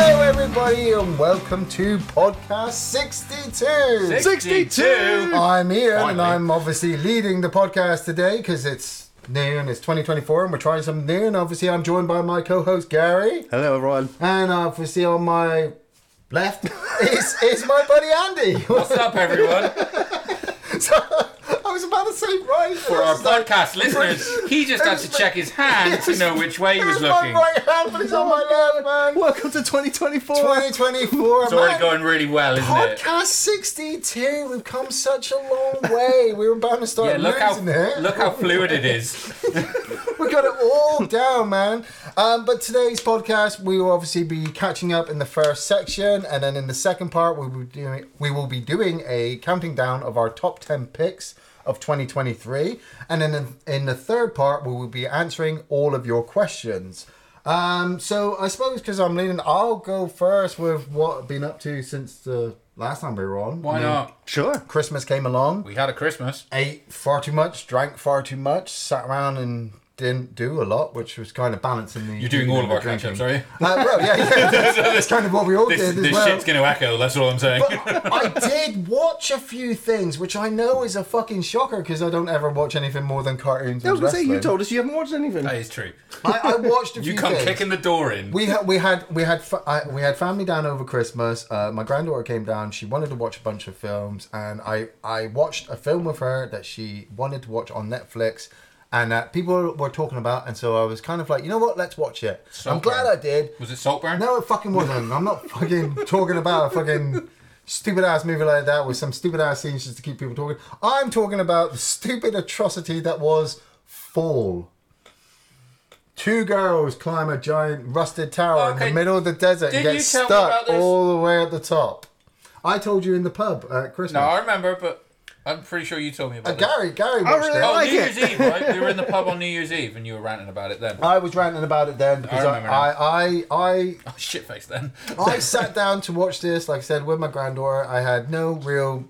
Hello, everybody, and welcome to podcast 62. 62. I'm Iain, and Finally. I'm obviously leading the podcast today because it's new and it's 2024, and we're trying something new. And obviously, I'm joined by my co-host Gary, Hello, everyone. and obviously on my left is is my buddy Andy. What's up, everyone? So, I was about to say right For our podcast listeners, he just had to check his hand to know which way he was Here's my looking. right hand, but it's on my left, man. Welcome to 2024. 2024. It's already going really well, isn't it? Podcast 62. We've come such a long way. We were about to start Yeah, look how losing it. look how fluid it is. We got it all down, man. Um, but today's podcast, we will obviously be catching up in the first section, and then in the second part, we will be doing we will be doing a counting down of our top ten picks of 2023, and then in, in the third part, we will be answering all of your questions. Um, so I suppose because I'm leading, I'll go first with what I've been up to since the last time we were on. Why I mean, not? Sure. Christmas came along We had a Christmas. ate far too much, drank far too much, sat around and didn't do a lot, which was kind of balancing the. You're doing all of our drinking. catch-ups, are you? Uh, well, yeah, yeah. That's kind of what we all This, did as this well. shit's going to echo. That's all I'm saying. I did watch a few things, which I know is a fucking shocker because I don't ever watch anything more than cartoons. I was and going to say, you told us you haven't watched anything. that is true. I, I watched a few You come things. kicking the door in. We had we had we had fa- I, we had family down over Christmas. Uh, my granddaughter came down. She wanted to watch a bunch of films, and I I watched a film with her that she wanted to watch on Netflix, and that people were talking about. And so I was kind of like, you know what, let's watch it. I'm glad I did. Was it Saltburn? No, it fucking wasn't. I'm not fucking talking about a fucking stupid ass movie like that with some stupid ass scenes just to keep people talking. I'm talking about the stupid atrocity that was Fall. Two girls climb a giant rusted tower in the middle of the desert and get you tell me stuck all the way at the top. I told you in the pub at Christmas. No, I remember, but I'm pretty sure you told me Uh, about it. Gary, Gary watched really it. Oh, like New it. Year's Eve, right? We were in the pub on New Year's Eve, and you were ranting about it then. I was ranting about it then because I, remember I, I, I, Oh, shit face then. I sat down to watch this, like I said, with my granddaughter. I had no real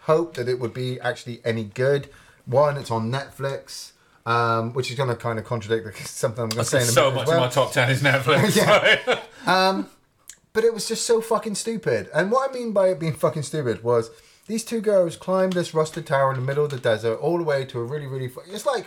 hope that it would be actually any good. One, it's on Netflix, um, which is going to kind of contradict something I'm going to say in a so much well. of my top ten is Netflix. Yeah. But it was just so fucking stupid. And what I mean by it being fucking stupid was these two girls climb this rusted tower in the middle of the desert all the way to a really, really. Fu- it's like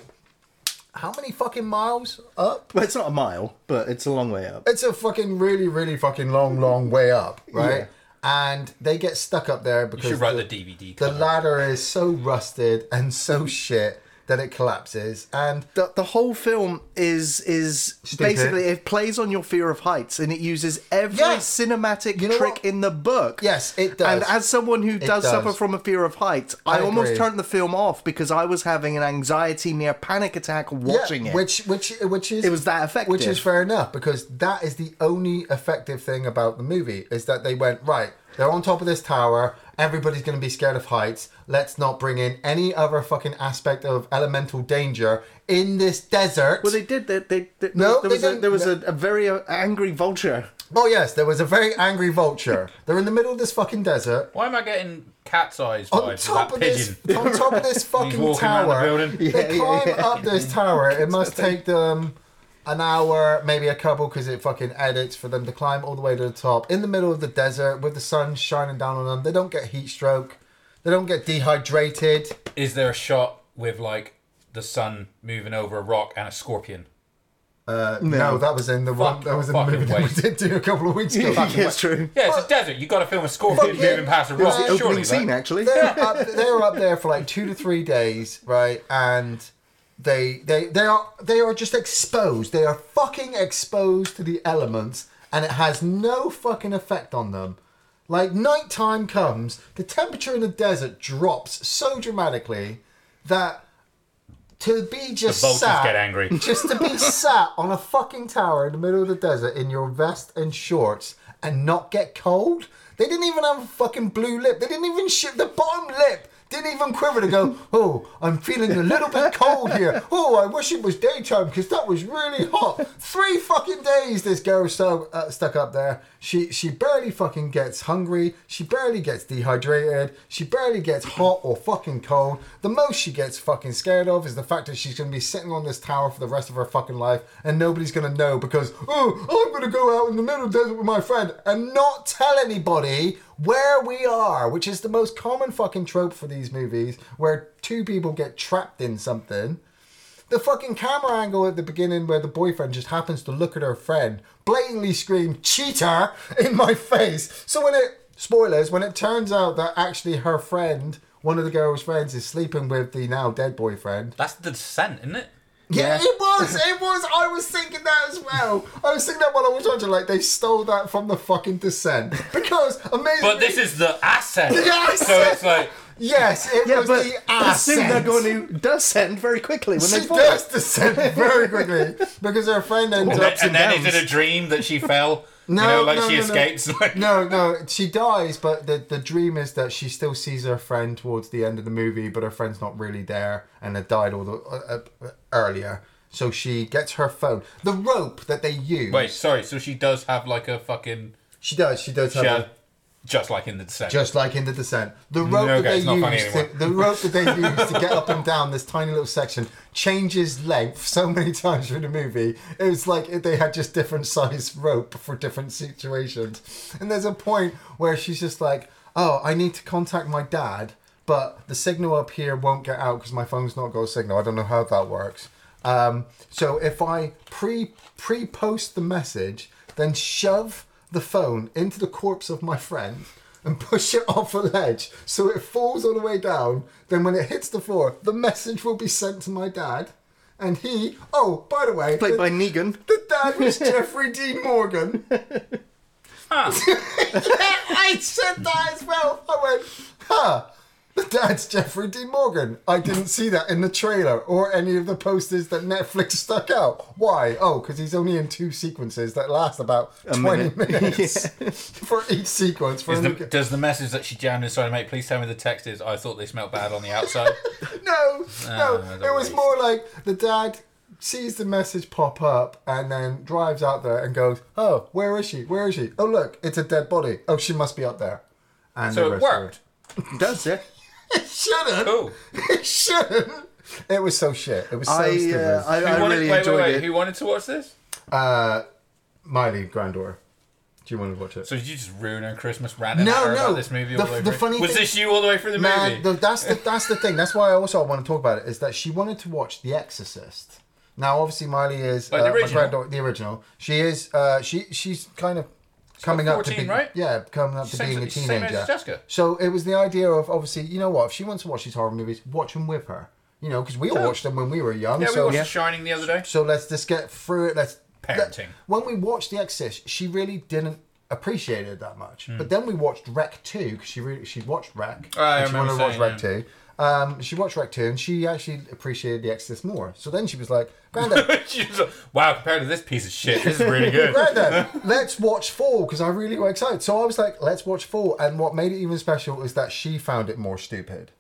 how many fucking miles up? Well, it's not a mile, but it's a long way up. It's a fucking really, really fucking long, long way up, right? Yeah. And they get stuck up there because should write the, the DVD the cover. ladder is so rusted and so shit that it collapses. And The, the whole film is is Stupid. basically it plays on your fear of heights and it uses every Yeah. cinematic You know trick what? in the book. Yes, it does. And as someone who does, does. suffer from a fear of heights, I, I almost turned the film off because I was having an anxiety near panic attack watching yeah, it. which which which is It was that effective. Which is fair enough because that is the only effective thing about the movie is that they went right. They're on top of this tower. Everybody's going to be scared of heights. Let's not bring in any other fucking aspect of elemental danger in this desert. well, they did. They, they, they, No, there was, a, didn't. there was a, a very uh, angry vulture. oh yes, there was a very angry vulture. They're in the middle of this fucking desert. Why am I getting cat's eyes On vibes with top of pigeon? this, on top of this fucking walking around the tower, building. they Yeah, yeah, climb yeah. up this tower. It must take them an hour, maybe a couple, because it fucking edits for them to climb all the way to the top in the middle of the desert with the sun shining down on them. They don't get heat stroke. They don't get dehydrated. Is there a shot with like the sun moving over a rock and a scorpion? Uh, no. that was in the one. That was in the fucking movie that waste. we did do a couple of weeks ago. yeah, it's true. Yeah, it's a desert. You've got to film a scorpion Fucking- moving past a It was rock. the Opening Surely, scene, that- actually. they're up, they were up there for like two to three days, right? And they they they are they are just exposed. They are fucking exposed to the elements, and it has no fucking effect on them. Like nighttime comes, the temperature in the desert drops so dramatically that to be just vultures sat, get angry. just to be sat on a fucking tower in the middle of the desert in your vest and shorts and not get cold. They didn't even have a fucking blue lip. They didn't even ship the bottom lip. Didn't even quiver to go, oh, I'm feeling a little bit cold here. Oh, I wish it was daytime because that was really hot. Three fucking days this girl stuck, uh, stuck up there. She she barely fucking gets hungry. She barely gets dehydrated. She barely gets hot or fucking cold. The most she gets fucking scared of is the fact that she's going to be sitting on this tower for the rest of her fucking life and nobody's going to know because, oh, I'm going to go out in the middle of the desert with my friend and not tell anybody where we are, which is the most common fucking trope for these movies where two people get trapped in something. The fucking camera angle at the beginning where the boyfriend just happens to look at her friend, blatantly scream, cheater, in my face. So when it, spoilers, when it turns out that actually her friend, one of the girl's friends, is sleeping with the now dead boyfriend. That's the descent, isn't it? Yeah, Yeah. it was, it was. I was thinking that as well. I was thinking that while I was watching, like, they stole that from the fucking descent. Because, amazing. But this is the ascent. Yes! So it's like Yes, it Yeah, was but the assume they're going to descend very quickly when they She fall. does descend very quickly because her friend ends and, up. then, and then is downs. it a dream that she fell? No, you know, like no, she no, no. Like, No, no, she dies, but the the dream is that she still sees her friend towards the end of the movie, but her friend's not really there and had died all the uh, uh, earlier. So she gets her phone, the rope that they use. Wait, sorry. So she does have like a fucking she does. She does have shell, a, just like in the descent. just like in the descent. The rope Okay, that they it's not funny use, to, the rope that they use to get up and down this tiny little section changes length so many times through the movie. It was like they had just different size rope for different situations. And there's a point where she's just like, "Oh, I need to contact my dad, but the signal up here won't get out because my phone's not got a signal. I don't know how that works." Um, so if I pre pre post the message, then shove the phone into the corpse of my friend and push it off a ledge so it falls all the way down, then when it hits the floor, the message will be sent to my dad. And he, oh, by the way, Played the, by Negan. the dad was Jeffrey Dean Morgan. Huh. yeah, I said that as well. I went, huh. The dad's Jeffrey Dean Morgan. I didn't see that in the trailer or any of the posters that Netflix stuck out. Why? Oh, because he's only in two sequences that last about 20 minute. minutes for each sequence. For Is the, to- does the message that she jammed inside, make? Please tell me the text is. I thought they smelled bad on the outside. no, no. Ah, it was waste. more like the dad sees the message pop up and then drives out there and goes, "Oh, where is she? Where is she? Oh, look, it's a dead body. Oh, she must be up there." And so it rest of worked. Does yeah. It shouldn't. Cool. It shouldn't. It was so shit. It was so I, stupid. uh, I, Who I wanted, really wait, enjoyed wait, wait. it. Who wanted to watch this? uh, Miley granddaughter. Do you want to watch it? So did you just ruin her Christmas ranting No, no. about this movie The- all the way the through? funny Was thing- this you all the way through the Man, movie? the, that's the that's the thing. That's why I also want to talk about it. Is that she wanted to watch The Exorcist. Now, obviously, Miley is Like the uh, my original? granddaughter- the original. She is. Uh, she she's kind of coming up to be right? yeah, coming up to Same- being a same as teenager. Jessica. So it was the idea of obviously, you know what? If she wants to watch these horror movies, watch them with her. You know, because we all Sure. watched them when we were young. yeah, we so watched The Shining the other day. so let's just get through it. Let's Parenting. let- when we watched The Exorcist, she really didn't appreciate it that much. Hmm. But then we watched Wreck Two because she really she watched Wreck. Oh, I and she remember wanted to watch saying, Wreck Two. Um, she watched Wreck Two and she actually appreciated The Exorcist more. So then she was like, "Granddad, She was like, wow, compared to this piece of shit, this is really good. Granddad, let's watch Fall because I really got excited." So I was like, "Let's watch Fall." And what made it even special is that she found it more stupid.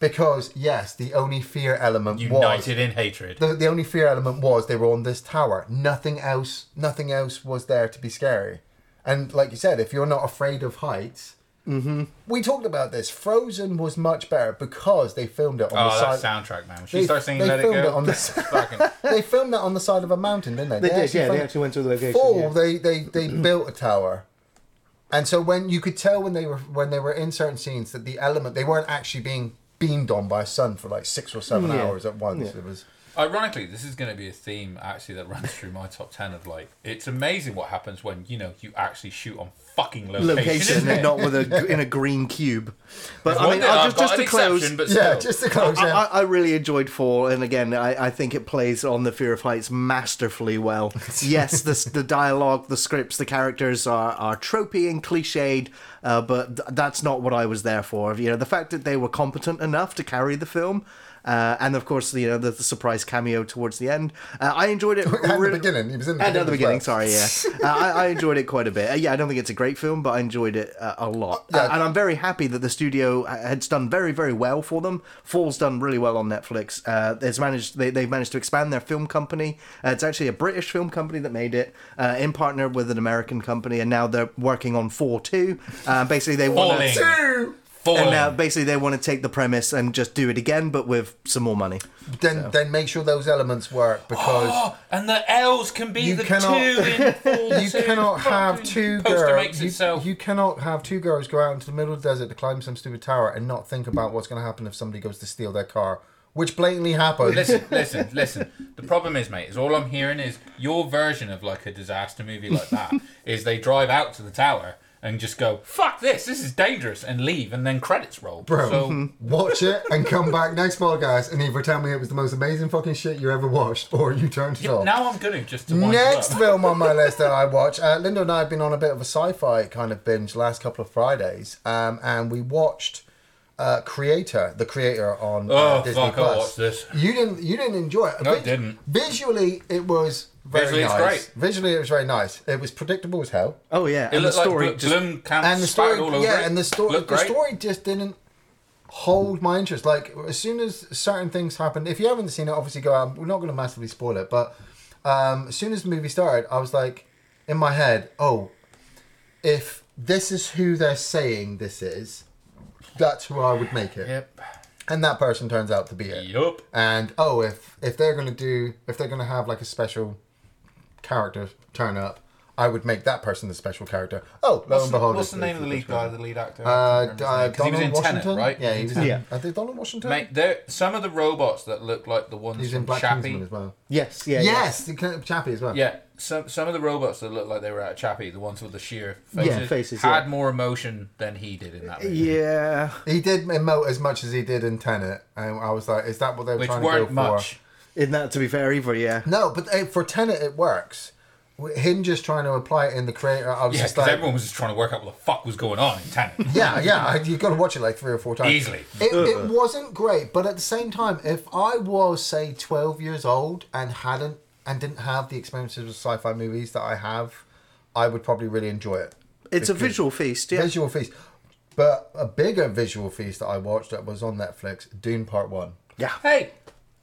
Because yes, the only fear element was United in hatred. the, the only fear element was they were on this tower. Nothing else. Nothing else was there to be scary. And like you said, if you're not afraid of heights, mm-hmm. we talked about this. Frozen was much better because they filmed it on Oh, the that side. soundtrack, man. When she They- starts singing they Let It filmed Go. it on the- fucking, They filmed that on the side of a mountain, didn't they? They did, yeah. They actually went to the location. Full. yeah. They they they built a tower. And so when you could tell when they were when they were in certain scenes that the element they weren't actually being beamed on by a sun for like six or seven Yeah. hours at once. Yeah. It was Ironically, this is going to be a theme actually that runs through my top ten of like it's amazing what happens when you know you actually shoot on fucking location. location isn't and it? not with a in a green cube. But I mean, just just to close. but yeah, just to close. I. I, I really enjoyed Fall, and again, I, I think it plays on the fear of heights masterfully well. yes, the the dialogue, the scripts, the characters are are tropey and cliched, uh, but th- that's not what I was there for. You know, the fact that they were competent enough to carry the film. Uh, and of course, you know the, the surprise cameo towards the end. Uh, I enjoyed it. At the beginning, he was in the and at the beginning beginning, well. sorry, yeah. uh, I, I enjoyed it quite a bit. Uh, yeah, I don't think it's a great film, but I enjoyed it uh, a lot. Yeah. Uh, and I'm very happy that the studio uh, had done very, very well for them. Fall's done really well on Netflix. Uh, it's managed, they, they've managed to expand their film company. Uh, it's actually a British film company that made it, uh, in partner with an American company, and now they're working on Four Two. Uh, basically, they want Falling. to. Two. And uh, now, basically, they want to take the premise and just do it again, but with some more money. Then, then make sure those elements work because Oh, and the L's can be the cannot- two in full you two. cannot have two girls. You, you cannot have two girls go out into the middle of the desert to climb some stupid tower and not think about what's going to happen if somebody goes to steal their car, which blatantly happens. listen, listen, listen. The problem is, mate, is all I'm hearing is your version of like a disaster movie like that is they drive out to the tower and just go, "Fuck this, this is dangerous," and leave, and then credits roll. Bro, So watch it and come back next podcast and either tell me it was the most amazing fucking shit you ever watched or you turned it off. now I'm gonna just to wind Next film on my list that I watch uh, Linda and I have been on a bit of a sci-fi kind of binge last couple of Fridays, um, and we watched uh, Creator, the creator on uh, Oh, Disney fuck, I Plus. watched this. You didn't, you didn't enjoy it. No, I didn't. Visually, it was very Visually, it's nice. great. Visually, it was very nice. It was predictable as hell. Oh, yeah. It and the looked like story Blo- just Blomkamp and the story, all over yeah, it. and the story, Looked the great. story just didn't hold my interest. Like as soon as certain things happened, if you haven't seen it, obviously go out. We're not going to massively spoil it, but um, as soon as the movie started, I was like, in my head, oh, if this is who they're saying this is, that's who I would make it, Yep. and that person turns out to be it. Yup. And oh, if if they're gonna do, if they're gonna have like a special character turn up, I would make that person the special character. Oh, lo What's, and the, behold, what's the it's- name of the lead guy, the lead actor? Uh, I uh, his name, 'cause he was in Washington, Tenet, right? Yeah, he was. In, Yeah. I think Donald Washington. Mate, there some of the robots that look like the ones He's from in Black Chappie. Kingsman as well. Yes, yeah. yes, the Chappie as well. Yeah, some some of the robots that look like they were out of Chappie, the ones with the sheer faces, Yeah, faces, had yeah. more emotion than he did in that movie. Yeah. he did emote as much as he did in Tenet, and I was like, is that what they were Which trying to go much. for? In that, to be fair, either, yeah. No, but uh, for Tenet it works. Him just trying to apply it in the creator, I was Yeah, just because like, everyone was just trying to work out what the fuck was going on in Tenet. yeah, yeah, you've got to watch it like three or four times. Easily. It, it wasn't great, but at the same time, if I was say twelve years old and hadn't and didn't have the experiences with sci-fi movies that I have, I would probably really enjoy it. It's a visual feast, yeah. Visual feast. But a bigger visual feast that I watched that was on Netflix, Dune Part One. Yeah. Hey,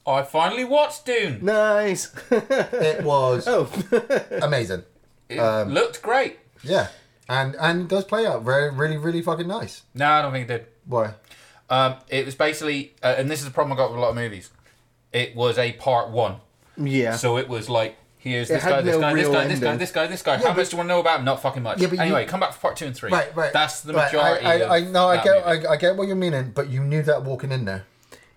I finally watched Dune. Nice. It was oh, amazing. It Um, looked great. Yeah, and and does play out very, really, really fucking nice. No, I don't think it did. Why? Um, it was basically, uh, and this is the problem I got with a lot of movies. It was a part one, yeah. so it was like, here's It this had guy, this guy, this guy, this guy, this guy, this guy. Yeah, How much do you want to know about him? Not fucking much. Yeah, but you- anyway, come back for part two and three. Right, right. That's the Right, majority. I, I, I of no, I that get, movie. I, I get what you're meaning, but you knew that walking in there.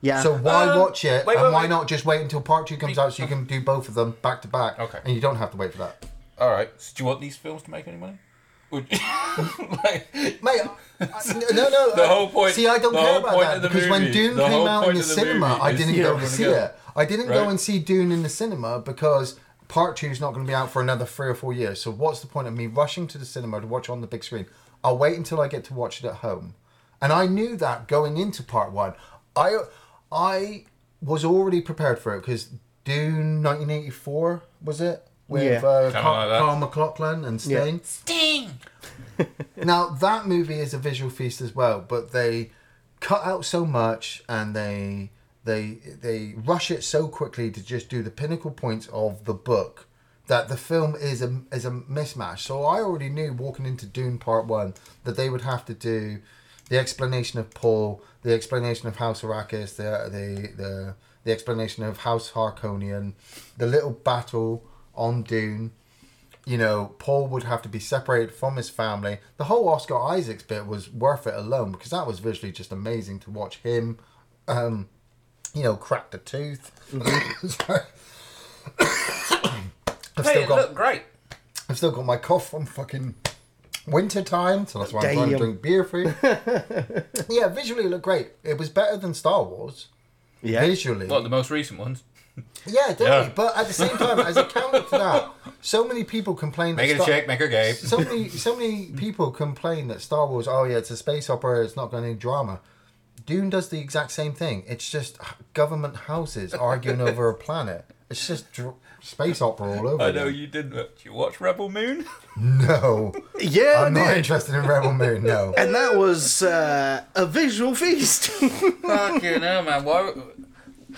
Yeah. So why Um, watch it, wait, and why wait. not just wait until part two comes out so you can do both of them back to back? Okay. And you don't have to wait for that. All right. So do you want these films to make any money? Would like, Mate, I- no, no. The I- whole point- See, I don't the care whole about point that of the because when movie- Dune the came whole out in point the of the cinema, movie I is didn't you go don't to wanna see go. it. I didn't go Right. and see Dune in the cinema because part two is not going to be out for another three or four years. So what's the point of me rushing to the cinema to watch it on the big screen? I'll wait until I get to watch it at home. And I knew that going into part one. I I was already prepared for it because Dune 1984 was it with Yeah. uh, Carl, like. Carl MacLachlan and Yeah. Sting. Sting. Now that movie is a visual feast as well, but they cut out so much and they they they rush it so quickly to just do the pinnacle points of the book that the film is a is a mismatch. So I already knew walking into Dune Part One that they would have to do the explanation of Paul, the explanation of House Arrakis, the the the the explanation of House Harkonnen, the little battle on Dune you know, Paul would have to be separated from his family. The whole Oscar Isaacs bit was worth it alone because that was visually just amazing to watch him, um, you know, crack the tooth. Sorry. I've Hey, still got looked great. I've still got my cough from fucking winter time, so that's why I'm trying to drink beer free. yeah, visually it looked great. It was better than Star Wars. yeah. Visually, What the most recent ones? yeah, definitely. Yeah. But at the same time, as a counter to that, so many people complain. that Make it a Star- chick, make her gay. so many so many people complain that Star Wars, oh yeah, it's a space opera, it's not going to need drama. Dune does the exact same thing. It's just government houses arguing over a planet. It's just dr- space opera all over. I know again. you didn't. Did you watch Rebel Moon? No, Yeah, I'm not dude. interested in Rebel Moon. No. and that was uh, a visual feast. Fucking hell, man. Why?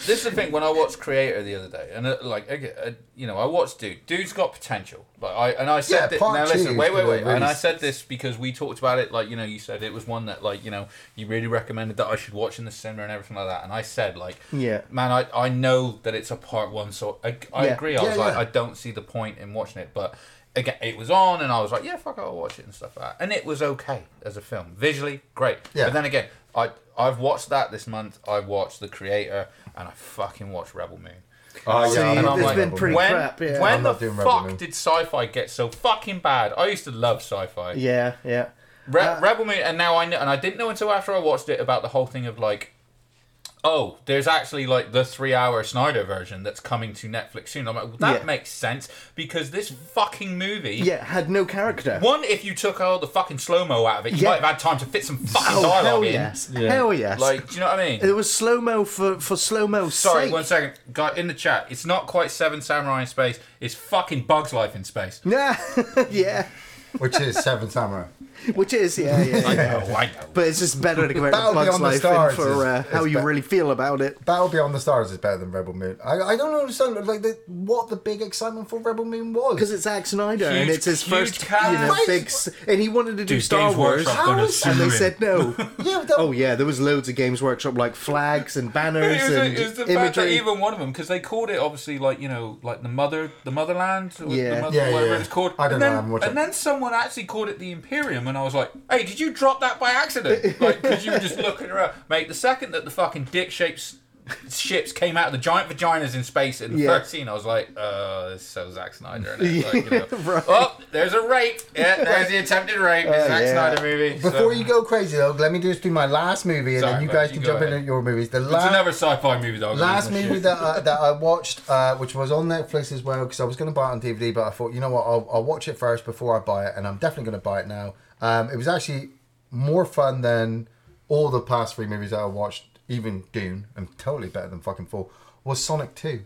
This is the thing. When I watched Creator the other day, and uh, like, uh, you know, I watched Dude. Dude's got potential. Like, I and I said Yeah, that. Now listen, wait, wait, wait. really And I said this because we talked about it. Like, you know, you said it was one that, like, you know, you really recommended that I should watch in the cinema and everything like that. And I said, like, Yeah. man, I I know that it's a part one, so I, I Yeah. agree. I Yeah, was like. I don't see the point in watching it, but. Again, it was on, and I was like, "Yeah, fuck, it, I'll watch it and stuff like that." And it was okay as a film, visually great. Yeah. But then again, I I've watched that this month. I watched The Creator, and I fucking watched Rebel Moon. Oh, See, And I'm it's like, been pretty when, crap. Yeah. When I'm the not doing Rebel fuck Moon. did sci-fi get so fucking bad? I used to love sci-fi. yeah, yeah. Re- Uh, Rebel Moon, and now I know, and I didn't know until after I watched it about the whole thing of like, oh, there's actually like the three-hour Snyder version that's coming to Netflix soon. I'm like, well, that Yeah. makes sense because this fucking movie. Yeah, had no character. One, if you took all the fucking slow mo out of it, you Yeah. might have had time to fit some oh, fucking Oh, dialogue hell in. yes. Yeah. Hell yes. Like, do you know what I mean? it was slow mo for, for slow mo Sorry, sake. one second. Guy in the chat. It's not quite Seven Samurai in space. It's fucking Bugs Life in space. Yeah, yeah. Which is Seven Samurai. Which is, yeah, yeah. I know, I know. But it's just better to compare Battle to Bugs Beyond the Life Stars and for is- uh, how is you be- really feel about it. Battle Beyond the Stars is better than Rebel Moon. I, I don't understand like the, what the big excitement for Rebel Moon was. Because it's Zack Snyder and Huge- it's his huge first, cast. you know, Right. big. s- And he wanted to do Dude, Star Games Wars, Workshop gonna sue and they him. said no. yeah, that, oh yeah, there was loads of Games Workshop like flags and banners It was, and it was the fact that imagery. even one of them, because they called it obviously like you know like the mother, the motherland, or Yeah. the mother, Yeah, yeah, whatever yeah. it's called. I don't and know, Then, haven't watched and it. then someone actually called it the Imperium, and I was like, "Hey, did you drop that by accident?" Like, because you were just looking around, mate. The second that the fucking dick shapes ships came out of the giant vaginas in space in the Yeah. first scene, I was like, "Uh, this is so Zack Snyder." Like, you know, Right. Oh, there's a rape. Yeah, there's the attempted rape. It's Uh, Zack yeah. Snyder movie. Before so. you go crazy though, let me do just do my last movie, and Sorry, then you guys you can jump ahead. into your movies. The last another sci-fi movie, though. last movie that I, that I watched, uh, which was on Netflix as well, because I was going to buy it on DVD, but I thought, you know what, I'll, I'll watch it first before I buy it, and I'm definitely going to buy it now. Um, it was actually more fun than all the past three movies that I watched, even Dune, and totally better than fucking Four. Was Sonic Two?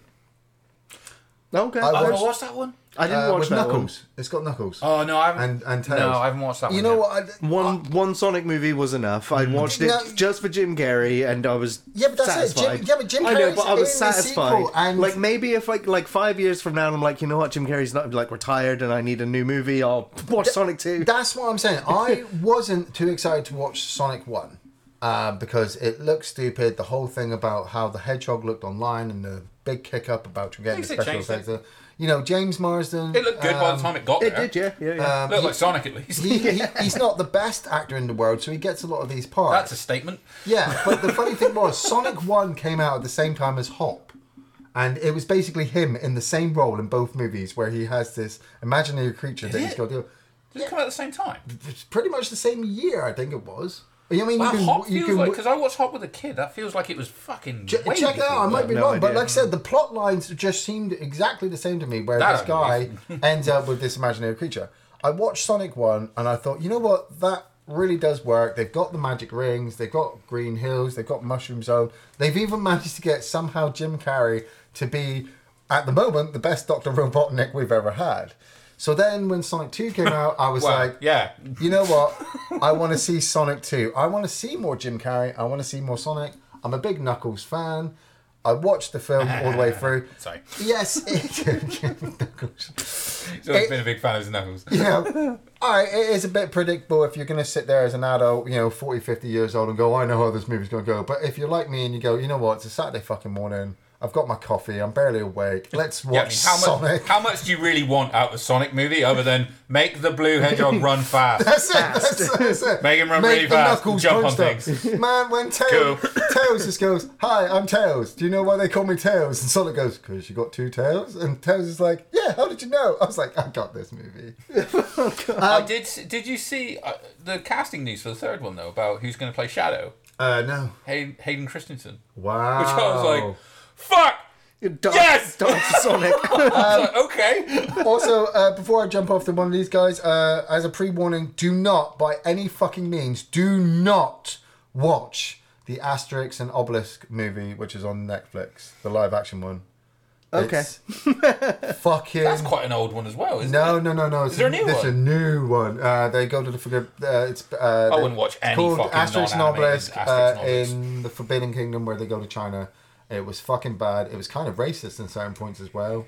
Okay, I watched- I watched that one. I didn't Uh, watch with that Knuckles. It's got Knuckles. Oh no, I haven't. And and Tails. no, I haven't watched that one. You one. know yet. what? I, one. One one Sonic movie was enough. I watched it No. just for Jim Carrey, and I was Yeah, but that's it. Jim- yeah, but Jim I know, Carrey's but I was satisfied. and- like maybe if like like five years from now, I'm like, you know what, Jim Carrey's not like retired, and I need a new movie. I'll watch Sonic Two. That's what I'm saying. I wasn't too excited to watch Sonic 1 uh, because it looked stupid. The whole thing about how the hedgehog looked online and the big kick up about getting the Thinks special changed effects. It. You know, James Marsden. It looked good by um, the time it got It there. It did, yeah, yeah, yeah. um, Looked he- like Sonic at least. he, he, he's not the best actor in the world, so he gets a lot of these parts. That's a statement. Yeah, but the funny thing was, Sonic 1 came out at the same time as Hop. And it was basically him in the same role in both movies where he has this imaginary creature that he's it? got to do. Did it come out at the same time? It's pretty much the same year, I think it was. I mean, Wow, you can, Hop you feels can like because I watched Hop with a kid. That feels like it was fucking. Ch- way check it out. I might be no wrong, but like I said, the plot lines just seemed exactly the same to me. Where That this guy ends up with this imaginary creature. I watched Sonic One, and I thought, you know what, that really does work. They've got the magic rings, they've got Green Hills, they've got Mushroom Zone. They've even managed to get somehow Jim Carrey to be, at the moment, the best Doctor Robotnik we've ever had. So then, when Sonic Two came out, I was Well, like, yeah, you know what? I want to see Sonic 2. I want to see more Jim Carrey. I want to see more Sonic. I'm a big Knuckles fan. I watched the film all the way through. sorry. Yes, it, Knuckles. He's always It- been a big fan of his knuckles. You know, all right, it is a bit predictable if you're going to sit there as an adult, you know, 40, 50 years old and go, I know how this movie's going to go. But if you're like me and you go, you know what, it's a Saturday fucking morning. I've got my coffee. I'm barely awake. Let's watch Yeah, I mean, how Sonic. much? How much do you really want out of a Sonic movie other than make the blue hedgehog run fast? That's it. That's, that's it. Make him run really fast, Knuckles jump punch on stuff. Man, when Tails, Tails just goes, "Hi, I'm Tails. Do you know why they call me Tails?" And Sonic goes, "Cause you got two tails." And Tails is like, "Yeah, how did you know?" I was like, "I got this movie." I did. Did you see uh, the casting news for the third one though about who's going to play Shadow? Uh, no. Hay- Hayden Christensen. Wow. Which I was like, fuck. Dark, Yes! Dark Sonic. I was okay. also, uh, before I jump off to one of these guys, uh, as a pre-warning, do not, by any fucking means, do not watch the Asterix and Obelix movie, which is on Netflix, the live action one. Okay. It's fucking. That's quite an old one as well, isn't no, it? no, no, no. It's there a new one? It's a one? new one. Uh, they go to the forget. Uh, it's. Uh, I wouldn't watch it's any called fucking Asterix and Obelix Asterix uh, and Obelix. in the Forbidden Kingdom, where they go to China. It was fucking bad. It was kind of racist in certain points as well.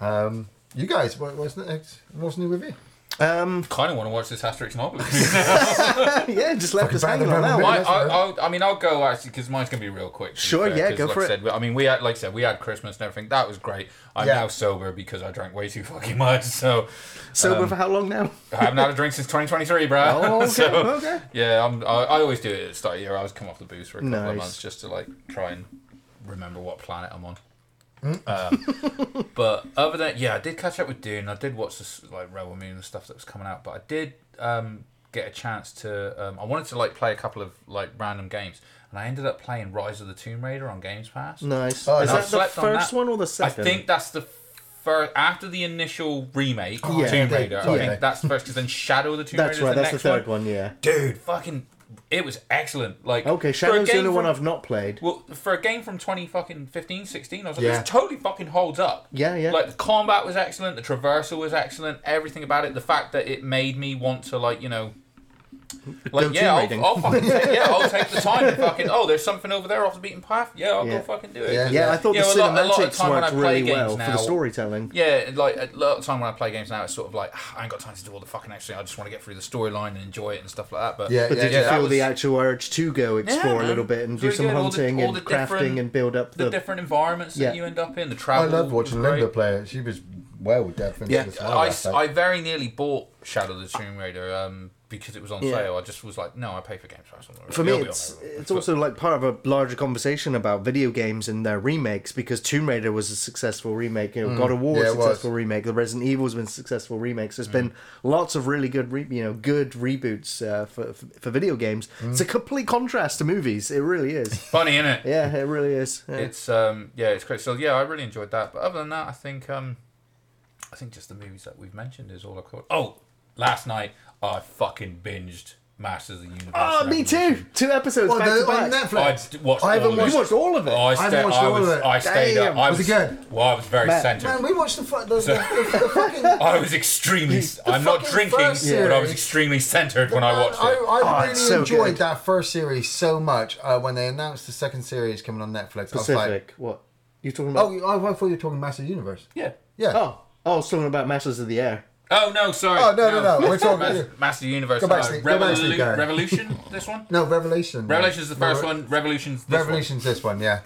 Um, you guys, what, what's next? What's new with you? Um, kind of want to watch this Asterix and Obelix. yeah, just left us hanging on bad that one. I, I, right. I'll, I mean, I'll go actually because mine's gonna be real quick. Sure, fair, yeah, 'cause go like for I it. I mean, we had, like I said, we had Christmas and everything. That was great. I'm Yeah. now sober because I drank way too fucking much. So Sober Um, for how long now? I haven't had a drink since 2023, bro. Oh, okay, so, okay. Yeah, I'm, I, I always do it at the start of the year. I always come off the booze for a couple of months just to like try and remember what planet I'm on. Hmm? Um, but other than yeah, I did catch up with Dune. I did watch this like Rebel Moon and stuff that was coming out. But I did um, get a chance to. Um, I wanted to like play a couple of like random games, and I ended up playing Rise of the Tomb Raider on Games Pass. Nice. Oh, Is that I've the slept on first that. one or the second? I think that's the first after the initial remake, oh, Yeah. Tomb they- Raider. I yeah. think that's the first because then Shadow of the Tomb that's Raider. right. is the That's the next third one. Yeah. dude fucking it was excellent like Okay, Shadow's the only one I've not played. well for a game from 20 fucking 15 16 i was like Yeah. this totally fucking holds up Yeah, yeah. like the combat was excellent the traversal was excellent everything about it the fact that it made me want to like you know like Go yeah I'll. I'll fucking take, yeah I'll take the time to fucking oh there's something over there off the beaten path yeah I'll Yeah. go fucking do it Yeah. 'Cause, Yeah, I thought you the know, a lot- a lot of cinematics time when I worked play really well games for the storytelling. yeah, like a lot of time when I play games now, it's sort of like "Ah, I ain't got time to do all the fucking extra. I just want to get through the storyline and enjoy it and stuff like that. But Yeah, But yeah, did yeah, you feel was- the actual urge to go explore a little bit and do some good. All the- hunting all and crafting and build up the the? different environments Yeah. that you end up in, the I travel. loved watching. Linda play it. She was well depth into Yeah. this. I, s- I very nearly bought Shadow of the Tomb Raider um, because it was on Yeah. sale. I just was like, no, I pay for Games Pass. For me, it'll be on it's it's But- also like part of a larger conversation about video games and their remakes because Tomb Raider was a successful remake. You know, God of War Yeah, it was. successful remake. The Resident Evil's been successful remakes. There's been lots of really good, re- you know, good reboots uh, for, for for video games. It's a complete contrast to movies. It really is. funny, isn't it? yeah, it really is. Yeah. It's um yeah, it's great. So yeah, I really enjoyed that. But other than that, I think um I think just the movies that we've mentioned is all I've got. Oh, last night I fucking binged Masters of the Universe. Oh, me too. Revolution. Two episodes Well, back the, to on back. I Netflix. d- watched I haven't all of watched- it. You watched all of it. Oh, I, I sta- haven't watched I all was, of it. I stayed up. Damn. I Was was, it good? Well, I was very Matt- centered. Man, we watched the, fu- the, So- the, the, the fucking. I was extremely. I'm not fucking drinking, first but I was series. extremely centered when I Man, watched it. I, I Oh, really it's so enjoyed good. that first series so much. Uh, when they announced the second series coming on Netflix, I was like, Pacific. what? You talking about? "Oh, you- I thought you were talking Masters Master Universe." yeah. Yeah. Oh, oh, I was talking about Masters of the Air. Oh no, sorry. Oh, no, no, no, we're talking- Mas- Master Universe. Go back to sleep, go back Revolu- Revolution. This one. No, Revelation. Revelation's the first one. Revolution's this Revolution's this one. Yeah.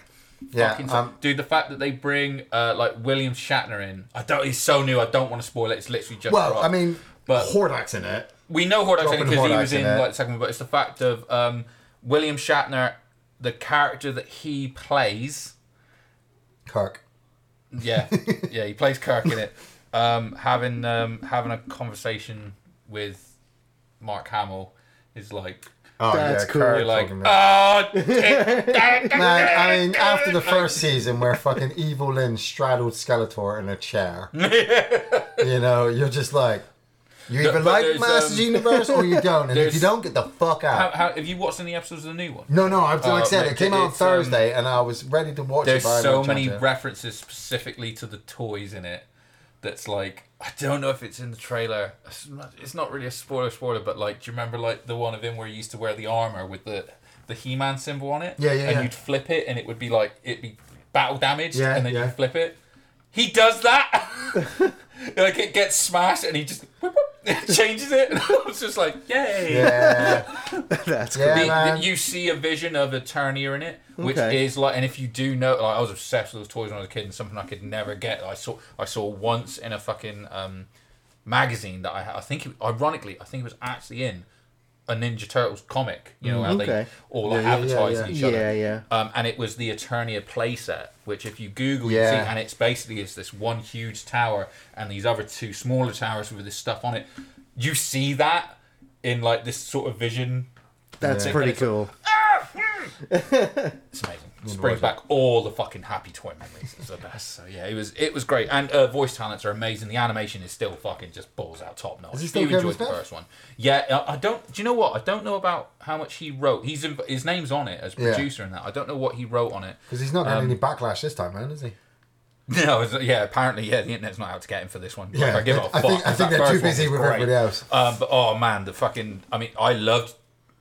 Yeah. Um, dude, the fact that they bring uh, like William Shatner in, I don't. He's so new. I don't want to spoil it. It's literally just. well, dropped. I mean, But- Hordak's in it. we know Hordak's in it because he was in in like the second one. But it's the fact of um, William Shatner, the character that he plays. Kirk. Yeah, yeah, he plays Kirk in it. Um, having um, having a conversation with Mark Hamill is like Oh That's yeah, cool. Kirk you're like, oh, Man, I mean, after the first season where fucking Evil Lynn straddled Skeletor in a chair, you know, you're just like, you No, either but like Masters um, Universe or you don't, and if you don't, get the fuck out. how, have you watched any episodes of the new one? No, no, I've, like I Uh, said, it came out on it's, um, Thursday, and I was ready to watch There's it. but I had so many references specifically to the toys in it. That's like I don't know if it's in the trailer. It's not, really a spoiler, spoiler, but like, do you remember like the one of him where he used to wear the armor with the the He-Man symbol on it? Yeah, yeah, And yeah. you'd flip it, and it would be like it'd be battle damage, Yeah, and then yeah. you flip it. He does that. like it gets smashed, and he just whip, whip, changes it. And I was just like, yay! Yeah, That's Yeah. cool. The- man. the- you see a vision of Eternia in it, which Okay. is like, and if you do know, like, I was obsessed with those toys when I was a kid, and something I could never get. I saw, I saw once in a fucking um, magazine that I, had- I think, it, ironically, I think it was actually in a Ninja Turtles comic. You know how mm. Okay. they all like Yeah, yeah, yeah, advertising yeah. each other. Yeah, yeah. Um, and it was the Eternia playset, which if you Google, you Yeah. see, and it's basically it's this one huge tower and these other two smaller towers with this stuff on it. You see that in like this sort of vision That's Yeah. pretty And like, cool. Ah, hmm. It's amazing. Just brings back all the fucking happy toy memories. It's the best. So yeah, it was it was great, and uh, voice talents are amazing. The animation is still fucking just balls out top notch. Is he still you enjoyed the Smith? first one? Yeah, uh, I don't. Do you know what? I don't know about how much he wrote. He's in, his name's on it as Yeah. producer and that. I don't know what he wrote on it. Because he's not getting Um, any backlash this time, man, is he? No, it's- yeah, apparently, yeah, the internet's not out to get him for this one. Like, Yeah, I give a fuck. think- I 'cause think that they're too first one busy was with great. everybody else. Um, but oh man, the fucking. I mean, I loved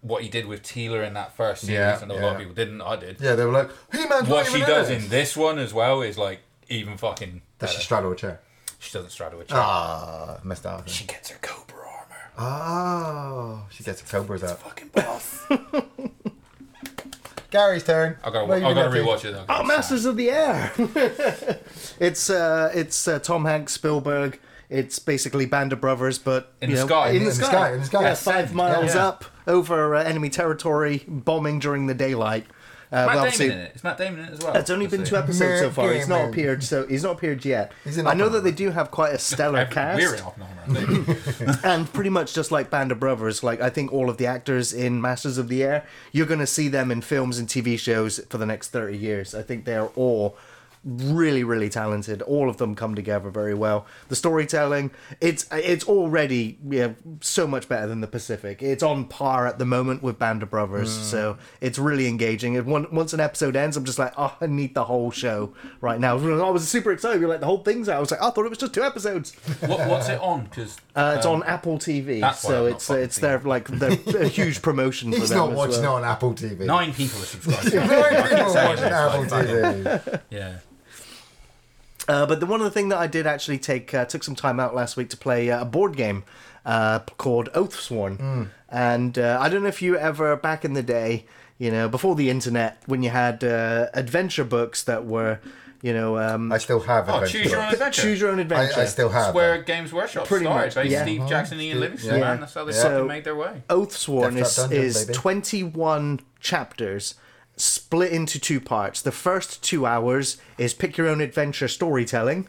what he did with Teela in that first series, Yeah, and a lot of people didn't. I did. Yeah, they were like, "He man." What not she even does in, in this one as well is like even fucking. Does better. she straddle a chair? She doesn't straddle a chair. Ah, missed out. She gets her Cobra armor. Oh, she gets her cobras out. Fucking buff. Gary's turn. I gotta, What have I gotta up to? rewatch it. Though, Oh, Masters of the Air. it's uh, it's uh, Tom Hanks, Spielberg. It's basically Band of Brothers, but In you the know, sky. In, In the the sky. sky, in the sky. Yeah, Yeah, five miles Yeah. up over uh, enemy territory, bombing during the daylight. Uh, Matt well, Damon obviously, in it. It's Matt Damon in it as well. It's only been two saying. episodes so far. He's not appeared, so he's not appeared yet. I know that they do have quite a stellar cast. We're in Oppenheimer, and pretty much just like Band of Brothers, like I think all of the actors in Masters of the Air, you're going to see them in films and TV shows for the next 30 years. I think they're all really really talented all of them come together very well the storytelling it's it's already yeah, so much better than the pacific it's on par at the moment with band of brothers so it's really engaging and one, once an episode ends i'm just like oh i need the whole show right now i was super excited you're like the whole thing's out i was like i thought it was just two episodes what, what's it on? Because uh, it's on Apple TV, so it's uh, it's seen their like their a huge promotion for He's them not watching well. it on Apple TV. nine people are subscribed. Nine people Saying watching Apple TV. Yeah. Uh, but the one other thing that I did actually take uh, took some time out last week to play uh, a board game uh, called Oathsworn, and uh, I don't know if you ever back in the day, you know, before the internet, when you had uh, adventure books that were, you know, um, I still have Oh, adventure choose your own adventure. choose your own adventure. I, I still have. That's where them. Games Workshop Pretty started. much, yeah. Steve Jackson and Ian Yeah. Livingstone, Yeah. man. That's how they So- made their way. Oathsworn Death is, Dungeon, is 21 chapters split into two parts. The first two hours is pick your own adventure storytelling,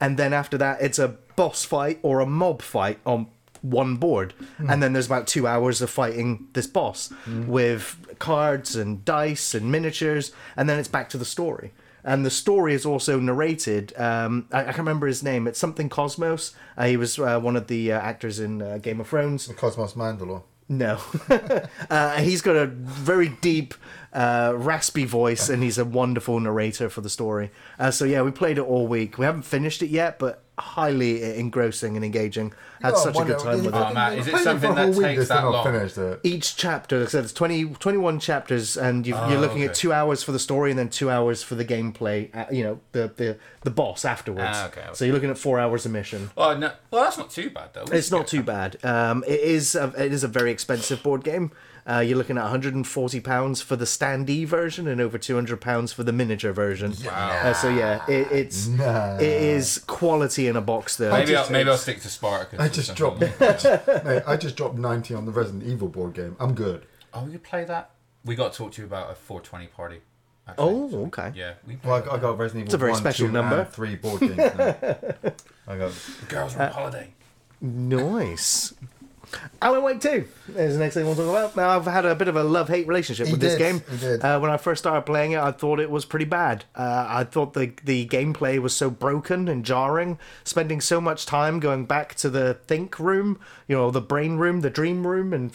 and then after that, it's a boss fight or a mob fight on one board. And then there's about two hours of fighting this boss with cards and dice and miniatures, and then it's back to the story. And the story is also narrated. Um, I, I can't remember his name. It's something Cosmos. Uh, he was uh, one of the uh, actors in uh, Game of Thrones. Cosmos Mandalore. No. uh, he's got a very deep, uh, raspy voice, and he's a wonderful narrator for the story. Uh, so, yeah, we played it all week. We haven't finished it yet, but highly engrossing and engaging. Had Oh, such a good time with Oh, it. man, is it Played something for a whole that takes that long? Finished it. Each chapter, like I said, it's 20, 21 chapters, and you've, you're Oh, looking at two hours for the story and then two hours for the gameplay, uh, you know, the, the, the boss afterwards. Ah, okay, okay. So you're looking at four hours a mission. Oh, no. Well, that's not too bad, though. It's not too bad. Um, it is a, it is a very expensive board game. Uh, you're looking at 140 pounds for the standee version and over 200 pounds for the miniature version. Wow. Uh, so yeah, it, it's Nah. it is quality in a box. There. Maybe, just- I'll, maybe I'll stick to Spartacus. I just dropped. I just, mate, I just dropped ninety on the Resident Evil board game. I'm good. Oh, you play that. We got to talk to you about a 420 party. actually. Oh, okay. Yeah. We Well, I got, I got Resident Evil. a very 1, special 2, number. And three board games. I got. The girls are on holiday. Nice. Alan Wake 2 is the next thing we'll talk about. Now, I've had a bit of a love hate relationship He with this game. did. Uh, when I first started playing it, I thought it was pretty bad. Uh, I thought the, the gameplay was so broken and jarring, spending so much time going back to the think room, you know, the brain room, the dream room, and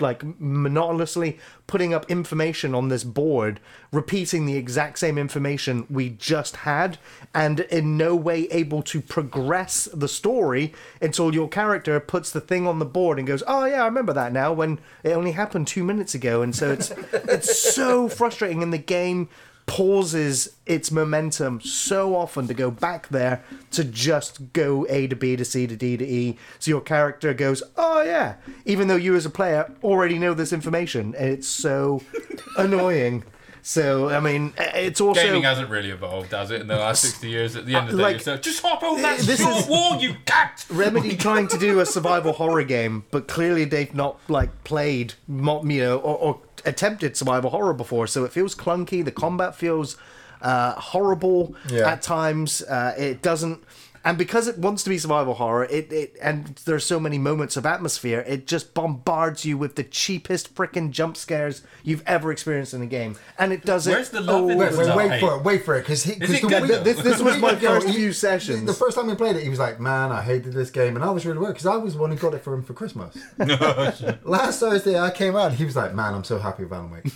like monotonously putting up information on this board, repeating the exact same information we just had, and in no way able to progress the story until your character puts the thing on the board and goes, "Oh yeah, I remember that now." When it only happened two minutes ago, and so it's it's so frustrating, and the game pauses its momentum so often to go back there to just go A to B to C to D to E. So your character goes, oh yeah, even though you as a player already know this information, and it's so annoying. So I mean, it's also Gaming hasn't really evolved, has it, in the last 60 years? At the end of the Like- day, it's uh, just hop on that This short is- wall, you cat! Remedy trying to do a survival horror game, but clearly they've not like played, you know, or, or attempted survival horror before, so it feels clunky. The combat feels uh, horrible Yeah. at times. Uh, it doesn't and because it wants to be survival horror, it, it and there's so many moments of atmosphere, it just bombards you with the cheapest freaking jump scares you've ever experienced in a game, and it does Where's it. the love in Wait, this? wait, No, wait for it, wait for it, because he. Is 'cause it the good? This, this was my first few sessions. The first time we played it, he was like, "Man, I hated this game," and I was really worried because I was the one who got it for him for Christmas. Last Thursday, I came out, and he was like, "Man, I'm so happy with Alan Wake."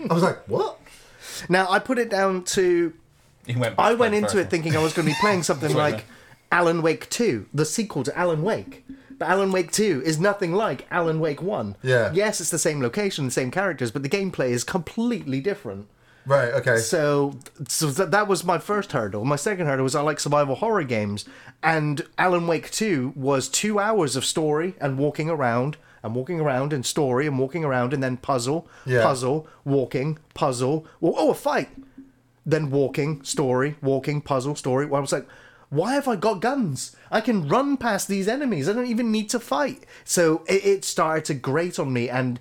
I was like, "What?" now I put it down to He went back I went into it thinking I was going to be playing something Sorry, like Alan Wake 2, the sequel to Alan Wake. But Alan Wake 2 is nothing like Alan Wake 1. Yeah. Yes, it's the same location, the same characters, but the gameplay is completely different. Right. Okay. So, so th- that was my first hurdle. My second hurdle was I like survival horror games, and Alan Wake 2 was two hours of story and walking around and walking around and story and walking around and then puzzle, Yeah. puzzle, walking, puzzle. Well, oh, a fight. Then walking, story, walking, puzzle, story. Well, I was like, why have I got guns? I can run past these enemies. I don't even need to fight. So it, it started to grate on me, and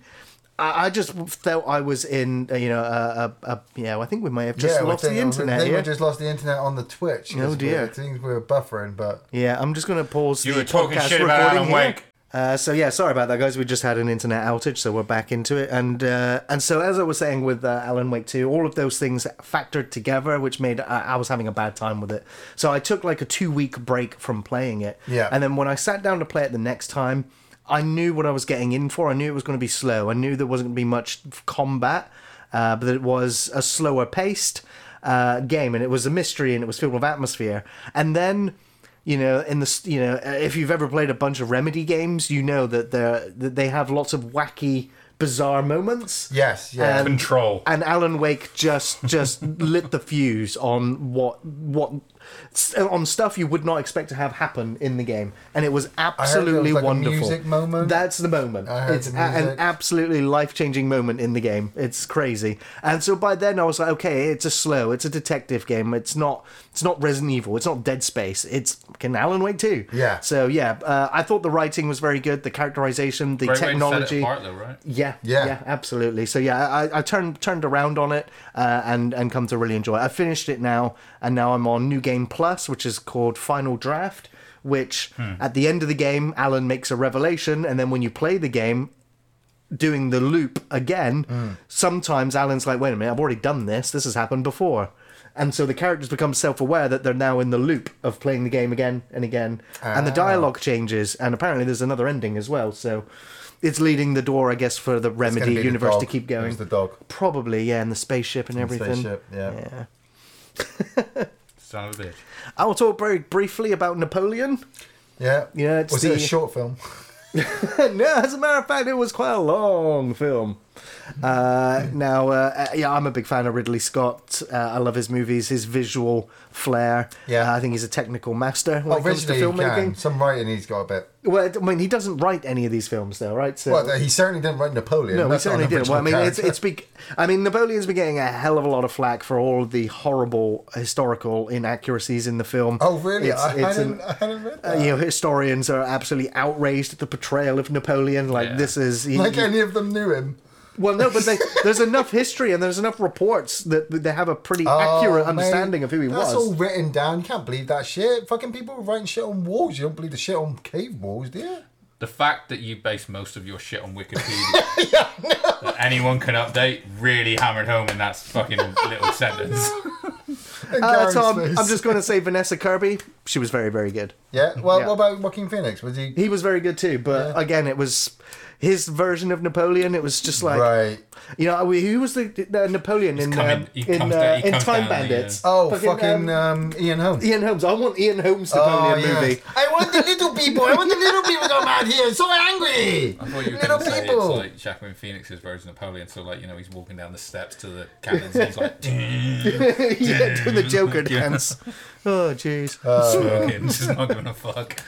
I, I just felt I was in, uh, you know, a, a, a you know, I think we may have just we lost think- the internet I think here. we just lost the internet on the Twitch. 'cause Oh, dear. we- Things we were buffering, but Yeah, I'm just going to pause You the were talking podcast shit about recording Alan here. Wake. Uh, so yeah, sorry about that, guys. We just had an internet outage, so we're back into it. And uh, and so as I was saying with uh, Alan Wake 2, all of those things factored together, which made I, I was having a bad time with it. So I took like a two week break from playing it. Yeah. And then when I sat down to play it the next time, I knew what I was getting in for. I knew it was going to be slow. I knew there wasn't going to be much combat, uh, but it was a slower paced uh, game, and it was a mystery, and it was filled with atmosphere. And then you know in the you know uh, if you've ever played a bunch of remedy games you know that they that they have lots of wacky bizarre moments yes, yeah. And- Control. and Alan Wake just just lit the fuse on what what on stuff you would not expect to have happen in the game, and it was absolutely like a wonderful. music moment. That's the moment. I heard It's the a- an absolutely life changing moment in the game. It's crazy, and so by then I was like, okay, it's a slow, it's a detective game. It's not it's not Resident Evil. It's not Dead Space. It's fucking Alan Wake too. Yeah. So yeah, uh, I thought the writing was very good. The characterization, the Great way to set technology. it apart, though, right? Yeah, Yeah. yeah, absolutely. So yeah, I, I turned turned around on it uh, and and come to really enjoy it. I finished it now, and now I'm on New Game Plus, which is called Final Draft. Which hmm. at the end of the game, Alan makes a revelation, and then when you play the game, doing the loop again, hmm. sometimes Alan's like, "Wait a minute, I've already done this. This has happened before." And so the characters become self-aware that they're now in the loop of playing the game again and again, and the ah. dialogue changes. And apparently, there's another ending as well. So it's leading the door, I guess, for the Remedy be the universe to keep going. was the dog. Probably, yeah, and the spaceship and everything. Spaceship, yeah. Yeah. Son of a bitch. I will talk very briefly about Napoleon. Yeah. Yeah, it's Was it a short film? no, as a matter of fact, it was quite a long film. Uh, now, uh, uh, yeah, I'm a big fan of Ridley Scott. Uh, I love his movies, his visual flair. Yeah. Uh, I think he's a technical master when Well, it comes to filmmaking. can. Some writing he's got a bit. Well, I mean, he doesn't write any of these films, though, right? So, Well, he certainly didn't write Napoleon. no, he certainly didn't. Well, I mean, original it's character. it's be- I mean, Napoleon's been getting a hell of a lot of flack for all of the horrible historical inaccuracies in the film. Oh, really? It's, I, it's hadn't, an- I hadn't read uh, that. you know, historians are absolutely outraged at the portrayal of Napoleon. Like Yeah. this is he- like he- any of them knew him. Well, no, but they, there's enough history and there's enough reports that that they have a pretty Oh, accurate mate, understanding of who he that's was. That's all written down. You can't believe that shit. Fucking people were writing shit on walls. You don't believe the shit on cave walls, do you? The fact that you base most of your shit on Wikipedia that anyone can update really hammered home in that fucking little sentence. Uh, Tom, face. I'm just going to say Vanessa Kirby. She was very, very good. Yeah. Well, Yeah. what about Joaquin Phoenix? Was he He was very good too, but Yeah. again, it was his version of Napoleon. It was just like right? you know who was the, the Napoleon in coming- um, he in, comes uh, he in comes Time down the, Bandits? Oh, fucking, um, um, Ian Holmes. Ian Holmes. I want Ian Holmes Napoleon Oh, yes. movie. I want the little people. I want the little people to come out here. So angry. I thought you were Little going to say people. it's like Jacqueline Phoenix's version of Napoleon. So, like, you know, he's walking down the steps to the cannons and he's like, yeah, doing the Joker dance. Oh, jeez. smoking, just not giving a fuck.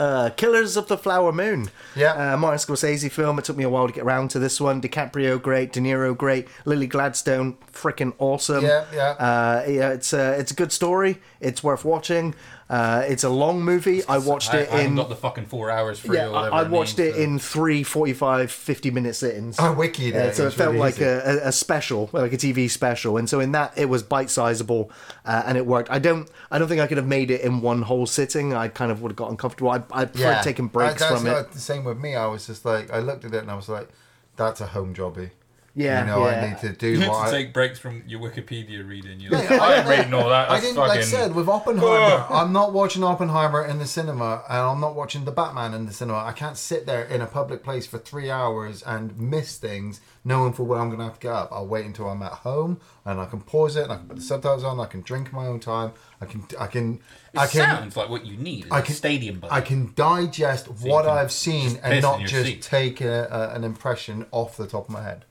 Uh, Killers of the Flower Moon. Yeah. Uh, Martin Scorsese film. It took me a while to get around to this one. DiCaprio, great. De Niro, great. Lily Gladstone, freaking awesome. Yeah, yeah. Uh, yeah, it's a, it's a good story. It's worth watching. Uh, it's a long movie. I watched I, it I in. got the fucking four hours free Yeah, or. I, I watched needs, it so- in three 45, 50 minute sittings. I Yeah, it. so it, was felt really like a, a, special, like a TV special, and so in that it was bite sizable, uh, and it worked. I don't, I don't think I could have made it in one whole sitting. I kind of would have got uncomfortable. I, I preferred taking breaks that's from it. the same with me. I was just like, I looked at it and I was like, that's a home jobby. Yeah, you know, yeah. I need to do You what have I, to take breaks from your Wikipedia reading. You're Yeah, I ain't reading all that. I didn't, fucking... like I said, with Oppenheimer, I'm not watching Oppenheimer in the cinema and I'm not watching The Batman in the cinema. I can't sit there in a public place for three hours and miss things knowing for when I'm going to have to get up. I'll wait until I'm at home and I can pause it and I can put the subtitles on. I can drink my own time. I can, I can, It I can. sounds like what you need. I I can- stadium budget. I can digest you what can I've seen and not just seat. take a, a, an impression off the top of my head.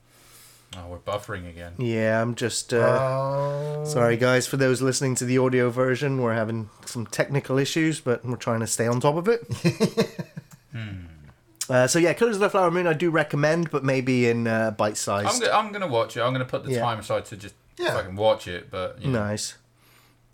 Oh, we're buffering again. Yeah, I'm just. Uh, Oh. Sorry, guys, for those listening to the audio version, we're having some technical issues, but we're trying to stay on top of it. uh, so yeah, Killers of the Flower Moon, I do recommend, but maybe in uh, bite size. I'm, sized. go- I'm gonna watch it. I'm gonna put the Yeah. time aside to just Yeah. fucking watch it. But you know, Nice.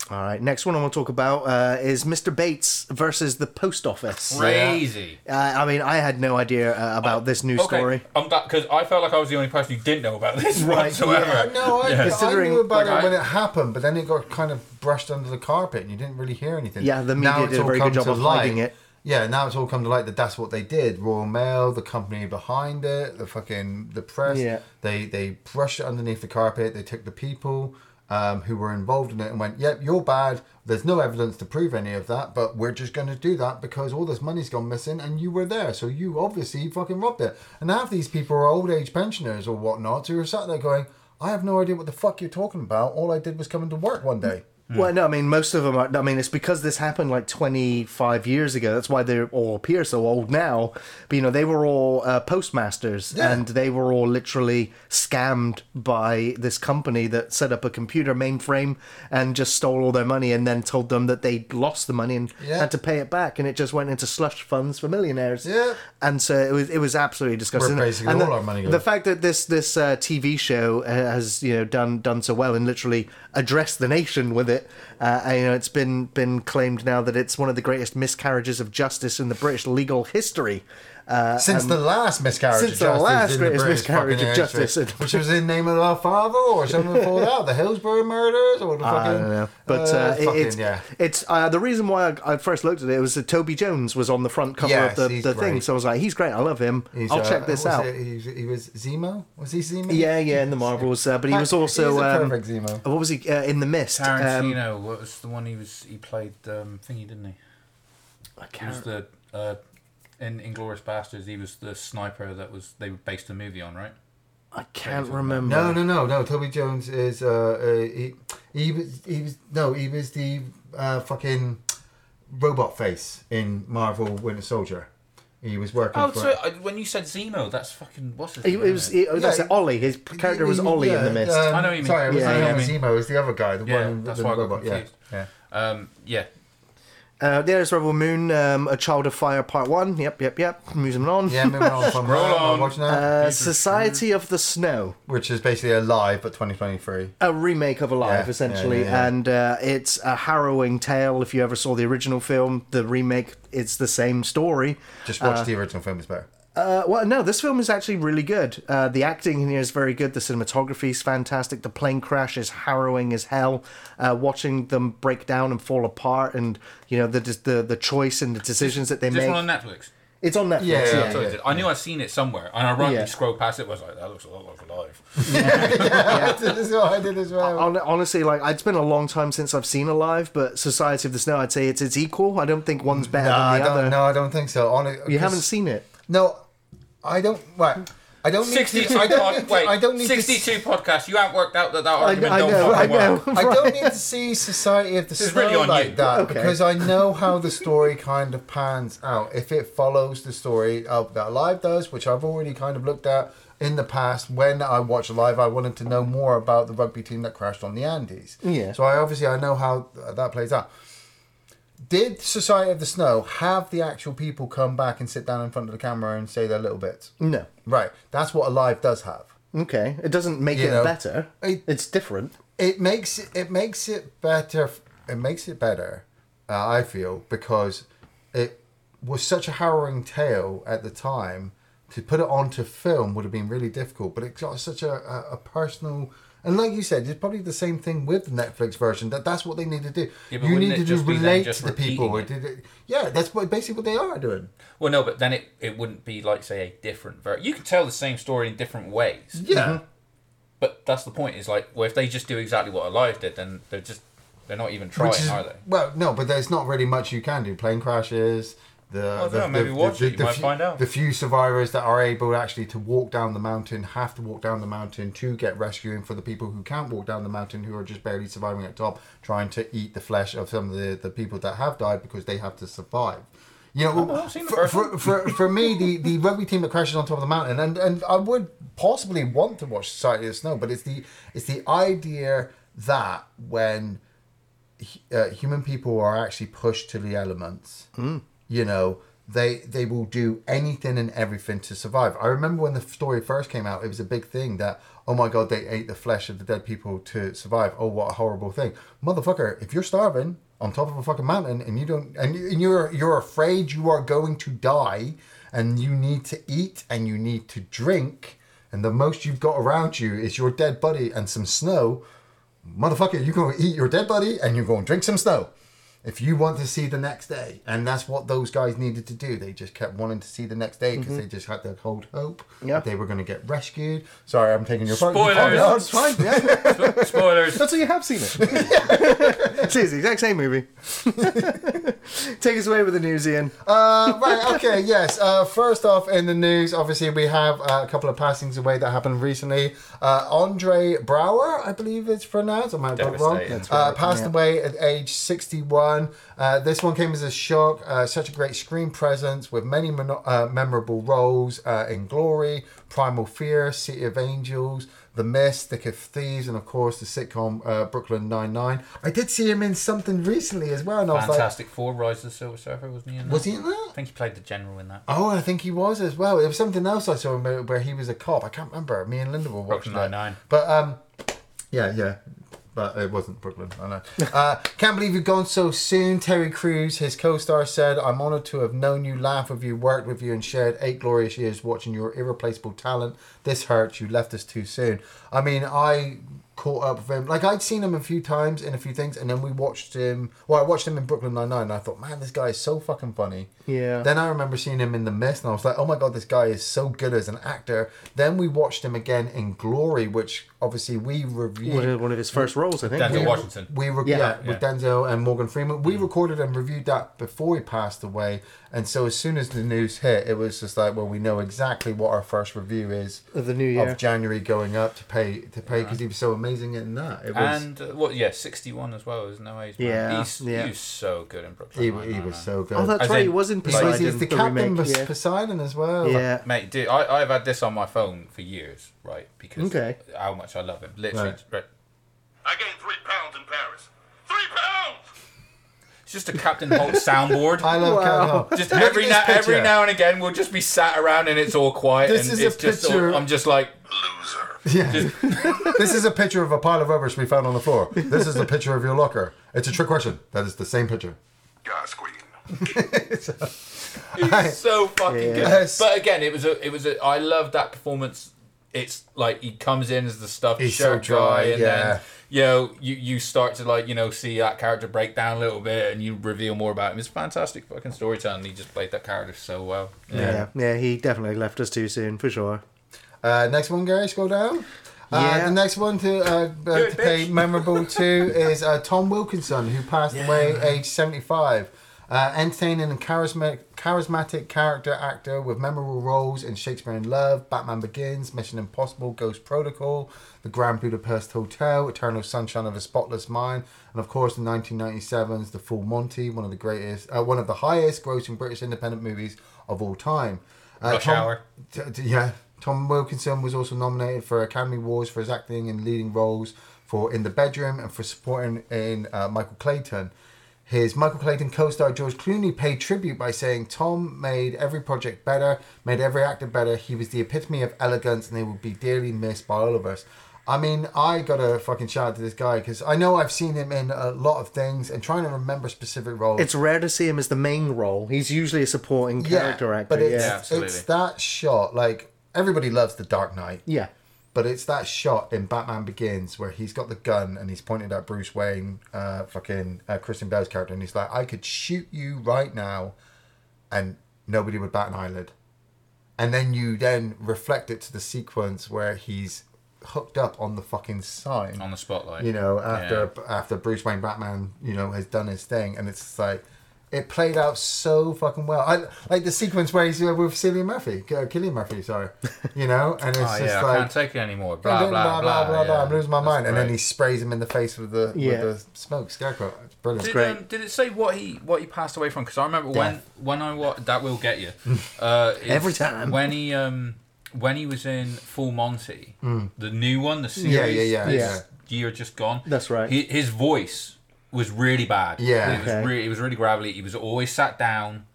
All right, next one I want to talk about uh, is Mr. Bates versus the Post Office. Uh, crazy. I mean, I had no idea uh, about this new Okay, story. I'm because I felt like I was the only person who didn't know about this Right, whatsoever. Yeah, no, I, Yeah. I Considering- knew about Like, it I- when it happened, but then it got kind of brushed under the carpet, and you didn't really hear anything. Yeah, the Now media it's did a all very come good job to of light. hiding it. Yeah, now it's all come to light that that's what they did. Royal Mail, the company behind it, the fucking the press. Yeah. They they brushed it underneath the carpet. They took the people um, who were involved in it and went, "Yep, you're bad. There's no evidence to prove any of that, but we're just going to do that because all this money's gone missing and you were there, so you obviously fucking robbed it." And half these people are old age pensioners or whatnot who are sat there going, "I have no idea what the fuck you're talking about. All I did was come into work one day." Well, no, I mean, most of them are. I mean, it's because this happened like 25 years ago. That's why they all appear so old now. But, you know, they were all uh, postmasters Yeah. and they were all literally scammed by this company that set up a computer mainframe and just stole all their money and then told them that they lost the money and Yeah. had to pay it back. And it just went into slush funds for millionaires. Yeah. And so it was, it was absolutely disgusting. Where basically and all the, our money goes. The fact that this this uh, TV show uh, has you know done done so well and literally addressed the nation with it, uh, and, you know it's been been claimed now that it's one of the greatest miscarriages of justice in the British legal history. Uh, Since the last miscarriage since of the justice last in the greatest British miscarriage fucking of history, justice. which was in name of our father or something before that, the Hillsborough murders or the fucking. I don't know, but uh, it- fucking, it's yeah. it's uh, the reason why I, I first looked at it was that Toby Jones was on the front cover Yes, of the, he's the thing, so I was like, he's great, I love him. He's, I'll uh, check this out. He, was- he was Zemo. Was he Zemo? Yeah, yeah, in the Marvels, uh, but he was He's also a um, perfect Zemo. what was he uh, in the Mist? Um, Tarantino. what was the one he was? He played um, thingy, didn't he? I He was can't. the uh, in Inglourious Basterds. He was the sniper that was they based the movie on, right? I can't remember. No, no, no, no. Toby Jones is uh, uh he, he was he was no he was the uh, fucking robot face in Marvel Winter Soldier. He was working Oh, for. so uh, when you said Zemo, that's fucking what's his He, name? it was, he, oh, that's Yeah, it, Ollie. His character was Ollie in the mist. um, I know what you mean. Sorry, it was Yeah, yeah, yeah, not Zemo. It was the other guy. The Yeah, one. that's with why I got robot. Yeah, confused. yeah. um, yeah. Uh, there's Rebel Moon, um, A Child of Fire Part 1. Yep, yep, yep. Moving on. Yeah, moving on from Roll that, on. watching that, Uh, Society of the Snow. which is basically a live but 2023. A remake of Alive, Yeah, essentially. yeah, yeah, yeah. And uh, it's a harrowing tale. If you ever saw the original film, the remake, it's the same story. Just watch the original film; it's better. Uh, well, no, this film is actually really good. Uh, the acting in here is very good. The cinematography is fantastic. The plane crash is harrowing as hell. Uh, watching them break down and fall apart, and you know the the the choice and the decisions that they Is this make. one on Netflix? It's on Netflix. Yeah, Yeah, yeah, That's what it is. I knew I'd seen it somewhere, and I randomly Yeah. scrolled past it. Was like, that looks a lot like Alive. this is what I did as well. Hon- Honestly, like it's been a long time since I've seen Alive, but Society of the Snow, I'd say it's it's equal. I don't think one's better no, I than the don't. other. No, I don't think so. On it, You haven't seen it. No, I don't. Right. I don't need Sixty-two. to. I don't. pod- Need to, wait, I don't need sixty-two podcasts. You haven't worked out that that argument I don't know, I know. work. To, I don't need to see Society of the This Snow really on like you. that Okay. because I know how the story kind of pans out. If it follows the story of that Live does, which I've already kind of looked at in the past. When I watched Live, I wanted to know more about the rugby team that crashed on the Andes. Yeah. So I obviously I know how that plays out. Did Society of the Snow have the actual people come back and sit down in front of the camera and say their little bits? No. Right. That's what Alive does have. Okay. It doesn't make You it know, better. it- it's different. It makes it, it makes it better. It makes it better, Uh, I feel because it was such a harrowing tale at the time. To put it onto film would have been really difficult, but it got such a, a, a personal. And like you said, it's probably the same thing with the Netflix version. That that's what they need to do. Yeah, you need to just relate just to the people. repeating It- it- yeah, that's what basically what they are doing. Well, no, but then it, it wouldn't be like say a different version. You can tell the same story in different ways. Yeah. Mm-hmm. But that's the point. Is like, well, if they just do exactly what Alive did, then they're just they're not even trying, is, are they? Well, no, but there's not really much you can do. Plane crashes. The, don't the, know, maybe the, watch the, it, you the might few, find out. The few survivors that are able actually to walk down the mountain have to walk down the mountain to get rescuing for the people who can't walk down the mountain who are just barely surviving at top, trying to eat the flesh of some of the, the people that have died because they have to survive. You know, Oh, I've seen the for, for, for, for me, the, the rugby team that crashes on top of the mountain, and, and I would possibly want to watch Society of Snow, but it's the it's the idea that when uh, human people are actually pushed to the elements. You know, they they will do anything and everything to survive. I remember when the story first came out, it was a big thing that oh my god, they ate the flesh of the dead people to survive. Oh, what a horrible thing, motherfucker! If you're starving on top of a fucking mountain and you don't and, you, and you're you're afraid you are going to die and you need to eat and you need to drink and the most you've got around you is your dead body and some snow motherfucker, you're to eat your dead body and you're going to drink some snow if you want to see the next day. And that's what those guys needed to do. They just kept wanting to see the next day because they just had to hold hope Yeah. that they were going to get rescued. Sorry, I'm taking your part. You Spoilers. calm No, it's fine. Yeah. Spoilers. That's why you have seen it. it's the exact same movie. Take us away with the news, Iain. Uh, right, okay, yes. Uh, first off, in the news, obviously, we have uh, a couple of passings away that happened recently. Uh, Andre Braugher, I believe it's pronounced, I might have got wrong, uh, right, passed yeah. away at age 61. Uh, this one came as a shock. Uh, such a great screen presence with many mono- uh, memorable roles uh, in Glory, Primal Fear, City of Angels, The Mist, Thick of Thieves, and of course the sitcom uh, Brooklyn Nine-Nine. I did see him in something recently as well, and I was like, Fantastic Four, Rise of the Silver Surfer, wasn't he in that? was he in that? I think he played the general in that. Oh, I think he was as well. It was something else I saw him where- where he was a cop. I can't remember. Me and Linda were watching Brooklyn. Nine-Nine. But um, yeah, yeah. But it wasn't Brooklyn. I know. Uh, can't believe you've gone so soon. Terry Crews, his co-star, said, "I'm honoured to have known you, laughed with you, worked with you, and shared eight glorious years watching your irreplaceable talent. This hurts. You left us too soon." I mean, I caught up with him. Like I'd seen him a few times in a few things, and then we watched him. Well, I watched him in Brooklyn Nine Nine, and I thought, man, this guy is so fucking funny. Yeah. Then I remember seeing him in The Mist, and I was like, oh my god, this guy is so good as an actor. Then we watched him again in Glory, which obviously we reviewed. One of, one of his first roles, I think. Denzel we, Washington. We re- yeah, Yeah. with Yeah. Denzel and Morgan Freeman. We recorded and reviewed that before he passed away, and so as soon as the news hit, it was just like, well, we know exactly what our first review is Of the new year. of January going up to pay to pay because he was so amazing in that. It was And uh, what? Yeah, sixty-one as well. Is no age. Yeah, he's, yeah. he was so good in Brooklyn. he, he was so good. oh, that's As right. in- he was in He's, he's Poseidon. the the captain remake, of yeah. Poseidon as well. yeah. Mate, dude, I, I've had this on my phone for years, right? Because Okay. how much I love him. Literally, Right. right. I gained three pounds in Paris. Three pounds! it's just a Captain Holt soundboard. I love Wow. Captain Holt. just Look every this now, every now and again, we'll just be sat around and it's all quiet, This and is a it's just. all- picture- I'm just like, Loser. Yeah. this is a picture of a pile of rubbish we found on the floor. This is a picture of your locker. It's a trick question. That is the same picture. Gas queen. It's so fucking good. But again, it was a, it was a. I love that performance. It's like he comes in as the stuffed He's so dry, guy, and yeah. then you know you you start to like you know see that character break down a little bit, and you reveal more about him. It's fantastic fucking storytelling. He just played that character so well. yeah. yeah, He definitely left us too soon, for sure. Uh, next one, Gary, scroll down. Uh, Yeah. the next one to, uh, uh, to pay memorable to is uh, Tom Wilkinson, who passed away age 75. Uh, entertaining and charismatic, charismatic character actor with memorable roles in Shakespeare in Love, Batman Begins, Mission Impossible, Ghost Protocol, The Grand Budapest Hotel, Eternal Sunshine of a Spotless Mind, and of course the 1997's The Full Monty, one of the greatest, uh, one of the highest grossing British independent movies of all time. Uh, Rush Tom- Hour. T- t- yeah, Tom Wilkinson was also nominated for Academy Awards for his acting in leading roles for In the Bedroom and for supporting in uh, Michael Clayton. His Michael Clayton co-star George Clooney paid tribute by saying Tom made every project better, made every actor better. He was the epitome of elegance, and he will be dearly missed by all of us. I mean, I gotta fucking shout out to this guy because I know I've seen him in a lot of things and trying to remember specific roles. It's rare to see him as the main role. He's usually a supporting character actor. but it's yeah. Yeah, absolutely. it's that shot. Like everybody loves the Dark Knight, yeah. But it's that shot in Batman Begins where he's got the gun and he's pointed at Bruce Wayne, uh, fucking uh, Christian Bale's character, and he's like, "I could shoot you right now, and nobody would bat an eyelid." And then you then reflect it to the sequence where he's hooked up on the fucking sign on the spotlight. you know, after after Bruce Wayne Batman, you know, has done his thing, and it's like it played out so fucking well. I like the sequence where he's uh, with Cillian Murphy, uh, Killian Murphy, sorry, you know, and it's Oh just yeah, I like can't take it anymore. blah Blah blah blah blah. I'm losing my That's mind, and then he sprays him in the face with the Yeah. with the smoke scarecrow. It's brilliant. Did, great. Um, did it say what he what he passed away from? Because I remember Death. when when I wa- that will get you. Uh, Every time. when he um when he was in Full Monty, the new one, the series, Yeah, yeah, yeah, yeah. year just gone. That's right. He, his voice was really bad. Yeah. it was Okay. really it was really gravelly. He was always sat down.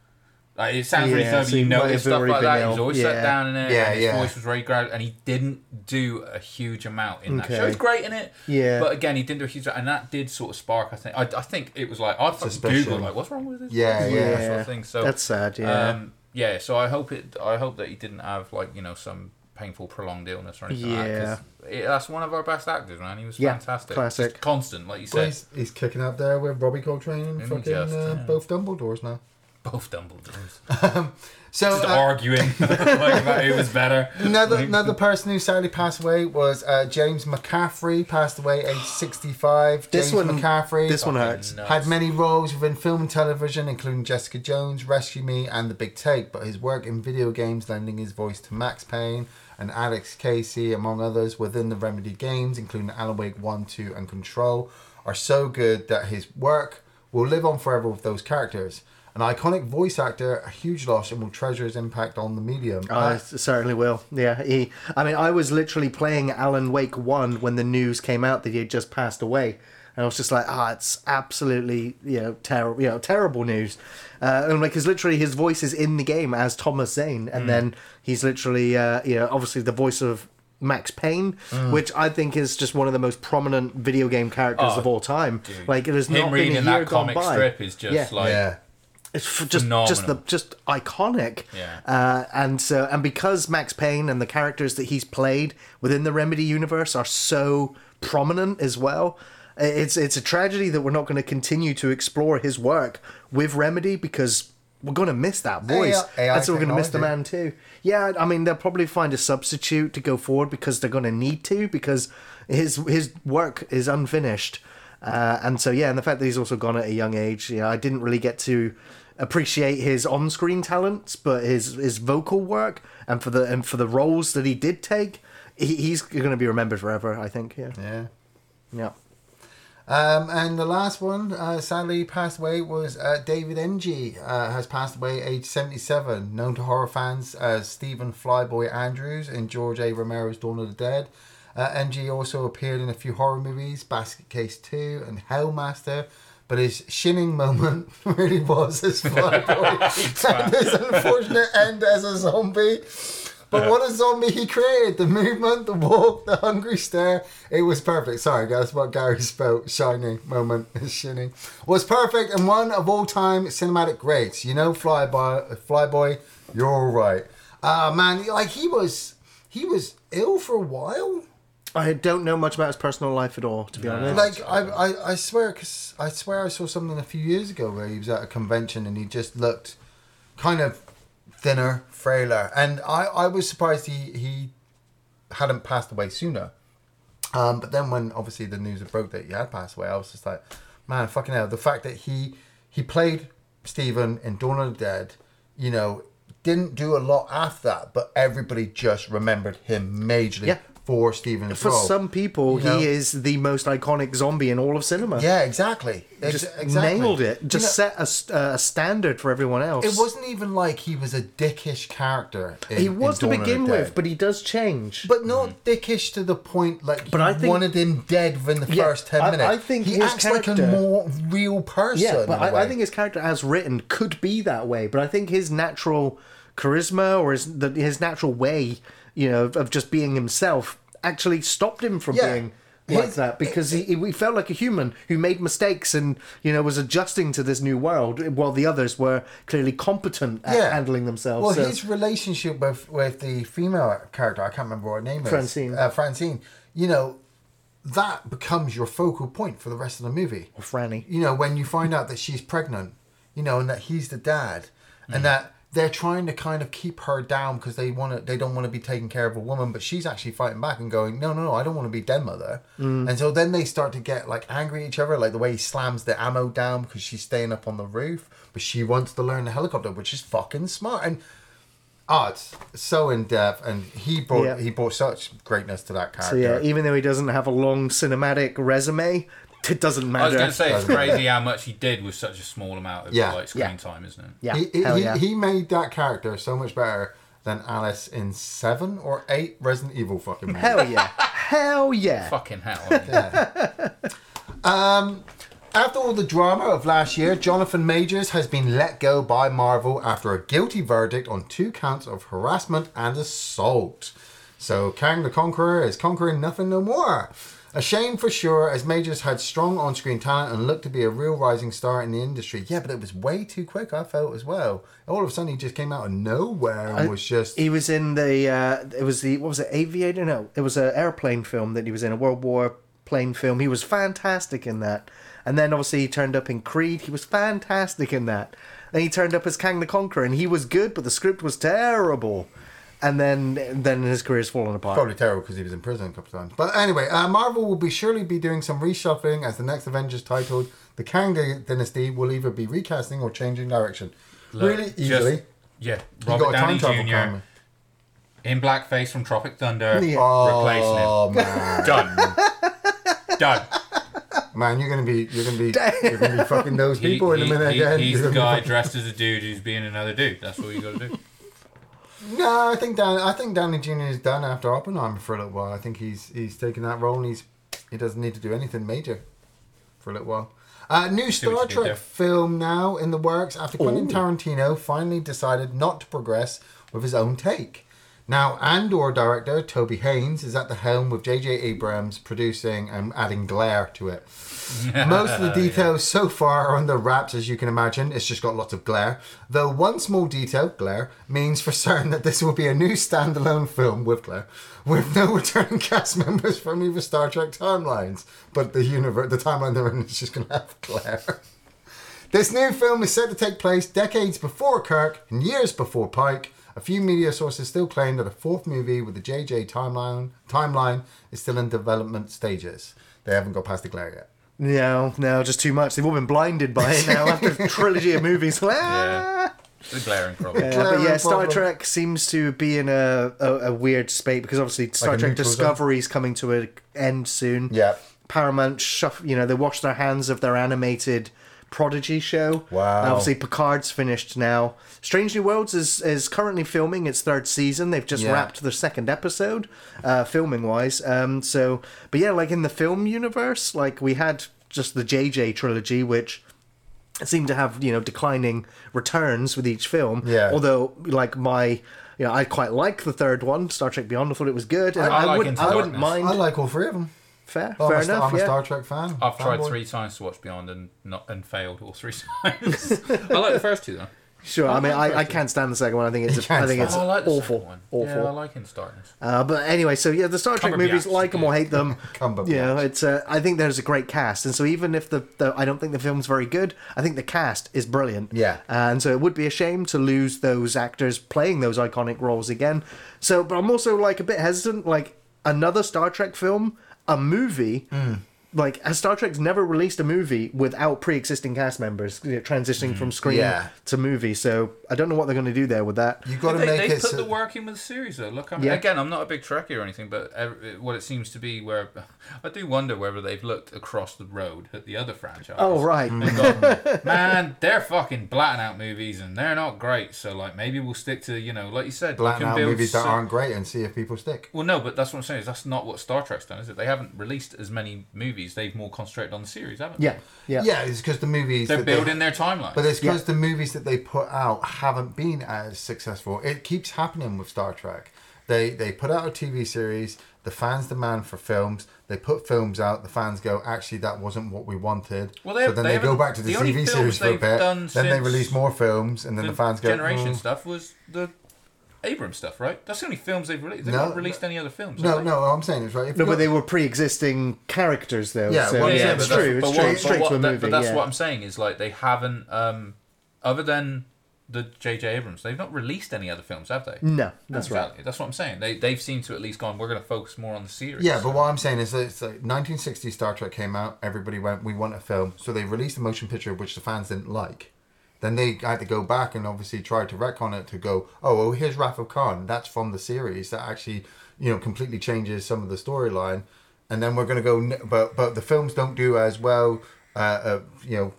Like, it sounds really Yeah, funny, so you he might notice stuff like been that. He was always Yeah. sat down in it. Yeah, and his yeah. voice was very gravelly, and he didn't do a huge amount in that Okay. show. He's great in it. Yeah. But again, he didn't do a huge, and that did sort of spark. I think. I, I think it was like I fucking Suspicion. googled like, what's wrong with this? Yeah, voice?" yeah. that sort of thing. So That's sad, yeah. Um, yeah. So I hope it. I hope that he didn't have like you know some painful prolonged illness or anything like that. 'cause it- that's one of our best actors, man. He was Yeah, fantastic. classic. Just constant, like you Well, said. he's, he's kicking up there with Robbie Coltrane and And fucking just, uh, yeah. both Dumbledores now. Both Dumbledores. So Just uh, arguing like about who was better. Another another person who sadly passed away was uh, James McCaffrey. Passed away age sixty five. This James one- McCaffrey. this one hurts. nuts. Had many roles within film and television, including Jessica Jones, Rescue Me, and The Big Take. But his work in video games, lending his voice to Max Payne and Alex Casey, among others, within the Remedy games, including Alan Wake 1, 2, and Control, are so good that his work will live on forever with those characters. An iconic voice actor, a huge loss, and will treasure his impact on the medium. I certainly will. Yeah, he. I mean, I was literally playing Alan Wake One when the news came out that he had just passed away, and I was just like, ah, it's absolutely you know terrible, you know, terrible news. Uh, and like, because literally his voice is in the game as Thomas Zane, and then he's literally, uh, you know, obviously the voice of Max Payne, which I think is just one of the most prominent video game characters Oh, of all time. dude. Like, it has Him not been a year that gone comic by. strip is just Yeah. like yeah. It's f- just just the just iconic. Yeah. Uh, and so and because Max Payne and the characters that he's played within the Remedy universe are so prominent as well, it's it's a tragedy that we're not going to continue to explore his work with Remedy because we're going to miss that voice. AI and so we're going to miss the man too. Yeah, I mean they'll probably find a substitute to go forward because they're going to need to because his his work is unfinished. Uh, and so yeah, and the fact that he's also gone at a young age, yeah, I didn't really get to appreciate his on-screen talents, but his his vocal work and for the and for the roles that he did take, he, he's going to be remembered forever. I think. Yeah. Yeah. Yeah. Um, and the last one, uh, sadly passed away, was uh, David Emge. Uh, has passed away age 77, known to horror fans as Stephen Flyboy Andrews in George A. Romero's Dawn of the Dead. Uh, Emge also appeared in a few horror movies, Basket Case 2 and Hellmaster. But his shinning moment really was as Flyboy and his unfortunate end as a zombie. But what a zombie he created! The movement, the walk, the hungry stare. It was perfect. Sorry, guys, what Gary spelled shining moment is shinning was perfect and one of all time cinematic greats. You know, Flyboy, Flyboy, you're all right. Ah, man, like he was, he was ill for a while. I don't know much about his personal life at all, to be honest. Like I, I, I swear, cause I swear I saw something a few years ago where he was at a convention and he just looked kind of thinner, frailer, and I, I was surprised he he hadn't passed away sooner. Um, but then when obviously the news broke that he had passed away, I was just like, man, fucking hell! The fact that he he played Stephen in Dawn of the Dead, you know, didn't do a lot after that, but everybody just remembered him majorly Yeah. For Stephen's For role. some people, You know? he is the most iconic zombie in all of cinema. Yeah, exactly. Ex- just exactly. nailed it. Just You know, set a, a standard for everyone else. It wasn't even like he was a dickish character. In, He was to begin with, but he does change. but not dickish to the point like But I think- wanted him dead within the Yeah, first ten minutes. I think he acts like a more real person. yeah, but I, I think his character as written could be that way. But I think his natural charisma or his the, his natural way, you know, of, of just being himself actually stopped him from Yeah. being like His- that because he, he, felt like a human who made mistakes and you know was adjusting to this new world while the others were clearly competent at Yeah. handling themselves. Well, so- his relationship with with the female character, I can't remember what her name is. Francine. Uh, Francine. You know, that becomes your focal point for the rest of the movie. Franny. You know, when you find out that she's pregnant, you know, and that he's the dad, and that they're trying to kind of keep her down because they want to, they don't want to be taking care of a woman, but she's actually fighting back and going, no, no, no, I don't want to be dead mother. Mm. And so then they start to get like angry at each other, like the way he slams the ammo down because she's staying up on the roof, but she wants to learn the helicopter, which is fucking smart. And oh, it's so in depth, and he brought Yeah. he brought such greatness to that character. So yeah, even though he doesn't have a long cinematic resume, it doesn't matter. I was going to say it's crazy how much he did with such a small amount of Yeah. like screen Yeah. time, isn't it? yeah, he, he, hell he- yeah. he made that character so much better than Alice in seven or eight Resident Evil fucking movies. hell yeah, hell yeah. Fucking hell. I mean, um, After all the drama of last year, Jonathan Majors has been let go by Marvel after a guilty verdict on two counts of harassment and assault. So Kang the Conqueror is conquering nothing no more. A shame for sure, as Majors had strong on screen talent and looked to be a real rising star in the industry. Yeah, but it was way too quick, I felt as well. All of a sudden, he just came out of nowhere and was just. He was in the. Uh, it was the what was it? Aviator? No, it was an airplane film that he was in. A World War plane film. He was fantastic in that. And then obviously he turned up in Creed. He was fantastic in that. Then he turned up as Kang the Conqueror, and he was good, but the script was terrible. And then then his career's fallen apart. Probably terrible because he was in prison a couple of times. But anyway, uh, Marvel will be surely be doing some reshuffling as the next Avengers titled The Kang Dynasty will either be recasting or changing direction. look, really just- easily. Yeah, You Robert got a Downey time Jr. coming. in blackface from Tropic Thunder, Yeah. replacing him. Oh man, Done. Done. man, you're gonna be you're gonna be you're gonna be fucking those He- people in a minute he- again. He's You're the guy fucking- dressed as a dude who's being another dude. That's what you got to do. No, I think Dan. I think Downey Jr. is done after Oppenheimer for a little while. I think he's he's taken that role and he's he doesn't need to do anything major for a little while. Uh, new Star Trek film now in the works after Quentin Tarantino finally decided not to progress with his own take. Now, Andor director Toby Haynes is at the helm with J.J. Abrams producing and adding glare to it. Most of the details so far are under wraps, as you can imagine. It's just got lots of glare. Though one small detail, glare, means for certain that this will be a new standalone film with glare, with no returning cast members from either Star Trek timelines. But the universe, the timeline they're in is just going to have glare. This new film is set to take place decades before Kirk and years before Pike. A few media sources still claim that a fourth movie with the JJ timeline timeline is still in development stages. They haven't got past the glare yet. No, no, just too much. They've all been blinded by it now after a trilogy of movies. Yeah. The glaring problem. Yeah, Clever but yeah, Star problem. Trek seems to be in a, a, a weird spate because obviously Star a Trek neutral? Discovery is coming to an end soon. Yeah. Paramount, shuff, you know, they wash their hands of their animated Prodigy show. Wow. And obviously, Picard's finished now. Strange New Worlds is, is currently filming its third season. They've just Yeah. wrapped their second episode, uh, filming wise. Um, so, but yeah, like in the film universe, like we had just the JJ trilogy, which seemed to have you know declining returns with each film. Yeah. Although, like my, you know, I quite like the third one, Star Trek Beyond. I thought it was good. And I I, like wouldn't, Into I wouldn't Darkness. mind. I like all three of them. Fair, I'm, fair a, Star- enough. I'm a. Star Trek fan. I've tried Fanboy. three times to watch Beyond and not and failed all three times. I like the first two though. Sure. I mean, like I, I can't stand the second one. I think it's You can't I think it's Oh, I like the awful, one. awful. Yeah, I like Into Darkness. Uh, but anyway, so yeah, the Star Trek Cumberbatch movies, like them or hate them, Cumberbatch. you know, it's. Uh, I think there's a great cast, and so even if the, the I don't think the film's very good, I think the cast is brilliant. Yeah. and so it would be a shame to lose those actors playing those iconic roles again. So, but I'm also like a bit hesitant. Like another Star Trek film, a movie. Hmm. Like, has Star Trek's never released a movie without pre-existing cast members you know, transitioning mm-hmm. from screen. Yeah. to movie? So I don't know what they're going to do there with that. You've got to they, make they it. put so- the work in with the series though. Look, I'm, Yeah. again, I'm not a big Trekkie or anything, but ev- what it seems to be where I do wonder whether they've looked across the road at the other franchise. Oh right, and gone, man, they're fucking blatting out movies and they're not great. So like maybe we'll stick to you know, like you said, we Black can out build movies that aren't great and see if people stick. Well, no, but that's what I'm saying. Is that's not what Star Trek's done, is it? They haven't released as many movies. They've more concentrated on the series, haven't they? yeah, yeah, Yeah, it's because the movies. They're that they- building their timeline. But it's because Yeah. the movies that they put out haven't been as successful. It keeps happening with Star Trek. They they put out a TV series. The fans demand for films. They put films out. The fans go, actually, that wasn't what we wanted. Well, they- so then they they, go back to the, the TV series for a bit. Then they release more films, and then the, fans go, generation "Mm." stuff was the Abrams stuff, right? That's the only films they've released. They've No, not released any other films. No, no, what I'm saying is right. If No, but they were pre-existing characters, though. Yeah, so, well, yeah, yeah, it's that's- true. It's but straight, what- straight but to a what- that- But that's yeah. what I'm saying is like they haven't, um, other than the J.J. Abrams, they've not released any other films, have they? No, that's right. That's what I'm saying. They they've seemed to at least gone. We're going to focus more on the series. Yeah, but what I'm saying is that it's like 1960 Star Trek came out. Everybody went, we want a film. So they released a motion picture which the fans didn't like. Then they had to go back and obviously try to retcon it to go, oh, well, here's Wrath of Khan. That's from the series. That actually, you know, completely changes some of the storyline. And then we're going to go, but but the films don't do as well, uh, uh, you know,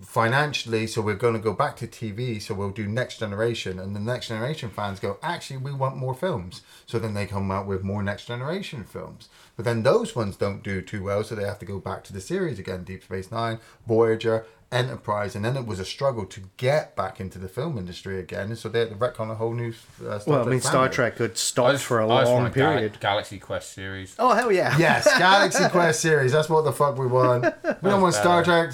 financially. So we're going to go back to TV. So we'll do Next Generation. And the Next Generation fans go, actually, we want more films. So then they come out with more Next Generation films. But then those ones don't do too well. So they have to go back to the series again Deep Space Nine, Voyager, Enterprise. And then it was a struggle to get back into the film industry again. So they had to retcon a whole new uh, Well, I mean, Star family. Trek could I stop just- for a long want Gal- period. Galaxy Quest series. Oh hell yeah! Yes, Galaxy Quest series. That's what the fuck we want. We don't want Star Trek.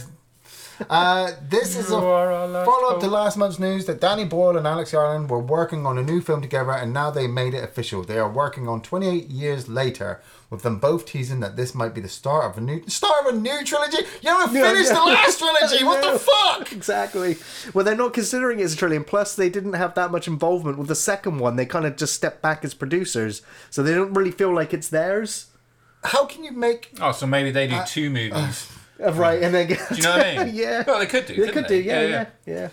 Uh, this is a You are our last follow up to last month's news that Danny Boyle and Alex Garland were working on a new film together, and now they made it official. They are working on 28 years later, with them both teasing that this might be the start of a new start of a new trilogy. You haven't Yeah, finished yeah. the last trilogy. What I the fuck? Exactly. Well, they're not considering it as a trillion. Plus, they didn't have that much involvement with the second one. They kind of just stepped back as producers, so they don't really feel like it's theirs. How can you make? Oh, so maybe they do two movies. Uh, Right, and then do you know what I mean? yeah, Well, they could do. they couldn't could do. Yeah, yeah, yeah.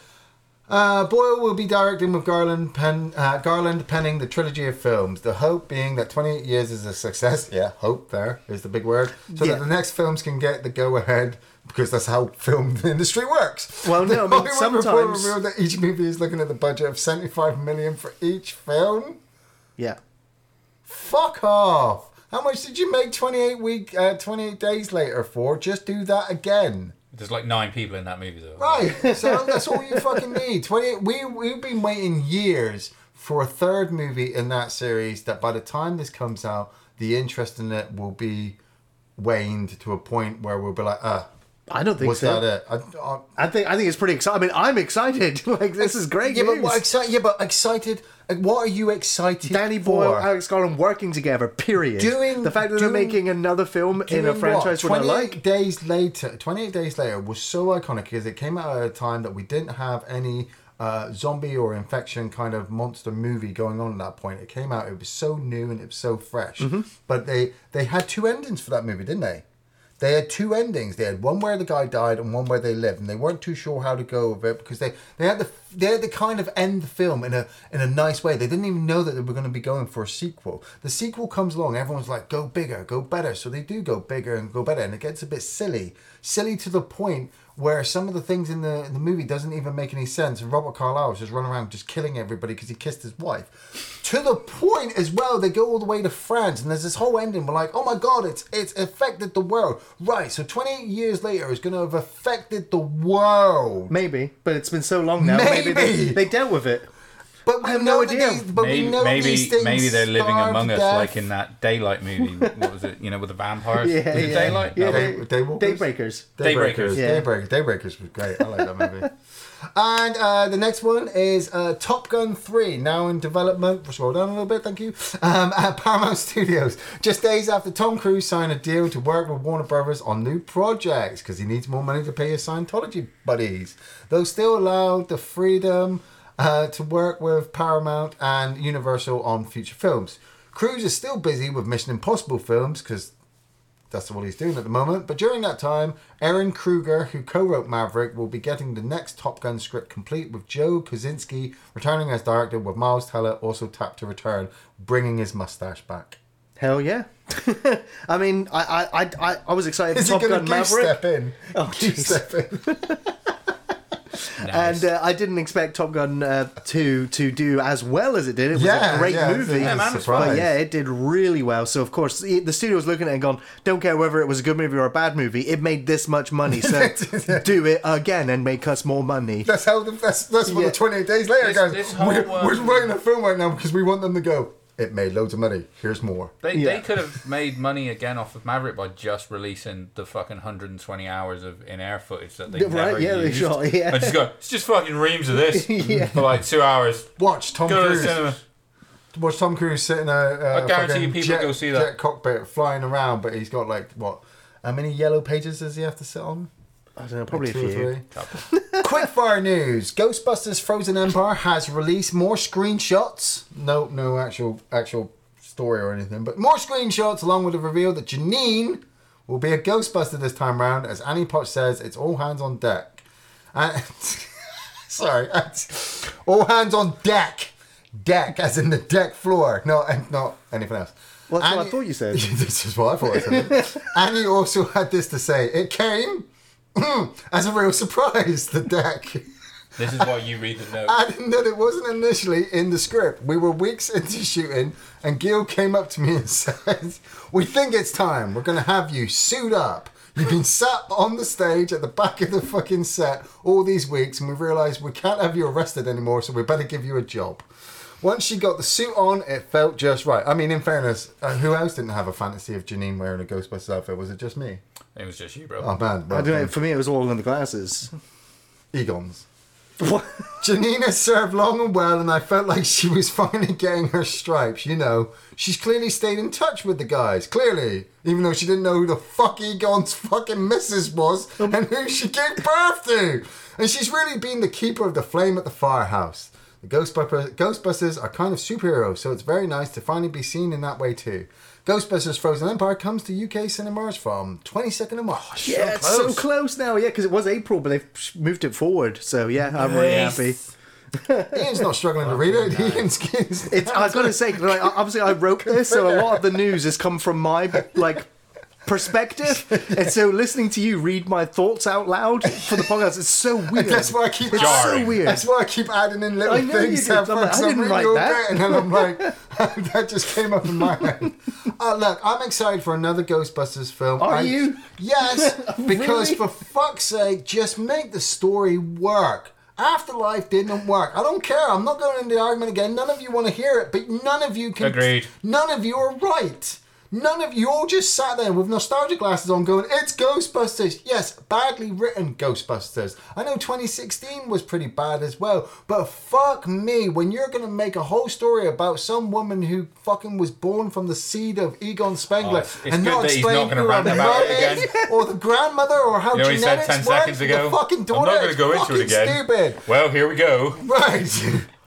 Uh, Boyle will be directing with Garland, pen, uh, Garland penning the trilogy of films. The hope being that 28 years is a success. Yeah, hope there is the big word. So Yeah. that the next films can get the go ahead because that's how film industry works. Well, no, I mean, The Hollywood Reporter sometimes- revealed that each movie is looking at the budget of 75 million for each film. Yeah. Fuck off. How much did you make 28 week, uh, 28 days later for? Just do that again. There's like nine people in that movie though. Right. So that's all you fucking need. Twenty. We we've been waiting years for a third movie in that series. That by the time this comes out, the interest in it will be waned to a point where we'll be like, ah, I don't think was so. that it? I, I, I think I think it's pretty exciting. I mean, I'm excited. like this is great yeah, news. but excited? Yeah, but excited. What are you excited? Danny Boyle, for? Alex Garland working together. Period. Doing- the fact that they're making another film in a franchise not 28 like. days later 28 days later was so iconic because it came out at a time that we didn't have any uh, zombie or infection kind of monster movie going on at that point it came out it was so new and it was so fresh Mm-hmm. but they they had two endings for that movie didn't they they had two endings. They had one where the guy died and one where they lived, and they weren't too sure how to go with it because they, they had the they had to kind of end the film in a in a nice way. They didn't even know that they were going to be going for a sequel. The sequel comes along, everyone's like, "Go bigger, go better." So they do go bigger and go better, and it gets a bit silly, silly to the point where some of the things in the in the movie doesn't even make any sense. And Robert Carlyle is just running around just killing everybody because he kissed his wife. To the point as well, they go all the way to France, and there's this whole ending. We're like, oh my god, it's it's affected the world. Right, so 28 years later, it's going to have affected the world. Maybe, but it's been so long now. Maybe, they, Maybe. they dealt with it. But we I have know no idea. These, but maybe we know maybe, these things maybe they're living among to us death. like in that Daylight movie. what was it? You know, with the vampires. Yeah, was yeah. Daylight? Yeah, No. Day, they- Daywalkers? Daybreakers. Daybreakers. Yeah. Daybreakers. Daybreakers was great. I like that movie. and uh, the next one is uh, Top Gun 3, now in development. Scroll down a little bit, thank you. Um, at Paramount Studios. Just days after Tom Cruise signed a deal to work with Warner Brothers on new projects because he needs more money to pay his Scientology buddies. Though still allowed the freedom uh, to work with Paramount and Universal on future films. Cruise is still busy with Mission Impossible films because that's what he's doing at the moment. But during that time, Ehren Kruger, who co-wrote Maverick, will be getting the next Top Gun script complete with Joe Kosinski returning as director, with Miles Teller also tapped to return, bringing his mustache back. Hell yeah. I mean, I I, I, I, was excited Is for he Top going Gun to step in? Oh, step in. Nice. And uh, I didn't expect Top Gun uh, 2 to do as well as it did. It was Yeah, a great yeah, movie. Yeah, man, surprise. But yeah, it did really well. So of course, the the studio was looking at it and gone, don't care whether it was a good movie or a bad movie. It made this much money, so do it again and make us more money. That's how. The, that's that's what Yeah. the 28 days later This- guys. this whole, we're, um, we're writing a film right now because we want them to go. It made loads of money. Here's more. They, Yeah. they could have made money again off of Maverick by just releasing the fucking 120 hours of in-air footage that they Yeah, right, never yeah, they used. shot, yeah. And just go, it's just fucking reams of this Yeah. for like two hours. Watch Tom Go to the Cruise. cinema. Watch Tom Cruise sitting in a, uh, I guarantee you people jet, go see that. jet cockpit flying around, but he's got like what? How many yellow pages does he have to sit on? I don't know, probably a Two or few. three. Quickfire news: Ghostbusters: Frozen Empire has released more screenshots. No, no actual actual story or anything, but more screenshots along with the reveal that Janine will be a Ghostbuster this time round. As Annie Potts says, it's all hands on deck. And, sorry, it's all hands on deck. Deck, as in the deck floor, not not anything else. Well, that's what I thought you said. this is what I thought I said. Annie also had this to say: "It came Mm, as a real surprise. The deck." This is why you read the note. Adding that it wasn't initially in the script. We were weeks into shooting, and Gil came up to me and said, "We think it's time. We're gonna have you suit up. You've been sat on the stage at the back of the fucking set all these weeks, and we've realised we can't have you arrested anymore, so we better give you a job." Once she got the suit on, it felt just right. I mean, in fairness, uh, who else didn't have a fantasy of Janine wearing a Ghostbusters outfit? Was it just me? It was just you, bro. Oh man, I well don't know. For me, it was all in the glasses. Egon's. What? Janina served long and well, and I felt like she was finally getting her stripes. You know, she's clearly stayed in touch with the guys. Clearly, even though she didn't know who the fuck Egon's fucking missus was and who she gave birth to. And she's really been the keeper of the flame at the firehouse. The Ghostbusters, Ghostbusters are kind of superheroes, so it's very nice to finally be seen in that way too. Ghostbusters Frozen Empire comes to UK cinemas from 22nd of March. Yeah, it's so close. close now. Yeah, because it was April, but they've moved it forward. So yeah, I'm really happy. Ian's not struggling to read it. Ian's, Ian's It's, I've got to say, like, obviously, I wrote this, so a lot of the news has come from my like perspective, and so listening to you read my thoughts out loud for the podcast is so weird. That's why I keep it's Jarring. so weird. That's why I keep adding in little I know you things. did. I'm like. I didn't reading write that. and then I'm like, that just came up in my head. Uh, look, I'm excited for another Ghostbusters film. Are I- you? Yes, because Really? for fuck's sake, just make the story work. Afterlife didn't work. I don't care. I'm not going into the argument again. None of you want to hear it, but none of you can. Agreed. None of you are right. None of you all just sat there with nostalgia glasses on going, it's Ghostbusters. Yes, badly written Ghostbusters. I know 2016 was pretty bad as well, but fuck me, when you're going to make a whole story about some woman who fucking was born from the seed of Egon Spengler Oh, it's- it's and not explain not who her mum is, again. or the grandmother or how You know genetics 10 work, the fucking I'm not going to go into it again. stupid. Well, here we go. Right.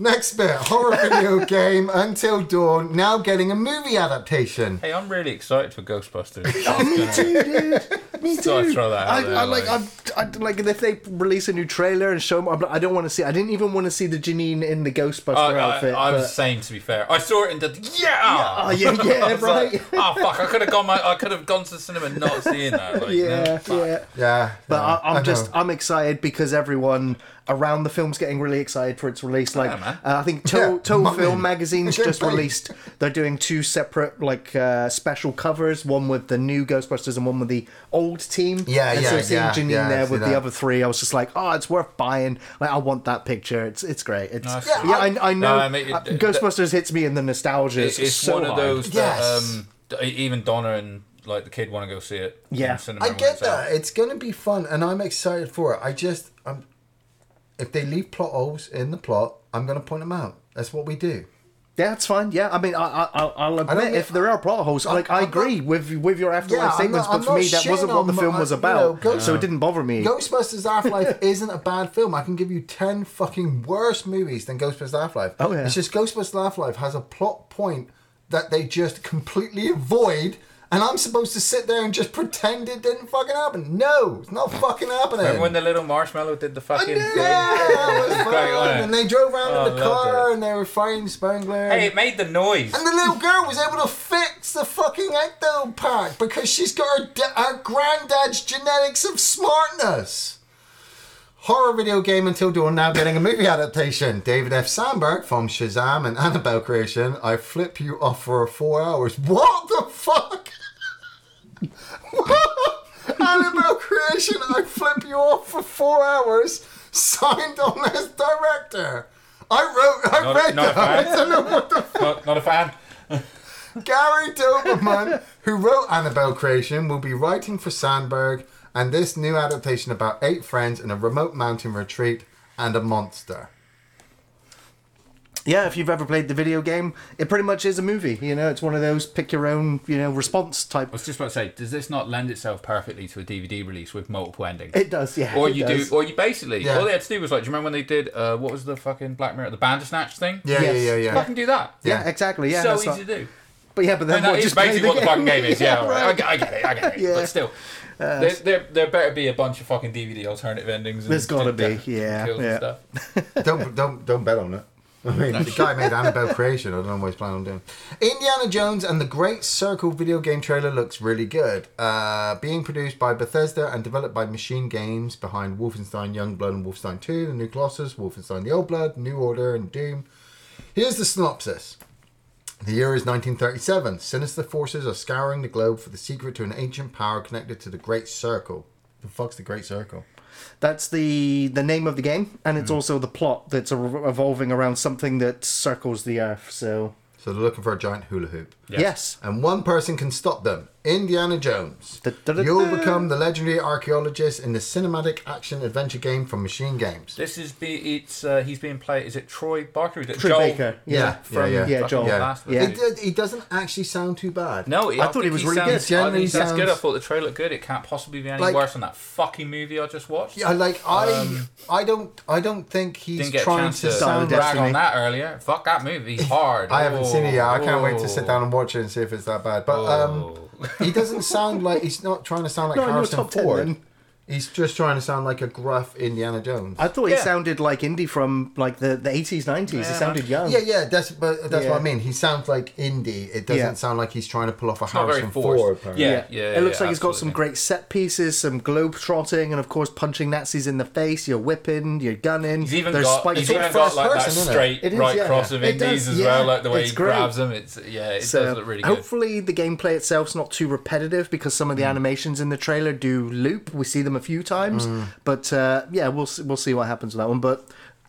Next bit, horror video game Until Dawn, now getting a movie adaptation. Hey, I'm really excited for Ghostbusters. Me too, dude. Me too. Thought I'd throw that out I, there, I like, like- I, I, like if they release a new trailer and show. 'em- I'm- I don't want to see. I didn't even want to see the Janine in the Ghostbuster I, I, outfit. I was but- saying to be fair, I saw it and did yeah. Oh yeah, yeah, I was like, right. oh fuck! I could have gone. My, I could have gone to the cinema not seeing that. Like, yeah, no, yeah. Yeah. But yeah, I, I'm know. just I'm excited because everyone around the film's getting really excited for its release. Like Yeah, uh, I think To, Yeah, to. Film Magazine's just paid. released. They're doing two separate like uh, special covers, one with the new Ghostbusters and one with the old team. Yeah, and yeah, so seeing yeah, Janine yeah, there with that. the other three, I was just like, oh, it's worth buying. Like I want that picture. It's it's great. It's Nice. yeah, Yeah, I, I know. No, I mean, it- uh, it- Ghostbusters hits me in the nostalgia. It's, It's, it's so one of hard. those Yes. that um, even Donna and like the kid want to go see it. in Yeah. cinema I get it's out. that. It's going to be fun, and I'm excited for it. I just, I'm, if they leave plot holes in the plot, I'm going to point them out. That's what we do. Yeah, it's fine. Yeah, I mean, I, I, I'll- admit mean- if there are plot holes, like I not- agree with with your afterlife Yeah, statements, not- but for me, that wasn't what the film my- was you about, know, Ghost- so it didn't bother me. Ghostbusters Afterlife isn't a bad film. I can give you 10 fucking worse movies than Ghostbusters Afterlife. Oh, yeah. It's just Ghostbusters Afterlife has a plot point that they just completely avoid, and I'm supposed to sit there and just pretend it didn't fucking happen. No, it's not fucking happening. Remember when the little marshmallow did the fucking yeah, thing? that was Great, fun. Oh, and they drove around Oh, in the car it. and they were fighting Spengler. Hey, it made the noise. And the little girl was able to fix the fucking ecto pack because she's got her, her granddad's genetics of smartness. Horror video game Until Dawn now getting a movie adaptation. David F. Sandberg from Shazam and Annabelle creation. I flip you off for four hours. What the fuck? What? Annabelle creation. I flip you off for four hours. Signed on as director. I wrote. Not, read not a that. fan. not, not a fan. Gary Dauberman, who wrote Annabelle Creation, will be writing for Sandberg and this new adaptation about eight friends in a remote mountain retreat and a monster. Yeah, if you've ever played the video game, it pretty much is a movie. You know, it's one of those pick your own, you know, response type. I was just about to say, does this not lend itself perfectly to a DVD release with multiple endings? It does, yeah. or you does. do, or you basically, Yeah. all they had to do was like, do you remember when they did, uh, what was the fucking Black Mirror, the Bandersnatch thing? Yeah, Yes. yeah, yeah, yeah. Fucking do that. Yeah, exactly. Yeah, so that's easy not- to do. But yeah, but then And that what? is Just basically the what the fucking game is. Yeah, all right. I, right. get- I get it. I get it. Yeah. But still, there, there, there better be a bunch of fucking DVD alternative endings. And There's gotta be, yeah, kills and yeah. stuff. don't don't don't bet on it. I mean, the guy made Annabelle Creation. I don't know what he's planning on doing. Indiana Jones and the Great Circle video game trailer looks really good. Uh, being produced by Bethesda and developed by Machine Games behind Wolfenstein Youngblood and Wolfenstein 2, The New Colossus, Wolfenstein The Old Blood, New Order, and Doom. Here's the synopsis. The year is 1937. Sinister forces are scouring the globe for the secret to an ancient power connected to the Great Circle. The fuck's the Great Circle? That's the the name of the game, and it's hmm. also the plot that's re- evolving around something that circles the earth. So So they're looking for a giant hula hoop. Yes. yes, and one person can stop them Indiana Jones. You'll become the legendary archaeologist in the cinematic action adventure game from Machine Games. This is be it's uh, he's being played. Is it Troy Barker? Troy Troy Baker, yeah. from Yeah, yeah. Yeah, Joel. Yeah. Last Yeah. It, did- he doesn't actually sound too bad. No, I thought he was really good. Sounds, I Genuinely think he sounds good. I thought the trailer looked good. It can't possibly be any Like- worse than that fucking movie I just watched. Yeah, like I, I don't, I don't think he's Um, Didn't get trying chance to to sound. Destiny. brag on that earlier. Fuck that movie, hard. I haven't seen it yet. I can't wait to Oh. sit down and watch it and see if it's that bad. But um, he doesn't sound like he's not trying to sound like in Harrison top 10 Ford. Then. He's just trying to sound like a gruff Indiana Jones. I thought he Yeah. sounded like Indy from like the the eighties, nineties. Yeah, he sounded young. Yeah, yeah, that's but that's Yeah. what I mean. He sounds like Indy. It doesn't Yeah. sound like he's trying to pull off a not very Harrison forced. Ford. apparently. Yeah, yeah, It looks yeah, like he's got some absolutely. great set pieces, some globe trotting, and of course punching Nazis in the face. You're whipping, you're gunning. He's even There's got spikes he's on even got first like person, that isn't it? straight It is, right yeah. cross of It indies does, as yeah. well, like the way It's he great. grabs them. It's yeah, it So, does look really good. hopefully the gameplay itself's not too repetitive because some of Hmm. the animations in the trailer do loop. We see them a few times, Hmm. but uh, yeah, we'll see, we'll see what happens with that one. But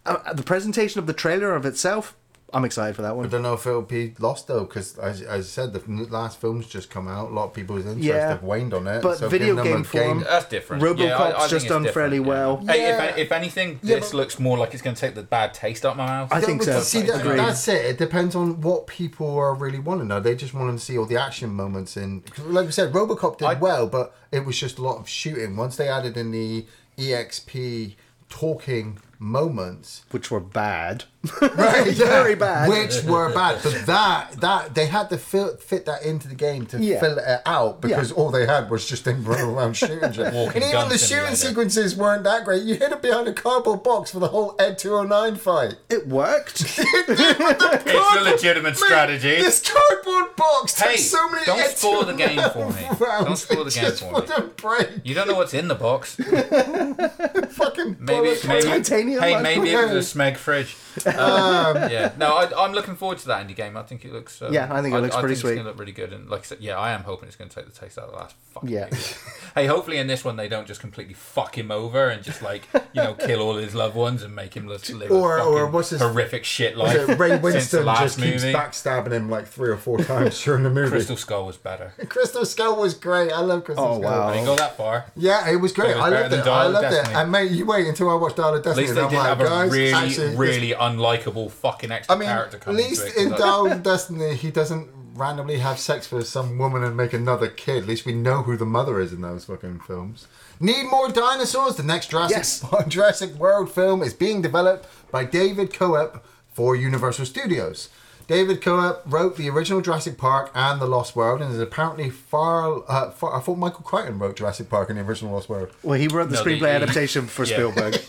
uh, the presentation of the trailer of itself, I'm excited for that one. I don't know if it'll be lost though, because as, as I said, the last film's just come out. A lot of people's interest Yeah. have waned on it. But so video giving them game a form- That's different. RoboCop's yeah, I, I just done fairly yeah. well. Hey, if, if anything, Yeah, this but- looks more like it's going to take the bad taste out my mouth. I think but so. See, that, that's it. It depends on what people are really wanting. Now they just want to see all the action moments in. 'cause Like we said, RoboCop did I- well, but it was just a lot of shooting. Once they added in the EXP talking moments, Which were bad. Right? Very bad. Which were bad, but that that they had to fit, fit that into the game to Yeah. fill it out because all they had was just them running around shooting and even the shooting simulator. sequences weren't that great. You hid it behind a cardboard box for the whole Ed 209 fight. It worked. it's a legitimate strategy. This cardboard box took Hey, so many don't Ed spoil the game oh for me. Don't spoil the game for me. break. You don't know what's in the box. Fucking Maybe, bullet maybe, Titanium hey, maybe it was a Smeg fridge. Um, yeah, no, I, I'm looking forward to that Indy game. I think it looks. Uh, Yeah, I think it looks pretty think sweet. It's gonna look really good, and like I said, yeah, I am hoping it's going to take the taste out of the last fucking. Yeah. hey, hopefully in this one they don't just completely fuck him over and just like you know kill all his loved ones and make him live, live Or- a or what's his- horrific shit Was life. Ray Winstone last just keeps movie. backstabbing him like three or four times during the movie. Crystal Skull was better. Crystal Skull was great. I love Crystal Oh, Skull. wow. I didn't go that far. Yeah, it was great. It was I better loved it. I of loved it. And mate, you wait until I watch Dial of At least they didn't like, have a guys, really, actually, this- really unlikable fucking extra I mean, character at coming least into it. in 'cause I- Dial of Destiny, he doesn't randomly have sex with some woman and make another kid. At least we know who the mother is in those fucking films. Need more dinosaurs? The next Jurassic, Yes. Jurassic World film is being developed by David Koepp for Universal Studios. David Koepp wrote the original Jurassic Park and The Lost World, and is apparently far, uh, far. I thought Michael Crichton wrote Jurassic Park and the original Lost World. Well, he wrote the No, screenplay the- adaptation for yeah. Spielberg.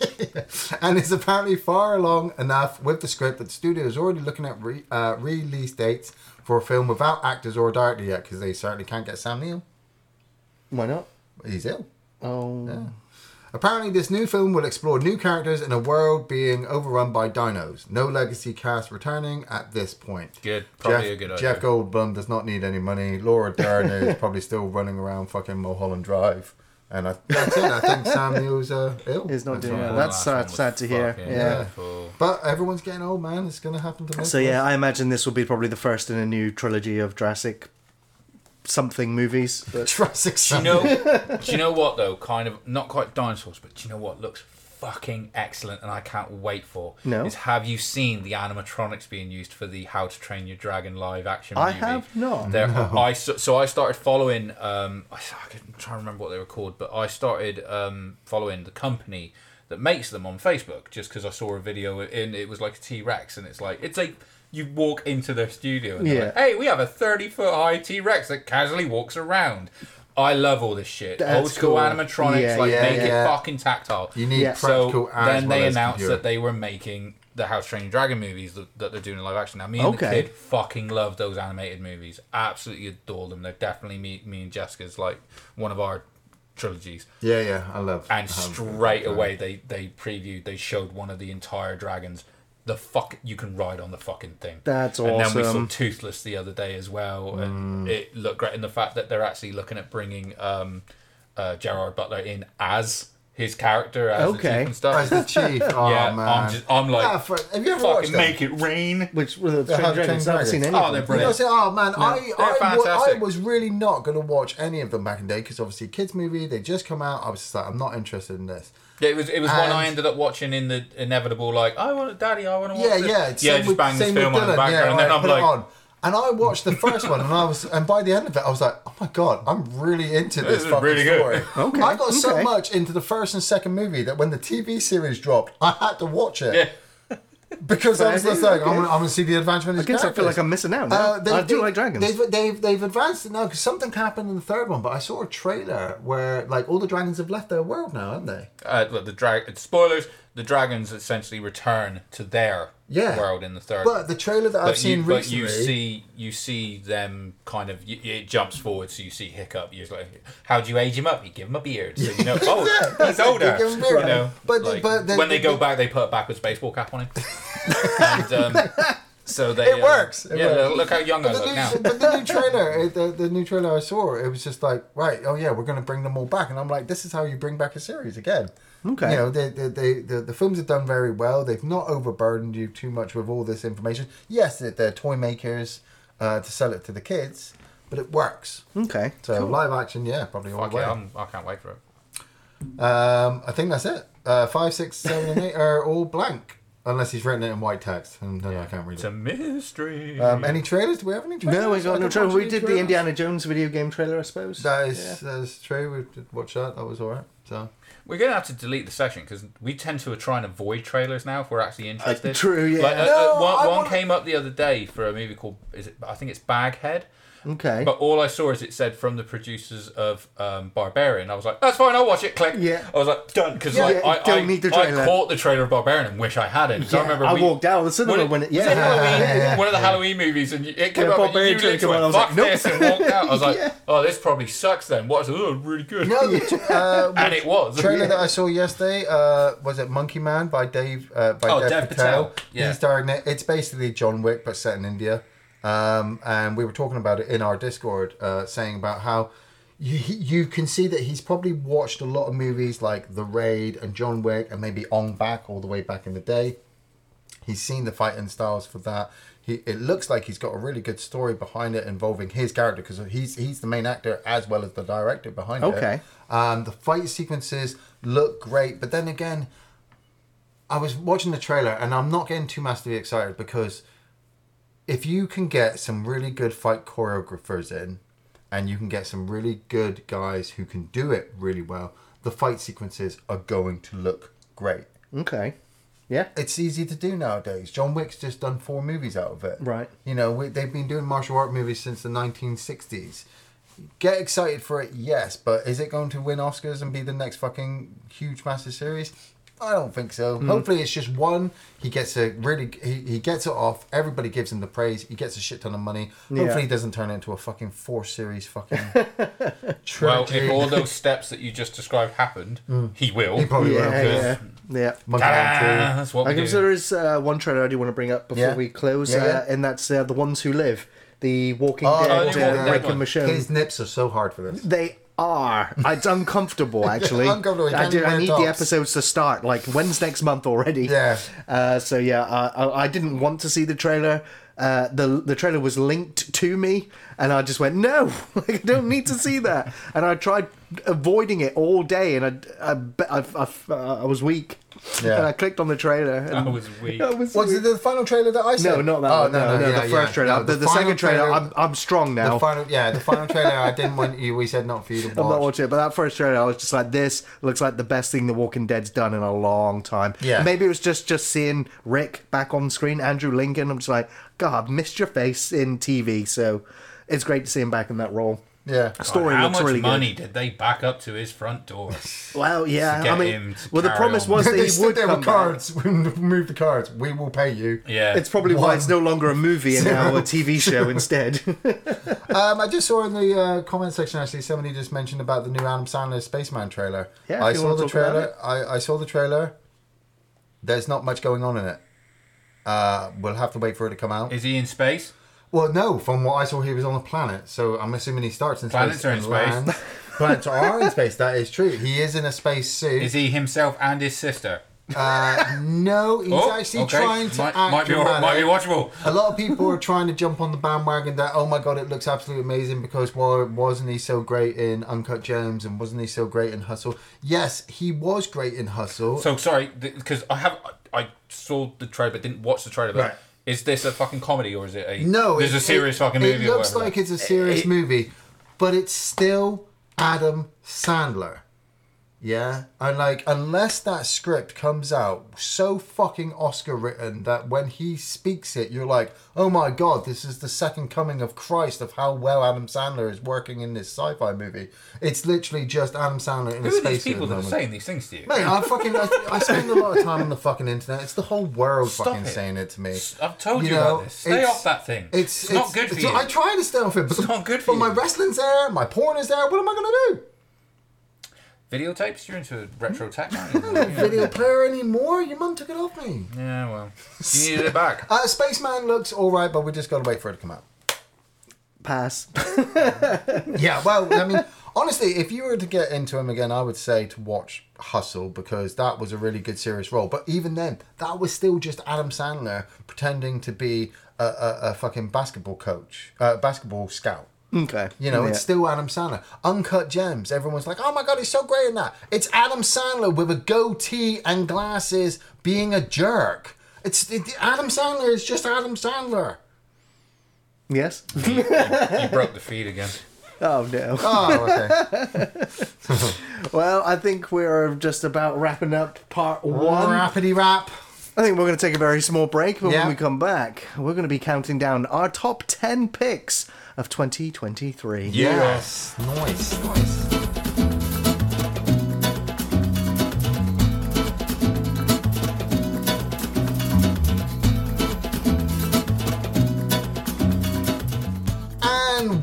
and is apparently far along enough with the script that the studio is already looking at re- uh, release dates for a film without actors or a director yet because they certainly can't get Sam Neill. Why not? He's ill. Oh, Apparently, this new film will explore new characters in a world being overrun by dinos. No legacy cast returning at this point. Good, probably Jeff, a good idea. Jeff Goldblum does not need any money. Laura Dern is probably still running around fucking Mulholland Drive. And I, that's it. I think Sam Neill's uh, ill. He's not That's doing right. well. That's sad- sad to hear. fucking Yeah. dreadful. But everyone's getting old, man. It's going to happen to most So yeah. I imagine this will be probably the first in a new trilogy of Jurassic something movies. But Jurassic Do you know? do you know what though? Kind of not quite dinosaurs, but do you know what looks fucking excellent, and I can't wait for? No. Is have you seen the animatronics being used for the How to Train Your Dragon live action? Movie? I movie? have not. There, I so, so I started following. Um, I, I'm trying to remember what they were called, but I started um, following the company that makes them on Facebook just because I saw a video in. It was like a T Rex, and it's like it's like you walk into the studio and Yeah. like, hey, we have a 30 foot high T Rex that casually walks around. I love all this shit. That's Old school cool. animatronics, Yeah, like yeah, make yeah. it fucking tactile. You need Yeah. practical so as then they well as announced computer. that they were making the House Training Dragon movies that, that they're doing in live action. Now, me and Okay. the kid fucking love those animated movies. Absolutely adore them. They're definitely me, me and Jessica's like one of our trilogies. Yeah, yeah, I love. And I love- straight away they they previewed, they showed one of the entire dragons. The fuck you can ride on the fucking thing. That's awesome. And then we saw. Toothless the other day as well, Mm. and it looked great. And the fact that they're actually looking at bringing um, uh, Gerard Butler in as his character, as Okay. the chief and stuff. As the chief. Oh, yeah, man. I'm just, I'm like, Ah, for- have you ever watched fucking them? make it rain. which were the Train Train Dragons? I've not seen Dragons. any. Oh, of they're them. You know, brilliant. oh man, I, they're I, wa- I was really not going to watch any of them back in the day because obviously kids movie they just come out. I was just like, I'm not interested in this. Yeah, it was it was one I ended up watching in the inevitable like I want Daddy, I want to watch Yeah, this. yeah, yeah, same just with, bang this same film on the background, yeah, and then I'm put like, it on. And I watched the first one, and I was, and by the end of it, I was like, "Oh my god, I'm really into this, This is fucking really good. story." Okay, I got so much into the first and second movie that when the TV series dropped, I had to watch it yeah, because I was just Fair like, enough, "I'm okay. gonna, I'm gonna see the advancement." I guess I feel like I'm missing out now. Uh, they, I do they- like dragons. They've, they've, they've advanced it now because something happened in the third one, but I saw a trailer where like all the dragons have left their world now, haven't they? uh, well, the drag spoilers. The dragons essentially return to their Yeah. world in the third. But the trailer that I've but seen you, but recently, you see you see them kind of y- it jumps forward, so you see Hiccup. You're like, how do you age him up? You give him a beard, so you know. Oh, That's he's older. you give him a beard. You know, But- like, but the- when they the- go back, they put a backwards baseball cap on him. and, um, so they. It um, works, it yeah, works. look how young I But the, look now. new, but the new trailer, the, the new trailer I saw, it was just like, right, oh yeah, we're going to bring them all back, and I'm like, this is how you bring back a series again. Okay. You know, they, they, they, the the films have done very well. They've not overburdened you too much with all this information. Yes, they're, they're toy makers uh, to sell it to the kids, but it works. okay. So live action, yeah, probably all Fuck the way. yeah, I'm, I can't wait for it. Um, I think that's it. Uh, five, six, seven, and eight are all blank, unless he's written it in white text, and then I can't read It's it. a mystery. Um, any trailers? Do we have any trailers? No, we got no can trailer. watch We any did the. Indiana Jones video game trailer, I suppose. That is that is true. We did watch that. That was alright. So We're gonna have to delete the section because we tend to try and avoid trailers now if we're actually interested. true, yeah. Like, uh, No, uh, one, one wanna- came up the other day for a movie called is it? I think it's Baghead. Okay. But all I saw is it said from the producers of um, Barbarian. I was like, that's fine, I'll watch it. Click. Yeah. I was like, done. Because Yeah, like, you I, don't I, need the I caught the trailer of Barbarian and wish I hadn't. 'Cause I remember I we, walked out of the cinema when it, it- yeah. Halloween, Yeah, yeah, one of the yeah. Halloween movies, and it came Yeah, up and you Barbarian literally went, was like, fuck nope. this, and walked out. I was like, Yeah. oh, this probably sucks then. What's oh, really good. no, uh, and it was. The trailer that I saw yesterday uh, was it Monkey Man by Dave uh, by Oh, Dev, Dev Patel. Patel. Yeah. He's starring it. It's basically John Wick but set in India. Um, and we were talking about it in our Discord, uh, saying about how you, you can see that he's probably watched a lot of movies like The Raid and John Wick and maybe Ong-Bak all the way back in the day. He's seen the fighting styles for that. He, it looks like he's got a really good story behind it involving his character because he's he's the main actor as well as the director behind it. Okay. Um, the fight sequences look great, but then again, I was watching the trailer and I'm not getting too massively excited because if you can get some really good fight choreographers in and you can get some really good guys who can do it really well, the fight sequences are going to look great. Okay. Yeah. It's easy to do nowadays. John Wick's just done four movies out of it. Right. You know, we, they've been doing martial art movies since the 1960s. Get excited for it, yes, but is it going to win Oscars and be the next fucking huge massive series? I don't think so. Hmm. Hopefully, it's just one. He gets a really he, he gets it off. Everybody gives him the praise. He gets a shit ton of money. Yeah. Hopefully, he doesn't turn it into a fucking four series fucking Well, if all those steps that you just described happened, he will. He probably will. Yeah, yeah, yeah. Ah, that's what I guess do. there is uh, one trailer I do want to bring up before Yeah. we close, Yeah, yeah. Uh, and that's uh, the ones who live, the Walking Oh, Dead, the Walking uh, Dead Rick one. and Michonne. His nips are so hard for this. They are. It's uncomfortable, actually. uncomfortable. I, do, I need the episodes to start. Like, when's next month already? Yeah. Uh, so yeah, uh, I, I didn't want to see the trailer. Uh, the the trailer was linked to me, and I just went, no, like, I don't need to see that. And I tried avoiding it all day, and I I, I, I, I was weak. Yeah. And I clicked on the trailer. And I was weak. I was Was weak. it the final trailer that I said? No, not that oh, one. No, no, yeah, the yeah. first trailer. No, the, the final second trailer, I'm, I'm strong now. The final, yeah, the final trailer. I didn't want you. We said not for you to watch. I'm not watching it, but that first trailer, I was just like, "This looks like the best thing The Walking Dead's done in a long time." Yeah. maybe it was just just seeing Rick back on screen, Andrew Lincoln. I'm just like, God, I've missed your face in TV, so it's great to see him back in that role. Yeah. Story How looks much really money did they back up to his front door? Well, yeah, to get I mean, him to well, the promise on? was that they he stood would there come with back. cards. Remove the cards. We will pay you. Yeah, It's probably why it's no longer a movie and now a TV show instead. Um, I just saw in the uh, comment section actually somebody just mentioned about the new Adam Sandler Spaceman trailer. Yeah, I saw the trailer. I, I saw the trailer. There's not much going on in it. Uh, we'll have to wait for it to come out. is he in space? Well, no, from what I saw, he was on a planet, so I'm assuming he starts in Planets space. are in and space. lands. Planets are in space. That is true. He is in a space suit. Is he himself and his sister? Uh, no, he's Oh, actually okay. trying to might, act might be dramatic. might be watchable. A lot of people are trying to jump on the bandwagon that oh my god it looks absolutely amazing because well wasn't he so great in Uncut Gems and wasn't he so great in Hustle? Yes, he was great in Hustle. So sorry, because I have I saw the trailer but didn't watch the trailer. But Right. Is this a fucking comedy or is it a no, There's it- a serious it, fucking movie. It looks like it's a serious It- movie, but it's still Adam Sandler. Yeah, and like unless that script comes out so fucking Oscar written that when he speaks it, you're like, oh my god, this is the second coming of Christ of how well Adam Sandler is working in this sci-fi movie. It's literally just Adam Sandler in Who a are these people that are saying these things to you? Mate, I fucking I, I spend a lot of time on the fucking internet. It's the whole world Stop fucking it. saying it to me. I've told you, know, about this. Stay off that thing. It's, It's, not good for you. I try to stay off it, but It's not good for but my you. wrestling's there, my porn is there. What am I gonna do? Videotapes? You're into retro tech, aren't you? Video player anymore? Your mum took it off me. yeah, well, you needed it back. Uh, Spaceman looks all right, but we just gotta wait for it to come out. Pass. Yeah, well, I mean, honestly, if you were to get into him again, I would say to watch Hustle because that was a really good serious role. But even then, that was still just Adam Sandler pretending to be a, a, a fucking basketball coach, uh, basketball scout. Okay. You know, Yeah. it's still Adam Sandler. Uncut Gems. Everyone's like, oh my god, he's so great in that. It's Adam Sandler with a goatee and glasses being a jerk. It's it, Adam Sandler is just Adam Sandler. Yes. You broke the feed again. Oh no. Oh, okay. Well, I think we're just about wrapping up part one. Rapidy rap. I think we're going to take a very small break, but Yeah. when we come back, we're going to be counting down our top 10 picks of 2023. Yes. Nice. Nice.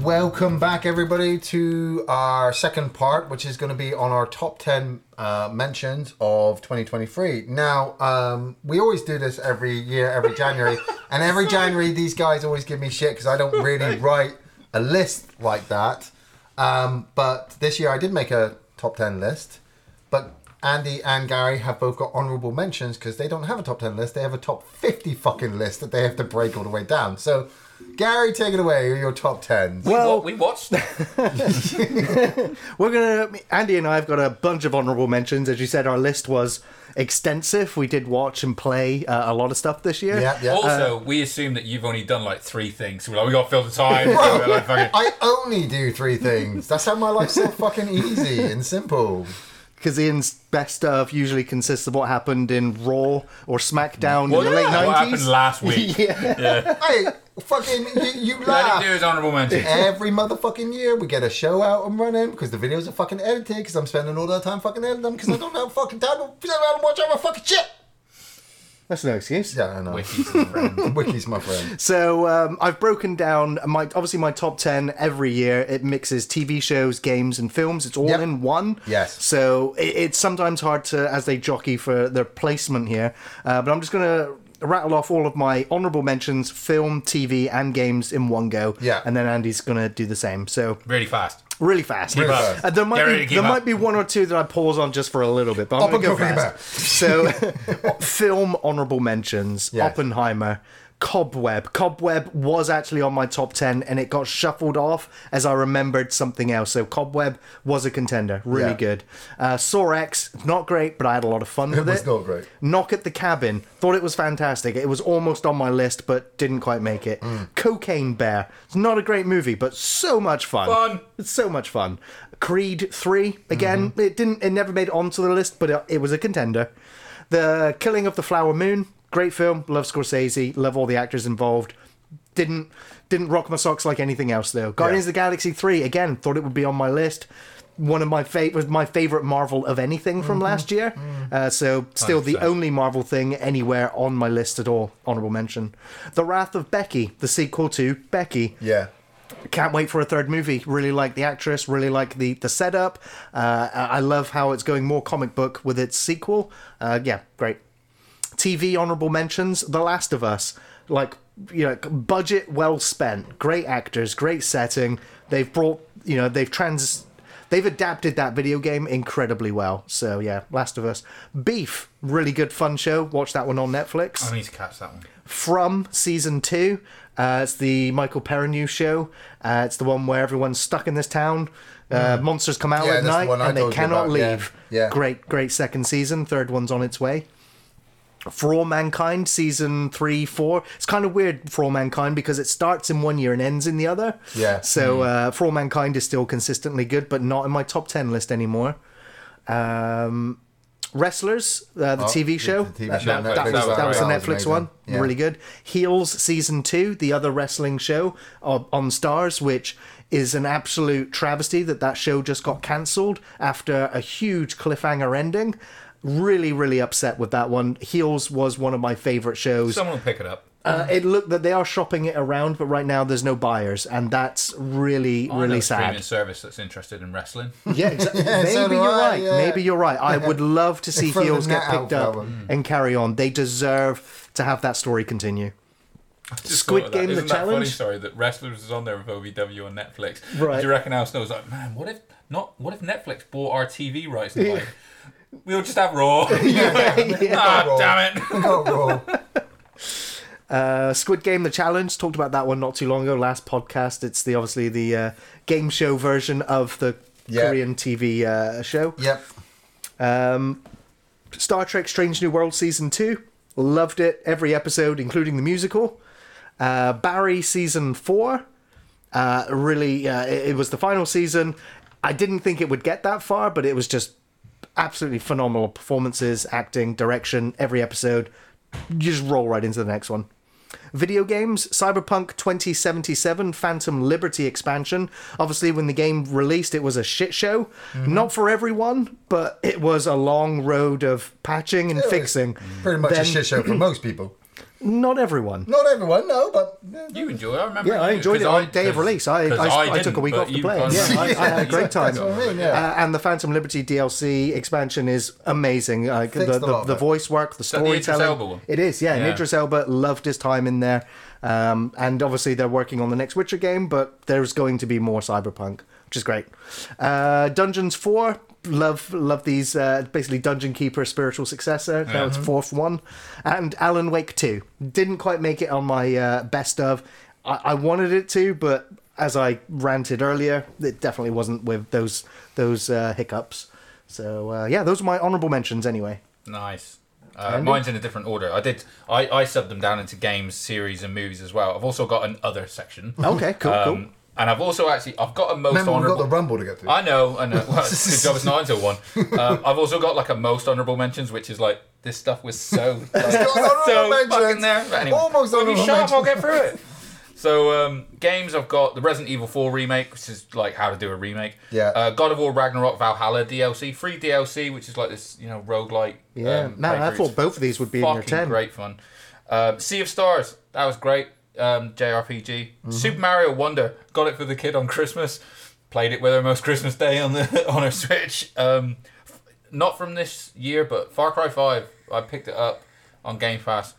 Welcome back, everybody, to our second part, which is going to be on our top 10 uh, mentions of 2023. Now, um, we always do this every year, every January, and every January, these guys always give me shit because I don't really write a list like that. Um, but this year, I did make a top 10 list, but Andy and Gary have both got honorable mentions because they don't have a top 10 list. They have a top 50 fucking list that they have to break all the way down. So, Gary, take it away. Your top 10s. Well, we watched. we're going to. Andy and I have got a bunch of honorable mentions. As you said, our list was extensive. We did watch and play uh, a lot of stuff this year. yeah, yeah. Also, we assume that you've only done like three things. So we're like, we got to fill the time. We're like, fucking- I only do three things. That's how my life's so fucking easy and simple. Because Ian's best of usually consists of what happened in Raw or SmackDown Well, in the late 90s. what happened last week? yeah. Hey, fucking, you, you Let him do laugh. his honourable mention. Every motherfucking year we get a show out and running because the videos are fucking edited because I'm spending all that time fucking editing them because I don't have fucking time to sit around and watch all my fucking shit. That's no excuse. Yeah, I know. Wiki's his friend. Wiki's my friend. So um, I've broken down my obviously my top ten every year. It mixes TV shows, games, and films. It's all Yep. in one. Yes. So it, it's sometimes hard to as they jockey for their placement here. Uh, but I'm just gonna rattle off all of my honourable mentions: film, TV, and games in one go. Yeah. And then Andy's gonna do the same. So Really fast. Really fast. Really fast. Uh, there might Get be ready to keep there up. might be one or two that I pause on just for a little bit, but I'm to go fast. So, film honorable mentions: Yes. Oppenheimer, Cobweb. Cobweb was actually on my top ten, and it got shuffled off as I remembered something else. So Cobweb was a contender, really Yeah. good. Uh, Saw X, not great, but I had a lot of fun It with was it. not great. Knock at the Cabin. Thought it was fantastic. It was almost on my list, but didn't quite make it. Mm. Cocaine Bear. It's not a great movie, but so much fun. Fun. It's so much fun. Creed 3, again, Mm-hmm. it didn't it never made it onto the list, but it, it was a contender. The Killing of the Flower Moon, great film. Love Scorsese, love all the actors involved. Didn't didn't rock my socks like anything else though. Guardians of the Galaxy 3, again, thought it would be on my list one of my favorite was my favorite Marvel of anything from last year. Uh, so still the 100%. only Marvel thing anywhere on my list at all. Honorable mention. The Wrath of Becky, the sequel to Becky. Yeah. Can't wait for a third movie. Really like the actress. Really like the the setup. Uh, I I love how it's going more comic book with its sequel. Uh, yeah, great. TV honorable mentions: The Last of Us. Like you know, budget well spent. Great actors, great setting. They've brought you know they've trans. They've adapted that video game incredibly well. So yeah, Last of Us. Beef, really good fun show. Watch that one on Netflix I need to catch that one. from season two. Uh, it's the Michael Perrineau show. Uh, it's the one where everyone's stuck in this town. Uh, Monsters come out. Yeah, at the night I and they cannot about, yeah. leave. Yeah. Great, great second season. Third one's on its way. For All Mankind, season three, four. It's kind of weird for All Mankind because it starts in one year and ends in the other. Yeah. So uh, For All Mankind is still consistently good, but not in my top 10 list anymore. Um, Wrestlers, uh, the Oh, TV show. the TV That- show that- That Netflix. was, that was the. Netflix amazing. one. Yeah. Really good. Heels season two, the other wrestling show uh, on Starz, which is an absolute travesty that that show just got cancelled after a huge cliffhanger ending. Really, really upset with that one. Heels was one of my favorite shows. Someone will pick it up. Uh, it looked that they are shopping it around, but right now there's no buyers, and that's really, I know really a streaming service that's interested in wrestling. Yeah, exactly. Yeah, Maybe do you're I, right. yeah. Maybe you're right. I would love to see Heels get picked up that and carry on. They deserve to have that story continue. Squid thought of that. Game, the Isn't that funny challenge? story that Wrestlers is on there with OVW on Netflix. Right. Do you reckon Al Snow's like, man, what if not? What if Netflix bought our TV rights? And like, we'll just have Raw. Ah, Raw. damn it! Got Raw. Uh, Squid Game: The Challenge. Talked about that one not too long ago. Last podcast. It's the obviously the uh, game show version of the Yeah. Korean TV uh, show. Yep. Um, Star Trek: Strange New World season two. Loved it. Every episode, including the musical. Uh, Barry season four. Uh, really, uh, it, it was the final season. I didn't think it would get that far, but it was just absolutely phenomenal performances, acting, direction. Every episode, you just roll right into the next one. Video games, Cyberpunk 2077 Phantom Liberty expansion. Obviously, when the game released, it was a shit show. Mm-hmm. Not for everyone, but it was a long road of patching and It fixing. Pretty much Then- a shit show for most people. Not everyone. Not everyone, no, but You enjoy it. I remember. Yeah, I you, enjoyed it 'cause on day of 'cause- release. I, 'cause I, I, took didn't, a week but off to you play it. kind of- Yeah, I, I had a great time. That's what I mean, yeah. Uh, and the Phantom Liberty DLC expansion is amazing. Like the, Fixed a the, of the it. voice work, the that the Idris storytelling. Elba one? It is, yeah. And Yeah. Idris Elba loved his time in there. Um, and obviously they're working on the next Witcher game, but there's going to be more Cyberpunk, which is great. Uh, Dungeons Four. Love, love these. Uh, basically, Dungeon Keeper spiritual successor. Now it's fourth one, and Alan Wake Two didn't quite make it on my uh, best of. I, I wanted it to, but as I ranted earlier, it definitely wasn't with those those uh, hiccups. So uh, yeah, those are my honourable mentions anyway. Nice. Uh, mine's in a different order. I did. I, I subbed them down into games, series, and movies as well. I've also got an other section. Okay, cool, cool. And I've also actually I've got a most remember we've got the Rumble to get to. I know, I know. Well, good job it's not until one. Um, I've also got like a most honourable mentions, which is like this stuff was so like, so mentions. fucking there. But anyway, Almost if you shut up, I'll get through it. So um, games, I've got the Resident Evil 4 remake, which is like how to do a remake. Yeah. Uh, God of War Ragnarok Valhalla DLC, free DLC, which is like this, you know, roguelike. Yeah, um, man, I thought both of these would be in your ten. great fun. Um, sea of Stars, that was great. Um, JRPG. Mm-hmm. Super Mario Wonder, got it for the kid on Christmas. Played it with her most Christmas day on the on her Switch. Um, f- not from this year, but Far Cry Five. I picked it up on Game Pass.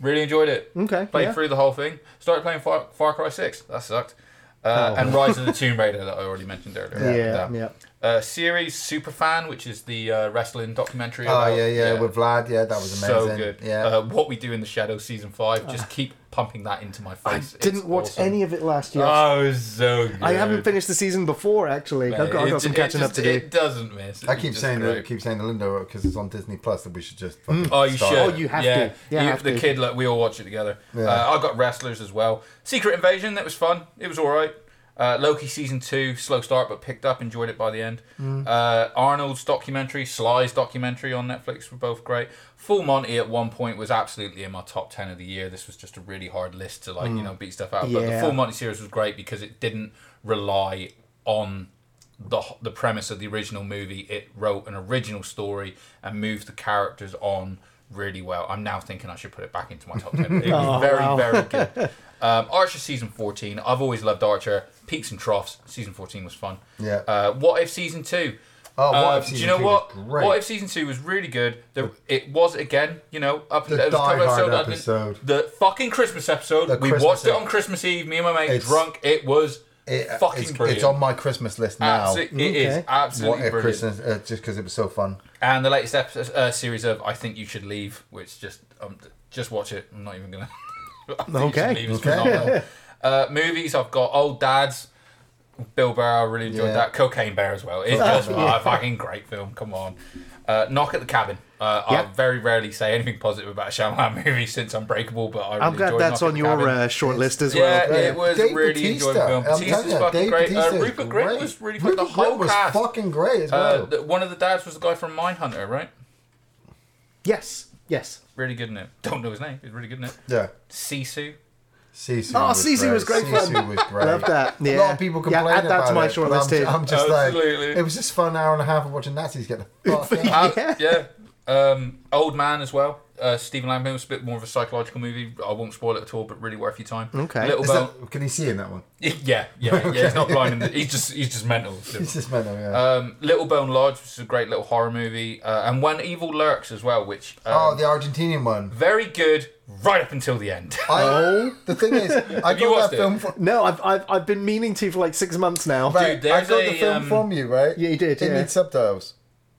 Really enjoyed it. Okay, Played yeah. through the whole thing. Started playing Far, Far Cry Six. That sucked. Uh, and Rise of the Tomb Raider that I already mentioned earlier. Yeah, That. yeah. Uh, series Superfan, which is the uh, wrestling documentary. Oh about- yeah, yeah, with Vlad. Yeah, that was amazing. so good. Yeah. Uh, what we do in the shadows, season five. Just keep pumping that into my face. I face. didn't It's watch awesome. any of it last year. Oh, it was so good. I haven't finished the season before, actually. I've got, I've got some it catching up to do. It doesn't miss. I keep saying great. that, keep saying to Linda because it's on Disney Plus that we should just. fucking Oh, you start should. Oh, you have yeah. to. Yeah, You- have the to. kid, like we all watch it together. Yeah. Uh, I got wrestlers as well. Secret Invasion, that was fun. It was all right. Uh, Loki season two, slow start but picked up. Enjoyed it by the end. Mm. Uh, Arnold's documentary, Sly's documentary on Netflix were both great. Full Monty at one point was absolutely in my top ten of the year. This was just a really hard list to like you know beat stuff out. But the Mm. Full Monty series was great because it didn't rely on the the premise of the original movie. It wrote an original story and moved the characters on really well. I'm now thinking I should put it back into my top ten. It was Oh, very wow. very good. Um, Archer season 14. I've always loved Archer. Peaks and troughs. Season 14 was fun. Yeah. Uh, what if season two? Oh, What Uh, If do season you know two what? was great. What if season two was really good? The, it was again, you know, up The there was a couple Die Hard episodes, I episode. The fucking Christmas episode. The we Christmas watched it on Christmas Eve. Me and my mate It's- drunk. It was It- fucking it's, brilliant. it's on my Christmas list now. Absolute- it is Okay. absolutely What if brilliant. Christmas? Uh, just because it was so fun. And the latest episode, uh, series of I Think You Should Leave, which just um, just watch it. I'm not even gonna. I Think You Should Okay. Okay. phenomenal. uh, movies, I've got Old Dads. Bill Burr, I really enjoyed Yeah. that. Cocaine Bear as well. It's just a fucking great film. Come on. Uh, Knock at the Cabin. Uh, I very rarely say anything positive about a Shyamalan movie since Unbreakable, but I really I'm glad that's Knock on your Cabin. uh, short list as well. Yeah, well. it was Dave really Bautista, enjoyable film. I'm Batista's you, fucking Dave great. Bautista Uh, Rupert Grint was really fun. The whole Grint was cast. fucking great as Uh, well. the, one of the dads was the guy from Mindhunter, right? Yes, yes. Really good in it. Don't know his name. He's really good in it. yeah. Sisu. Sisu Oh, was Sisu great. was great Sisu fun. was great. Love that. A lot of people complain Yeah, complain add that about to my it, short list I'm, too. I'm just Absolutely. like, it was just fun hour and a half of watching Nazis get the fuck out. Uh, yeah. Um, Old Man as well. Uh, Stephen Langdon was a bit more of a psychological movie. I won't spoil it at all, but really worth your time. Okay. Little Is Bone. that, can he see in that one? Yeah, yeah, yeah. He's not blind. In the, he's just he's just mental. He's just mental, yeah. Um, Little Bone Lodge, which is a great little horror movie, uh, and When Evil Lurks as well, which um, oh, the Argentinian one. very good right up until the end. I, Oh. The thing is, I got that it? film. From, no, I've, I've I've been meaning to for like six months now. Right, Dude, I got a, the film um, from you, right? Yeah, you did, It yeah. needs subtitles.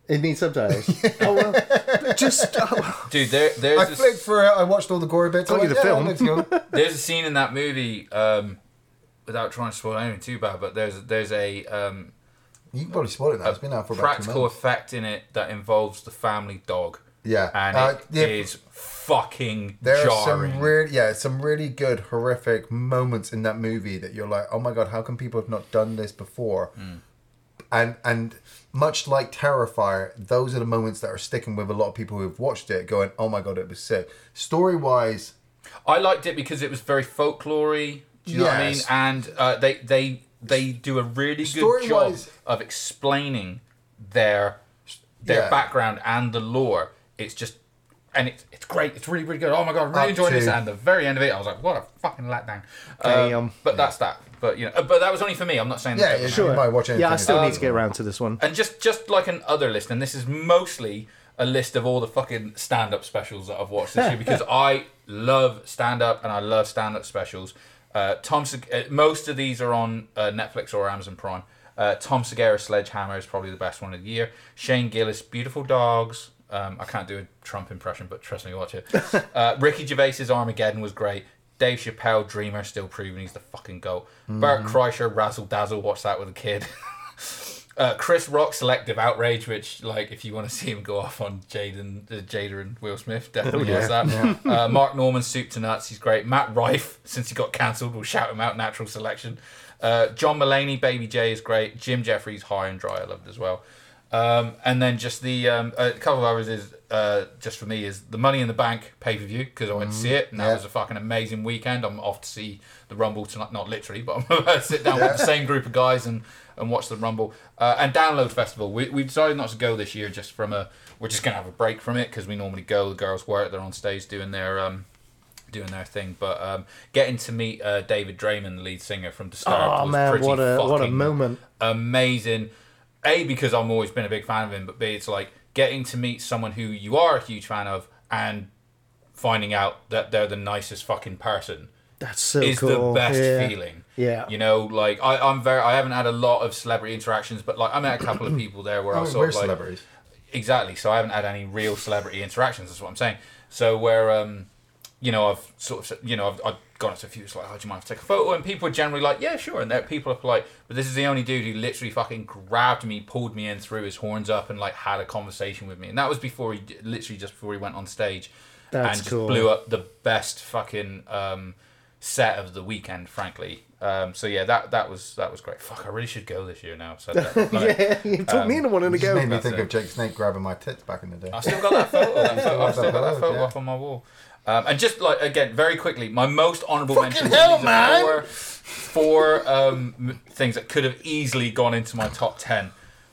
It needs subtitles. oh well, just oh, Dude, there, there's I a- flicked for it. I watched all the gory bits. I Got you the yeah, film. go. there's a scene in that movie. Um, without trying to spoil anything too bad, but there's there's a um, You can probably spoil it now. It's been out for about two practical effect in it that involves the family dog. Yeah. and Uh, it is yeah. Fucking There are some really, yeah, some really good horrific moments in that movie that you're like, oh my god, how can people have not done this before? Hmm. And and much like Terrifier, those are the moments that are sticking with a lot of people who've watched it, going, oh my god, it was sick. Story wise, I liked it because it was very folklory. Do you know what I mean? And uh, they they they do a really good job of explaining their their Yeah. background and the lore. It's just and it's it's great. It's really really good. Oh my god, I'm really Up enjoying this. And the very end of it, I was like, what a fucking letdown. Damn. Um, but that's that. But you know, uh, but that was only for me. I'm not saying yeah, that yeah, everyone- you might watch anything. yeah, I still Um, need to get around to this one. and just just like an other list, and this is mostly a list of all the fucking stand up specials that I've watched this year because I love stand up and I love stand up specials. Uh, Tom, Seg- uh, most of these are on uh, Netflix or Amazon Prime. Uh, Tom Segura Sledgehammer is probably the best one of the year. Shane Gillis, Beautiful Dogs. Um, I can't do a Trump impression, but trust me, watch it. Uh, Ricky Gervais's Armageddon was great. Dave Chappelle, Dreamer, still proving he's the fucking goat. Bert Kreischer, Razzle Dazzle, watch that with a kid. Uh, Chris Rock, Selective Outrage, which, like, if you want to see him go off on Jaden, uh, Jada and Will Smith, definitely watch that. Uh, Mark Normand, Soup to Nuts, he's great. Matt Rife, since he got cancelled, we'll shout him out, Natural Selection. Uh, John Mulaney, Baby J is great. Jim Jefferies, High and Dry, I loved as well. Um, and then just the um, a couple of others is uh, just for me is the Money in the Bank pay per view because I went to see it and that yeah. was a fucking amazing weekend. I'm off to see the Rumble tonight, not literally, but I'm about to sit down with the same group of guys and, and watch the Rumble. Uh, and Download Festival, we we decided not to go this year just from a we're just gonna have a break from it because we normally go. The girls work, they're on stage doing their um, doing their thing. But um, getting to meet uh, David Draiman, the lead singer from Disturbed, Oh was man, pretty what a what a moment! amazing. A because I've always been a big fan of him, but B it's like getting to meet someone who you are a huge fan of and finding out that they're the nicest fucking person That's so is cool. the best Yeah. feeling. Yeah. You know, like I, I'm very I haven't had a lot of celebrity interactions, but like I met a couple of people there where I Oh, of like celebrities. Exactly. So I haven't had any real celebrity interactions. That's what I'm saying. So where um, you know, I've sort of you know I've, I've gone up to a few. It's like, oh, do you mind if I take a photo? And people are generally like, yeah, sure. And there people are polite. But this is the only dude who literally fucking grabbed me, pulled me in, threw his horns up, and like had a conversation with me. And that was before he literally just before he went on stage. That's and just cool. blew up the best fucking um, set of the weekend, frankly. Um, so yeah, that that was that was great. Fuck, I really should go this year now. So like, yeah, you told me to want to Just go. made me think it. of Jake Snake grabbing my tits back in the day. I still got that photo. That photo I've still got that photo Yeah. up on my wall. Um, and just like again, very quickly, my most honourable Fucking mentions. hell, man! Four, four um, things that could have easily gone into my top ten.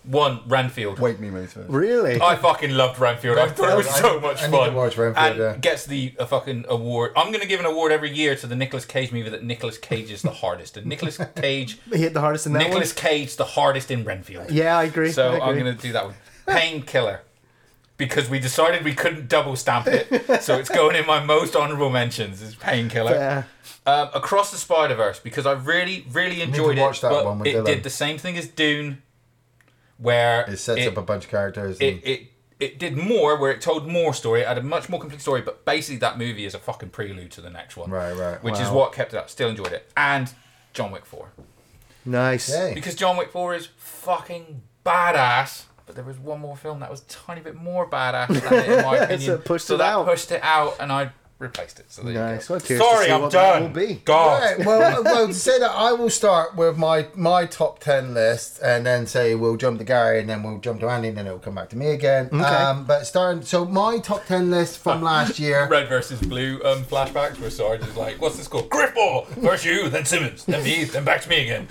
One, Ranfield. Wake me, mate. first. Really? I fucking loved Ranfield. I thought it was Renfield, so I- much I need fun. to watch Renfield, and yeah. gets the a fucking award. I'm gonna give an award every year to the Nicolas Cage movie that Nicolas Cage is the hardest. And Nicolas Cage, He hit the hardest in that Nicolas Cage, the hardest in Renfield. one. Yeah, I agree. So I agree. I'm going to do that with Painkiller. Because we decided we couldn't double stamp it. so it's going in my most honourable mentions is Painkiller. Yeah. Um, Across the Spider Verse, because I really, really enjoyed to watch it. that but one with it Dylan. did the same thing as Dune, where It sets up a bunch of characters. it, And, it it did more where it told more story it had a much more complete story but basically that movie is a fucking prelude to the next one Right, right. which is what kept it up still enjoyed it and john wick 4 Nice. Yay. because John Wick 4 is fucking badass. But there was one more film that was a tiny bit more badass than it, in my opinion. So it pushed so it that out. pushed it out, and I replaced it. So there Nice. you go. cheers to Sorry, I'm done. Will be. God. Right, well, well, to say that I will start with my my top ten list, and then say we'll jump to Gary, and then we'll jump to Andy, and then it'll come back to me again. Um, but starting, so my top ten list from last year. Red versus blue um, flashbacks where Sarge is like, "What's this called? Grifball. First you, then Simmons, then me, then back to me again."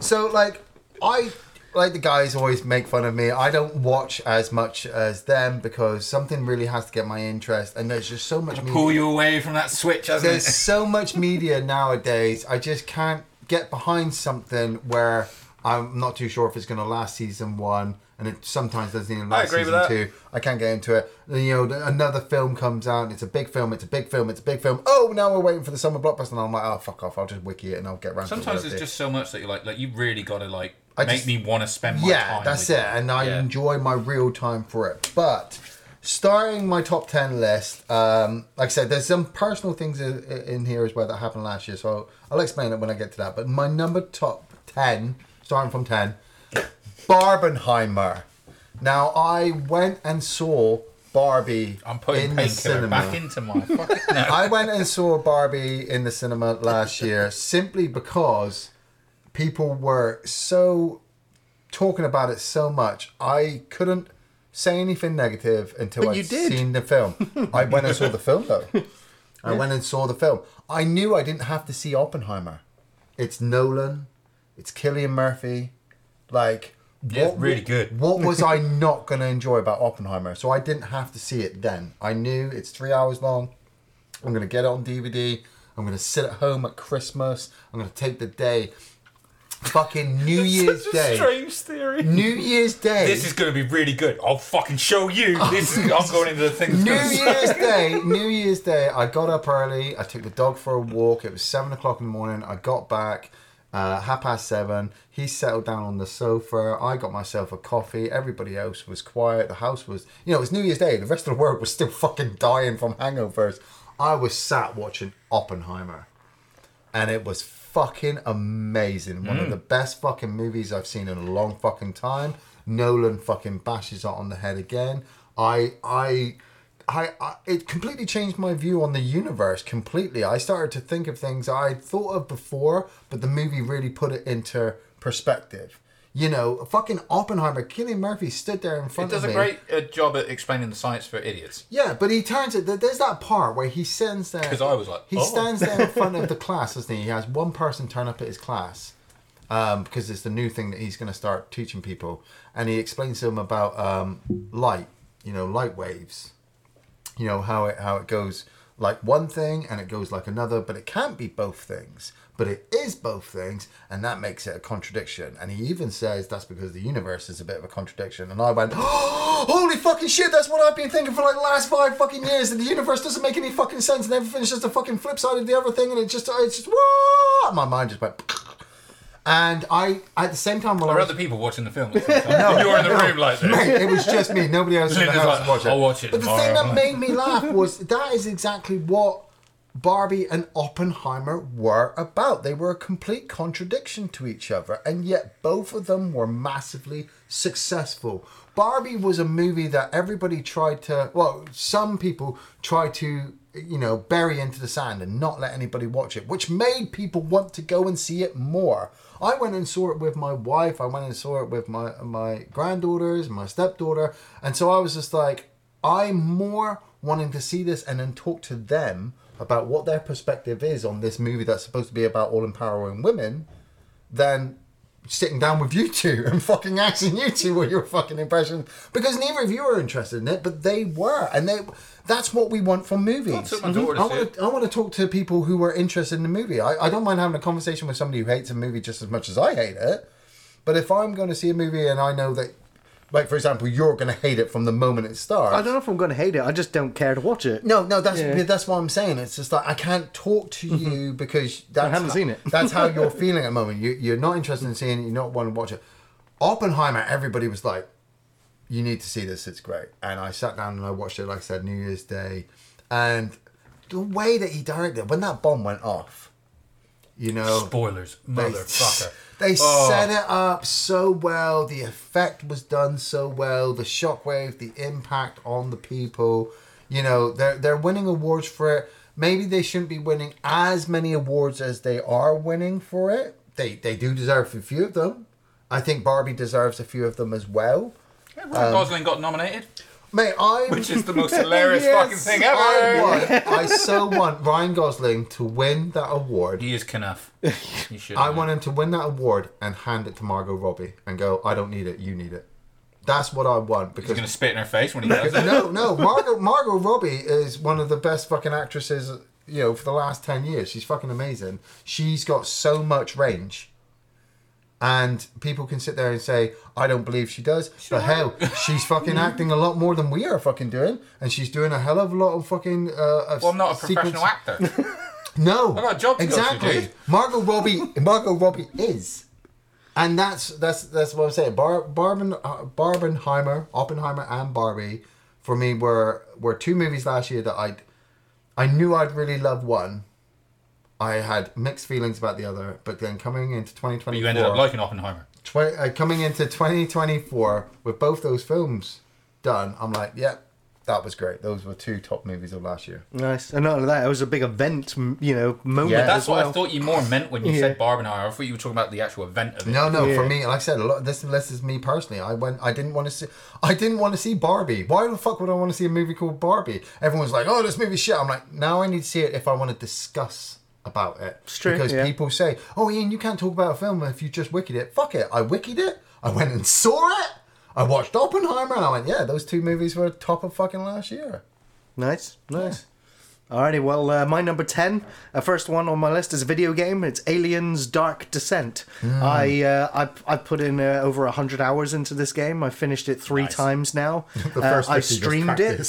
So like I like the guys always make fun of me. I don't watch as much as them because something really has to get my interest, and there's just so much. media- Pull you away from that switch, hasn't There's it? so much media nowadays. I just can't get behind something where I'm not too sure if it's going to last season one, and it sometimes doesn't even last season two. I can't get into it. Then, You know, another film comes out. It's a big film. It's a big film. It's a big film. Oh, now we're waiting for the summer blockbuster, and I'm like, oh fuck off. I'll just wiki it and I'll get around. to it Sometimes later. there's just so much that you're like, like you really got to like I make just- me want to spend my yeah, time. that's it, you. and I Yeah. enjoy my real time for it. But starting my top ten list, um, like I said, there's some personal things in, here as well that happened last year, so I'll explain it when I get to that. But my number top ten, starting from ten, Barbenheimer. Now I went and saw Barbie I'm putting in the painkiller cinema. back into my fucking. No. I went and saw Barbie in the cinema last year simply because people were so talking about it so much. I couldn't say anything negative until But I'd you did. seen the film. I went and saw the film though. I went and saw the film. I knew I didn't have to see Oppenheimer. It's Nolan. It's Cillian Murphy. Like Yeah, it's really good. What was I not going to enjoy about Oppenheimer? So I didn't have to see it then. I knew it's three hours long. I'm going to get it on DVD. I'm going to sit at home at Christmas. I'm going to take the day. Fucking New Year's Such a Day. strange theory. New Year's Day. This is going to be really good. I'll fucking show you. This is. I'm going into the thing. that's New gonna Year's Day, New Year's Day, I got up early. I took the dog for a walk. It was seven o'clock in the morning. I got back uh, half past seven. He settled down on the sofa. I got myself a coffee. Everybody else was quiet. The house was, you know, it was New Year's Day. The rest of the world was still fucking dying from hangovers. I was sat watching Oppenheimer, and it was fucking amazing. One of mm. the best fucking movies I've seen in a long fucking time. Nolan fucking bashes it on the head again. I I. I, I it completely changed my view on the universe completely. I started to think of things I'd thought of before, but the movie really put it into perspective. You know, fucking Oppenheimer, Cillian Murphy stood there in front of me. It does a great uh, job at explaining the science for idiots. Yeah, but he turns it. There's that part where he stands there. Because I was like, he oh. stands there in front of the class, doesn't he? He has one person turn up at his class um, because it's the new thing that he's going to start teaching people, and he explains to them about um, light. You know, light waves. You know how it how it goes like one thing and it goes like another, but it can't be both things. But it is both things, and that makes it a contradiction. And he even says that's because the universe is a bit of a contradiction. And I went, holy fucking shit, that's what I've been thinking for like the last five fucking years. That the universe doesn't make any fucking sense, and everything's just a fucking flip side of the other thing, and it just, it's just, whoa! My mind just went. And I, at the same time, while I There are was other people watching the film. Same time. You're in the room like this. Mate, it was just me. Nobody else in the house like, watched it. "I'll watch it But the thing that made me laugh was that is exactly what Barbie and Oppenheimer were about. They were a complete contradiction to each other, and yet both of them were massively successful. Barbie was a movie that everybody tried to, well, some people tried to, you know, bury into the sand and not let anybody watch it, which made people want to go and see it more. I went and saw it with my wife. I went and saw it with my my granddaughters, my stepdaughter, and so I was just like, I'm more wanting to see this and then talk to them about what their perspective is on this movie that's supposed to be about all empowering women than sitting down with you two and fucking asking you two what your fucking impressions because neither of you are interested in it but they were and they that's what we want from movies. I, want mm-hmm. to, I want to talk to people who are interested in the movie. I, I don't mind having a conversation with somebody who hates a movie just as much as I hate it but if I'm going to see a movie and I know that like for example you're going to hate it from the moment it starts I don't know if I'm going to hate it. I just don't care to watch it. no, no, that's Yeah. that's what I'm saying. It's just like I can't talk to mm-hmm. you because that's haven't how, seen it. that's how you're feeling at the moment. You you're not interested in seeing it. You're not want to watch it. Oppenheimer. Everybody was like, "You need to see this. It's great." And I sat down and I watched it. Like I said, New Year's Day, and the way that he directed when that bomb went off, you know, Spoilers, they, motherfucker. They Oh. set it up so well. The effect was done so well. The shockwave, the impact on the people. You know, they're they're winning awards for it. Maybe they shouldn't be winning as many awards as they are winning for it. They they do deserve a few of them. I think Barbie deserves a few of them as well. Yeah, Ryan um, Gosling got nominated, Mate, I which is the most hilarious Yes, fucking thing ever. I want I so want Ryan Gosling to win that award. He is Kenough. He should. I want him to win that award and hand it to Margot Robbie and go, I don't need it, you need it. That's what I want because He's gonna spit in her face when he does it. no, no, Margot Margot Robbie is one of the best fucking actresses, you know, for the last ten years. She's fucking amazing. She's got so much range. And people can sit there and say, I don't believe she does. But hell, she's fucking acting a lot more than we are fucking doing. And she's doing a hell of a lot of fucking. Uh, of Well, I'm not a sequence- professional actor. no, I got a job to go to, exactly. Margot Robbie, Margot Robbie is, and that's that's that's what I'm saying. Bar, Barben, uh, Barbenheimer, Oppenheimer, and Barbie, for me were were two movies last year that I, I knew I'd really love one. I had mixed feelings about the other, but then coming into 2024, But you ended up liking Oppenheimer. tw- uh, coming into 2024 with both those films done, I'm like, yeah, that was great. Those were two top movies of last year. Nice. And not only that, it was a big event, m- you know, moment Yeah. That's as what well. I thought you more meant when you Yeah. said Barbenheimer. I thought you were talking about the actual event of it. No, no. For Yeah. me, like I said, a lot. This, this is me personally. I went. I didn't want to see. I didn't want to see Barbie. Why the fuck would I want to see a movie called Barbie? Everyone's like, "Oh, this movie's shit." I'm like, now I need to see it if I want to discuss about it. It's true, because yeah. people say, "Oh, Iain, you can't talk about a film if you just wicked it." Fuck it. I wicked it. I went and saw it. I watched Oppenheimer, and I went, "Yeah, those two movies were top of fucking last year." Nice, nice. Alrighty, well, uh, my number 10, uh, first one on my list is a video game. It's Aliens Dark Descent. Hmm. I, uh, I I put in uh, over 100 hours into this game. I finished it three Nice. times now. The Uh, I streamed it.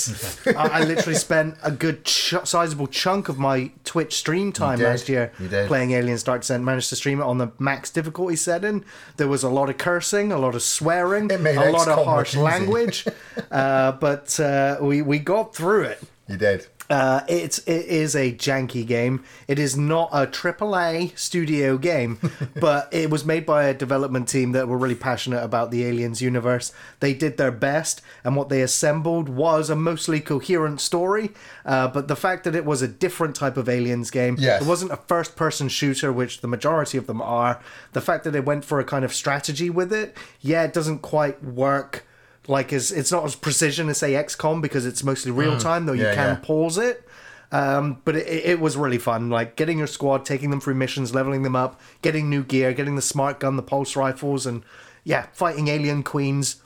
I, I literally spent a good ch- sizable chunk of my Twitch stream time last year playing Aliens Dark Descent. Managed to stream it on the max difficulty setting. There was a lot of cursing, a lot of swearing, a lot of harsh language. uh, but uh, we, we got through it. You did. Uh, it's it is a janky game. It is not a AAA studio game, but it was made by a development team that were really passionate about the Aliens universe. They did their best, and what they assembled was a mostly coherent story. Uh, but the fact that it was a different type of Aliens game, Yes. it wasn't a first-person shooter, which the majority of them are. The fact that they went for a kind of strategy with it, yeah, it doesn't quite work. Like as it's not as precision as say XCOM because it's mostly real time, though you Yeah, can yeah. pause it. Um, but it, it was really fun. Like getting your squad, taking them through missions, leveling them up, getting new gear, getting the smart gun, the pulse rifles, and yeah, fighting alien queens.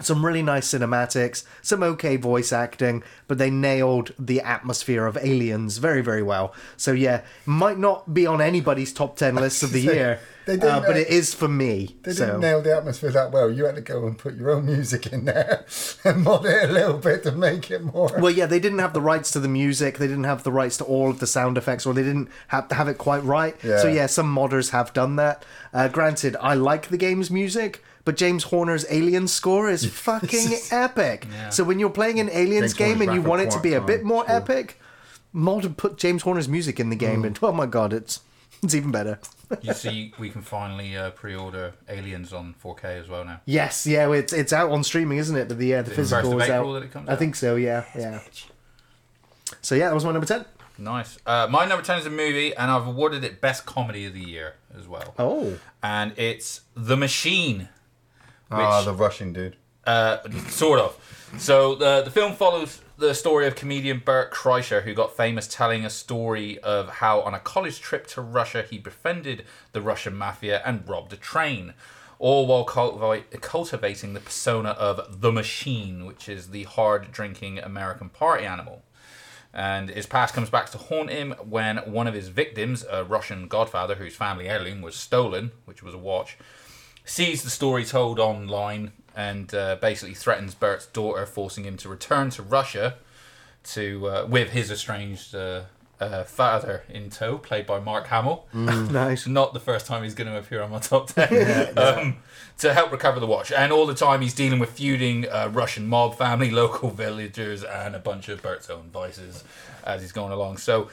Some really nice cinematics, some okay voice acting, but they nailed the atmosphere of Aliens very, very well. So yeah, might not be on anybody's top ten lists of the year, they didn't, uh, but it is for me. They so. didn't nail the atmosphere that well. You had to go and put your own music in there and mod it a little bit to make it more. Well, yeah, they didn't have the rights to the music. They didn't have the rights to all of the sound effects, or they didn't have to have it quite right. Yeah. So yeah, some modders have done that. Uh, granted, I like the game's music, but James Horner's Alien score is fucking epic. So when you're playing an Aliens James game Horner's and you want it to be a bit more epic, mod put James Horner's music in the game, and oh my god, it's it's even better. You see, we can finally uh, pre-order Aliens on 4K as well now. Yes, yeah, it's it's out on streaming, isn't it? But the yeah, the it physical is out. April that it comes I out? think so. Yeah, yeah. So yeah, that was my number ten. Nice. Uh, my number 10 is a movie, and I've awarded it Best Comedy of the Year as well. Oh. And it's The Machine. Ah, the Russian dude. Uh, sort of. So the the film follows the story of comedian Bert Kreischer, who got famous telling a story of how on a college trip to Russia he befriended the Russian mafia and robbed a train, all while cultivating the persona of the Machine, which is the hard drinking American party animal. And his past comes back to haunt him when one of his victims, a Russian godfather whose family heirloom was stolen, which was a watch, sees the story told online and uh, basically threatens Bert's daughter, forcing him to return to Russia to uh, with his estranged uh, uh, father in tow, played by Mark Hamill. Nice. Not the first time he's going to appear on my top ten. Um, to help recover the watch, and all the time he's dealing with feuding uh, Russian mob family, local villagers, and a bunch of Bert's own vices as he's going along. So.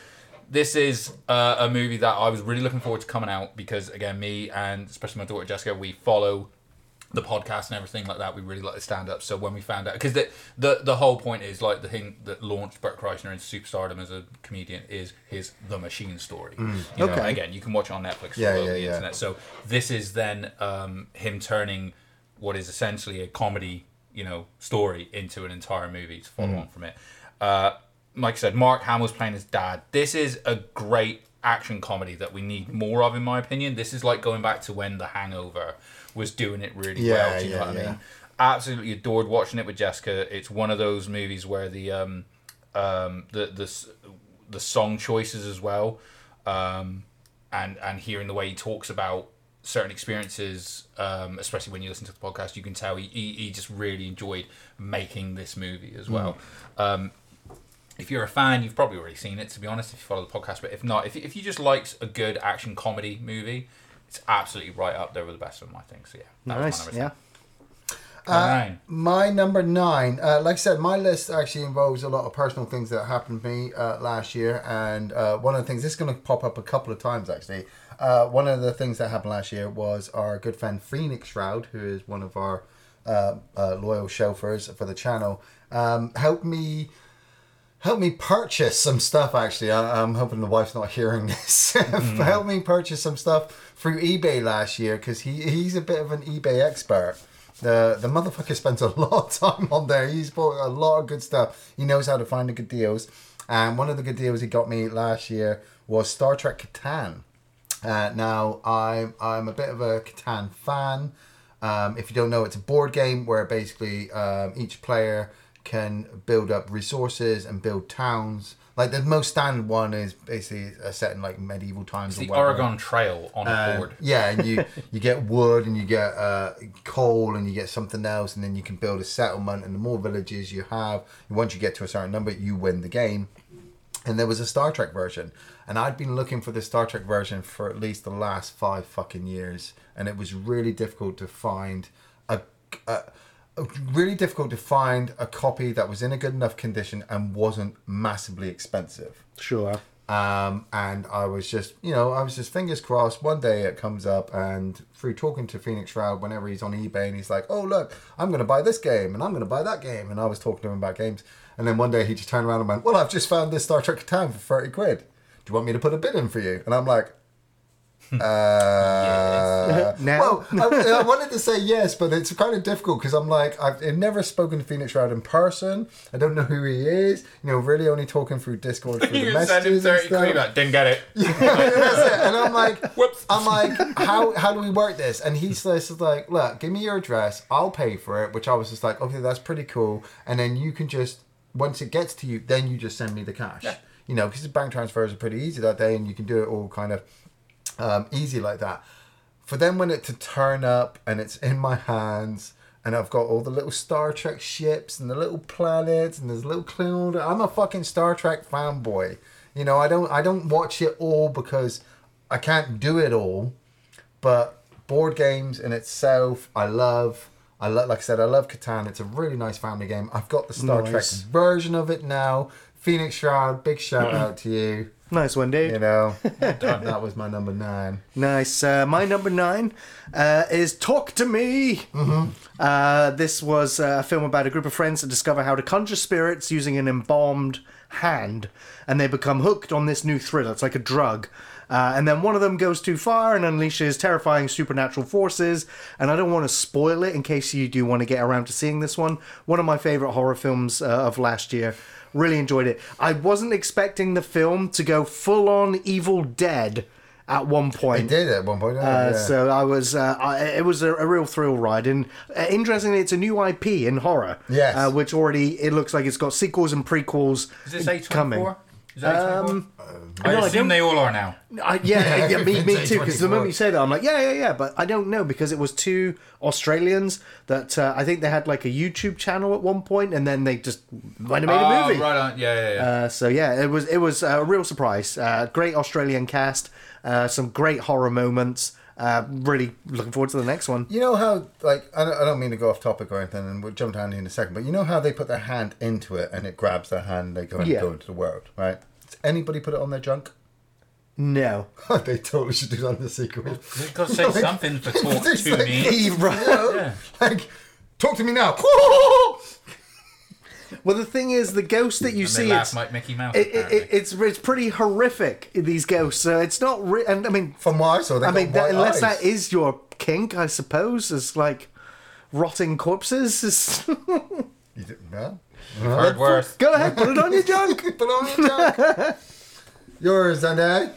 This is uh, a movie that I was really looking forward to coming out because, again, me and especially my daughter Jessica, we follow the podcast and everything like that. We really like the stand up. So when we found out, because the, the the whole point is like the thing that launched Bert Kreischer into superstardom as a comedian is his The Machine story. You know, Okay. again, you can watch it on Netflix Yeah, or yeah, the yeah. internet. So this is then um, him turning what is essentially a comedy, you know, story into an entire movie to follow on from it. Uh, like I said, Mark Hamill's playing his dad. This is a great action comedy that we need more of, in my opinion. This is like going back to when The Hangover was doing it really Yeah, well. Do you yeah, know what I mean? Absolutely adored watching it with Jessica. It's one of those movies where the um, um, the the the song choices as well, um, and and hearing the way he talks about certain experiences, um, especially when you listen to the podcast, you can tell he, he, he just really enjoyed making this movie as well. Um, if you're a fan, you've probably already seen it. To be honest, if you follow the podcast, but if not, if, if you just liked a good action comedy movie, it's absolutely right up there with the best of them. I think so. Yeah, Nice. my Yeah. Nine. My number nine, uh, like I said, my list actually involves a lot of personal things that happened to me uh, last year, and uh, one of the things this is going to pop up a couple of times actually. Uh, one of the things that happened last year was our good friend Phoenix Shroud, who is one of our uh, uh, loyal chauffeurs for the channel, um, helped me help me purchase some stuff actually. I, i'm hoping the wife's not hearing this. Help me purchase some stuff through ebay last year because he, he's a bit of an ebay expert. The the motherfucker spends a lot of time on there. He's bought a lot of good stuff. He knows how to find the good deals. And one of the good deals he got me last year was star trek catan. Uh, now I'm I'm a bit of a Catan fan. Um, if you don't know, it's a board game where basically um, each player can build up resources and build towns. Like the most standard one is basically uh, set in like medieval times. It's the. Oregon Trail on a Uh, board. yeah, and you you get wood and you get uh, coal and you get something else, and then you can build a settlement. And the more villages you have, once you get to a certain number, you win the game. And there was a Star Trek version, and I'd been looking for the Star Trek version for at least the last five fucking years, and it was really difficult to find a. a really difficult to find a copy that was in a good enough condition and wasn't massively expensive Sure. um, and I was just, you know, I was just fingers crossed. One day it comes up, and through talking to Phoenix Shroud, whenever he's on eBay, and he's like, "Oh, look, I'm going to buy this game, and I'm going to buy that game," and I was talking to him about games, and then one day he just turned around and went, "Well, I've just found this Star Trek Catan for thirty quid. Do you want me to put a bid in for you?" And I'm like, Uh, Now? Well, I, I wanted to say yes, but it's kind of difficult because I'm like, I've, I've never spoken to Phoenix Wright in person. I don't know who he is. You know, really only talking through Discord through the You send him messages and 30 quid, stuff. didn't get it. That's it. And I'm like, Whoops. I'm like, how how do we work this? And he says like, look, give me your address, I'll pay for it. Which I was just like, okay, that's pretty cool. And then you can just once it gets to you, then you just send me the cash. You know, because bank transfers are pretty easy that day, and you can do it all kind of um, easy like that. For then when it to turn up and it's in my hands. And I've got all the little Star Trek ships and the little planets and there's little cloud. I'm a fucking Star Trek fanboy. You know, I don't I don't watch it all because I can't do it all. But board games in itself, I love. I love, like I said, I love Catan. It's a really nice family game. I've got the Star Nice. Trek version of it now. Phoenix Shroud, big shout out to you. Nice one, Dave. You know, that was my number nine. Nice. Uh, my number nine uh, is Talk to Me. Uh, this was uh, a film about a group of friends that discover how to conjure spirits using an embalmed hand, and they become hooked on this new thriller. It's like a drug. Uh, and then one of them goes too far and unleashes terrifying supernatural forces. And I don't want to spoil it in case you do want to get around to seeing this one. One of my favorite horror films uh, of last year. Really enjoyed it. I wasn't expecting the film to go full on Evil Dead at one point. did at one point. Uh, yeah. So I was, uh, I, it was a, a real thrill ride, and uh, interestingly, it's a new IP in horror. Yes. uh, which already it looks like it's got sequels and prequels Is this A24? coming. Is that A24? Um, I no, assume don't- they all are now. I, yeah, yeah, me, me too. Because the moment you say that, I'm like, yeah, yeah, yeah. But I don't know because it was two Australians that uh, I think they had like a YouTube channel at one point, and then they just went and made a Oh, movie. right on. Yeah, yeah, yeah. Uh, so yeah, it was it was a real surprise. Uh, great Australian cast, uh, some great horror moments. Uh, really looking forward to the next one. You know how, like, I don't, I don't mean to go off topic or anything, and we'll jump to Andy in a second, but you know how they put their hand into it and it grabs their hand, they go and Yeah. go into the world, right? Does anybody put it on their junk? No. they totally should do that in the sequel. You've got to say something for talk It's to like, me. you know, Yeah. Like, talk to me now. Well, the thing is, the ghost that you And see, they laugh it's, like Mickey Mouse. it, it, it's it's pretty horrific. These ghosts, so it's not. Re- and I mean, From what I saw, they I got mean, that, white unless eyes. that is your kink, I suppose, is like rotting corpses. Is- You did- yeah. Heard worse. Go ahead, put it on your junk. Put on your junk. Yours, Andy.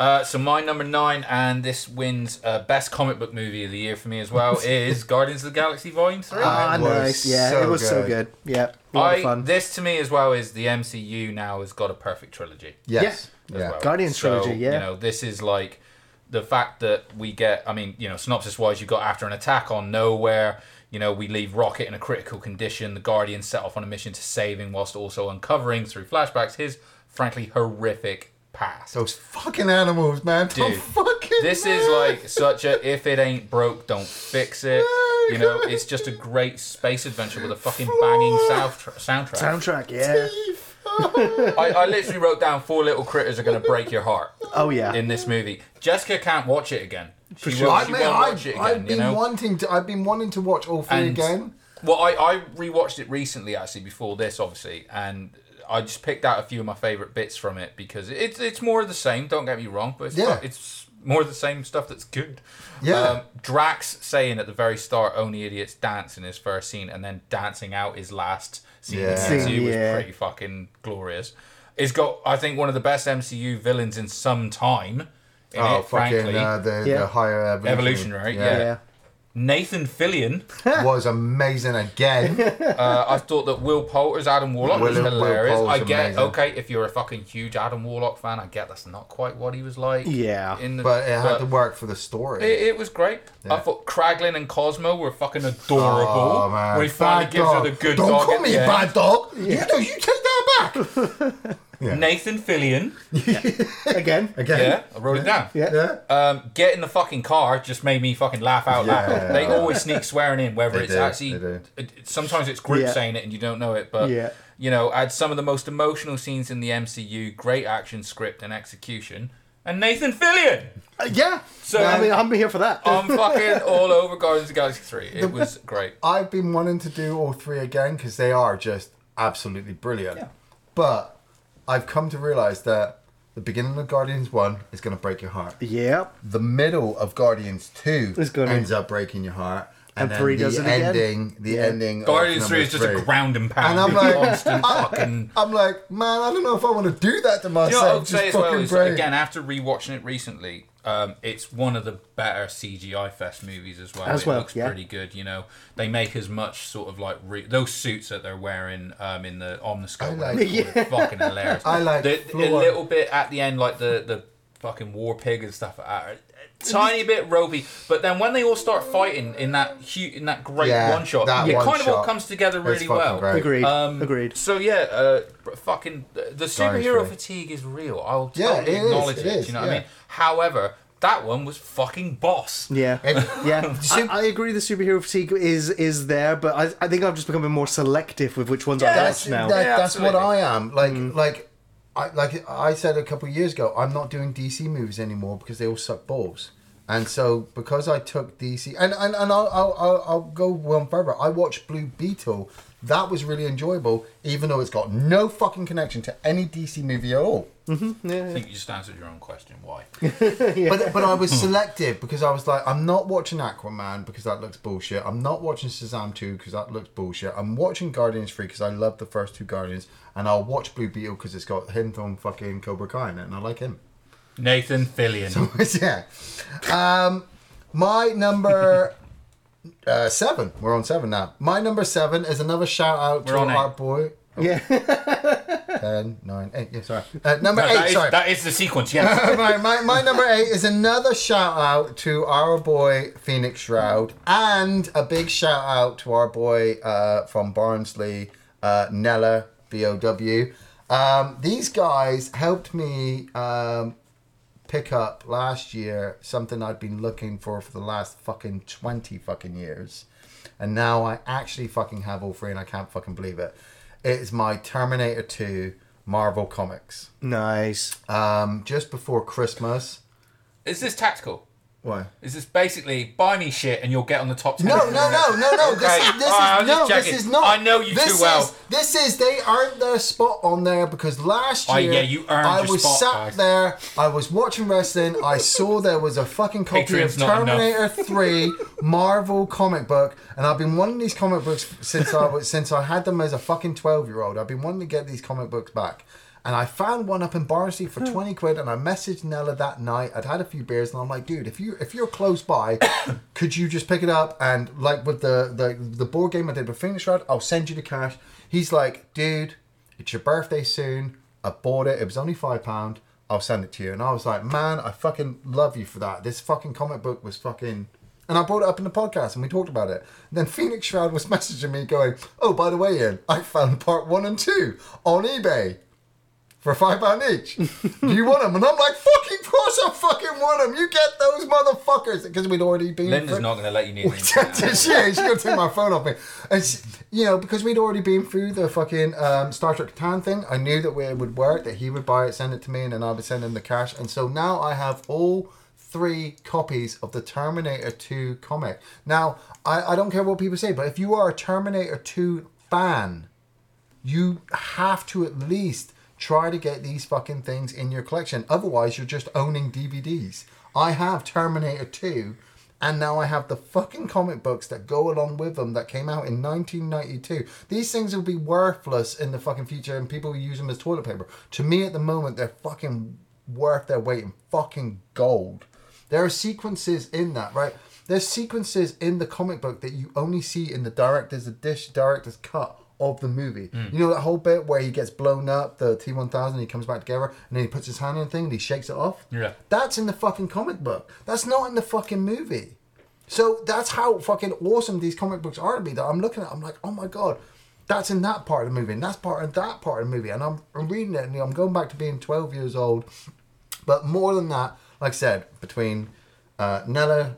Uh, so my number nine, and this wins uh, best comic book movie of the year for me as well, is Guardians of the Galaxy Volume Three. Ah, was nice. Yeah, so it was so good. good. Yeah, a lot of I fun. this to me as well is the MCU now has got a perfect trilogy. Yes. as Yeah. well. Guardians so, trilogy, yeah. You know, this is like the fact that we get. I mean, you know, synopsis wise, you got after an attack on nowhere. You know, we leave Rocket in a critical condition. The Guardians set off on a mission to save him, whilst also uncovering through flashbacks his frankly horrific past. Those fucking animals, man. Don't Dude, fucking this is like such a if it ain't broke, don't fix it. You know, it's just a great space adventure with a fucking banging south soundtrack. Soundtrack, yeah. I, I literally wrote down four little critters are gonna break your heart Oh yeah. in this movie. Jessica can't watch it again. She sure. won't, I she mean, won't I, watch it I've again. been You know. wanting to. I've been wanting to watch all three And- again. Well, I, I rewatched it recently actually before this, obviously, and I just picked out a few of my favorite bits from it because it's it's more of the same. Don't get me wrong, but it's, Yeah. it's more of the same stuff that's good. Yeah. Um, Drax saying at the very start, "Only idiots dance" in his first scene, and then dancing out his last scene Yeah. in the Scene, was yeah. pretty fucking glorious. It's got, I think, one of the best MCU villains in some time. In Oh, it, fucking frankly, uh, the, Yeah. the higher evolution. Evolutionary, yeah. yeah. Nathan Fillion. was amazing again. Uh, I thought that Will Poulter's Adam Warlock was Will- Will hilarious. Poulter's I get amazing. okay if you're a fucking huge Adam Warlock fan. I get that's not quite what he was like. Yeah. in the, but it had to work for the story. It, it was great. I thought Kraglin and Cosmo were fucking adorable. Oh man, Where he finally Bad gives dog. her the good Don't dog. call me a bad dog. You do. You take that back. Yeah. Nathan Fillion. Again. Again. Yeah, I wrote it down. Yeah. Yeah. Um, get in the fucking car just made me fucking laugh out Yeah. loud. They always sneak swearing in, whether They it's do, actually. they do. It, it- sometimes it's group Yeah. saying it and you don't know it, but Yeah. you know, had some of the most emotional scenes in the MCU, great action script and execution, and Nathan Fillion. Uh, yeah. So- I mean, I'm here for that. I'm fucking all over Guardians of the Galaxy 3. It was great. I've been wanting to do all three again because they are just absolutely brilliant. Yeah. But I've come to realize that the beginning of Guardians 1 is going to break your heart. Yep. The middle of Guardians 2 It's gonna- ends up breaking your heart. And then three does it again. The Yeah. ending. Guardians Three is just three. a ground and pound. And I'm like, constant I- fucking. I'm like, man, I don't know if I want to do that to You know what. I would Just say as well is again after rewatching it recently, um, it's one of the better CGI fest movies as well. As it well, looks yeah. pretty good. You know, they make as much sort of like re- those suits that they're wearing um, in the omniscope. I whatever like- it's called, are fucking hilarious. I like the, a little bit at the end, like the the fucking war pig and stuff. Are a tiny bit ropey, but then when they all start fighting in that huge, in that great Yeah, one shot, it one kind of all comes together really well. great. Agreed. Um, Agreed. So yeah, uh, fucking the superhero fatigue is real. I'll Yeah, totally it is, acknowledge it it. is, you know what. I mean? However, that one was fucking boss. Yeah. Yeah, I, I agree. The superhero fatigue is is there, but I, I think I'm just becoming more selective with which ones I that's watch now. that- Yeah, that's what. I am. Like Mm. like I like I said a couple years ago, I'm not doing DC movies anymore because they all suck balls. And so because I took DC and and, and I'll, I'll I'll I'll go one further. I watched Blue Beetle. That was really enjoyable, even though it's got no fucking connection to any DC movie at all. I think you just answered your own question. Why? But but I was selective because I was like, I'm not watching Aquaman because that looks bullshit. I'm not watching Shazam 2 because that looks bullshit. I'm watching Guardians 3 because I love the first two Guardians, and I'll watch Blue Beetle because it's got him from fucking Cobra Kai in it, and I like him. Nathan Fillion. yeah. Um, my number uh, seven. We're on seven now. My number seven is another shout out to We're on our eight. boy. Yeah. 10, 9, 8. Yeah, sorry. Uh, number No, eight, that, is, sorry. that is the sequence. Yes. my, my, my number eight is another shout out to our boy Phoenix Shroud and a big shout out to our boy uh, from Barnsley, uh, Nella BOW. Um, these guys helped me um, pick up last year something I'd been looking for for the last fucking 20 fucking years. And now I actually fucking have all three and I can't fucking believe it. It's my Terminator 2 Marvel Comics. nice. Um, just before Christmas. is this tactical? Why? Is this basically buy me shit and you'll get on the top ten? No, no, no, no, no. This Okay. is this is no, this is not. I know you this too well. Is, this is they earned their spot on there because last oh, year. Oh, yeah, you earned I was spot, sat guys. there, I was watching wrestling, I saw there was a fucking copy Patreon's of. Terminator 3 Marvel comic book, and I've been wanting these comic books since I was since I had them as a fucking twelve year old. I've been wanting to get these comic books back. And I found one up in Barnsley for Hmm. twenty quid, and I messaged Nella that night. I'd had a few beers, and I'm like, "Dude, if you if you're close by, could you just pick it up and like with the the the board game I did with Phoenix Shroud, I'll send you the cash." He's like, "Dude, it's your birthday soon. I bought it. It was only five pound. I'll send it to you." And I was like, "Man, I fucking love you for that. This fucking comic book was fucking." And I brought it up in the podcast and we talked about it. And then Phoenix Shroud was messaging me going, "Oh, by the way, Iain, I found part one and two on eBay." For five pound each. Do you want them? And I'm like, fucking Of course I fucking want them. You get those motherfuckers because we'd already been. Linda's through- not going to let you need yeah, she's gonna take my phone off me. And she, you know, because we'd already been through the fucking um, Star Trek Catan thing, I knew that it would work. That he would buy it, send it to me, and then I would send him the cash. And so now I have all three copies of the Terminator 2 comic. Now, I, I don't care what people say, but if you are a Terminator 2 fan, you have to at least try to get these fucking things in your collection. Otherwise, you're just owning DVDs. I have Terminator 2, and now I have the fucking comic books that go along with them that came out in 1992. These things will be worthless in the fucking future, and people will use them as toilet paper. To me, at the moment, they're fucking worth their weight in fucking gold. There are sequences in that, right? There's sequences in the comic book that you only see in the director's edition, director's cut of the movie. You know that whole bit where he gets blown up, the T1000, he comes back together, and then he puts his hand on the thing and he shakes it off? Yeah. That's in the fucking comic book. That's not in the fucking movie. So that's how fucking awesome these comic books are to me. That I'm looking at, I'm like, oh my god, that's in that part of the movie, and that's part of that part of the movie, and I'm, I'm reading it, and I'm going back to being 12 years old. But more than that, like I said, between uh, Nella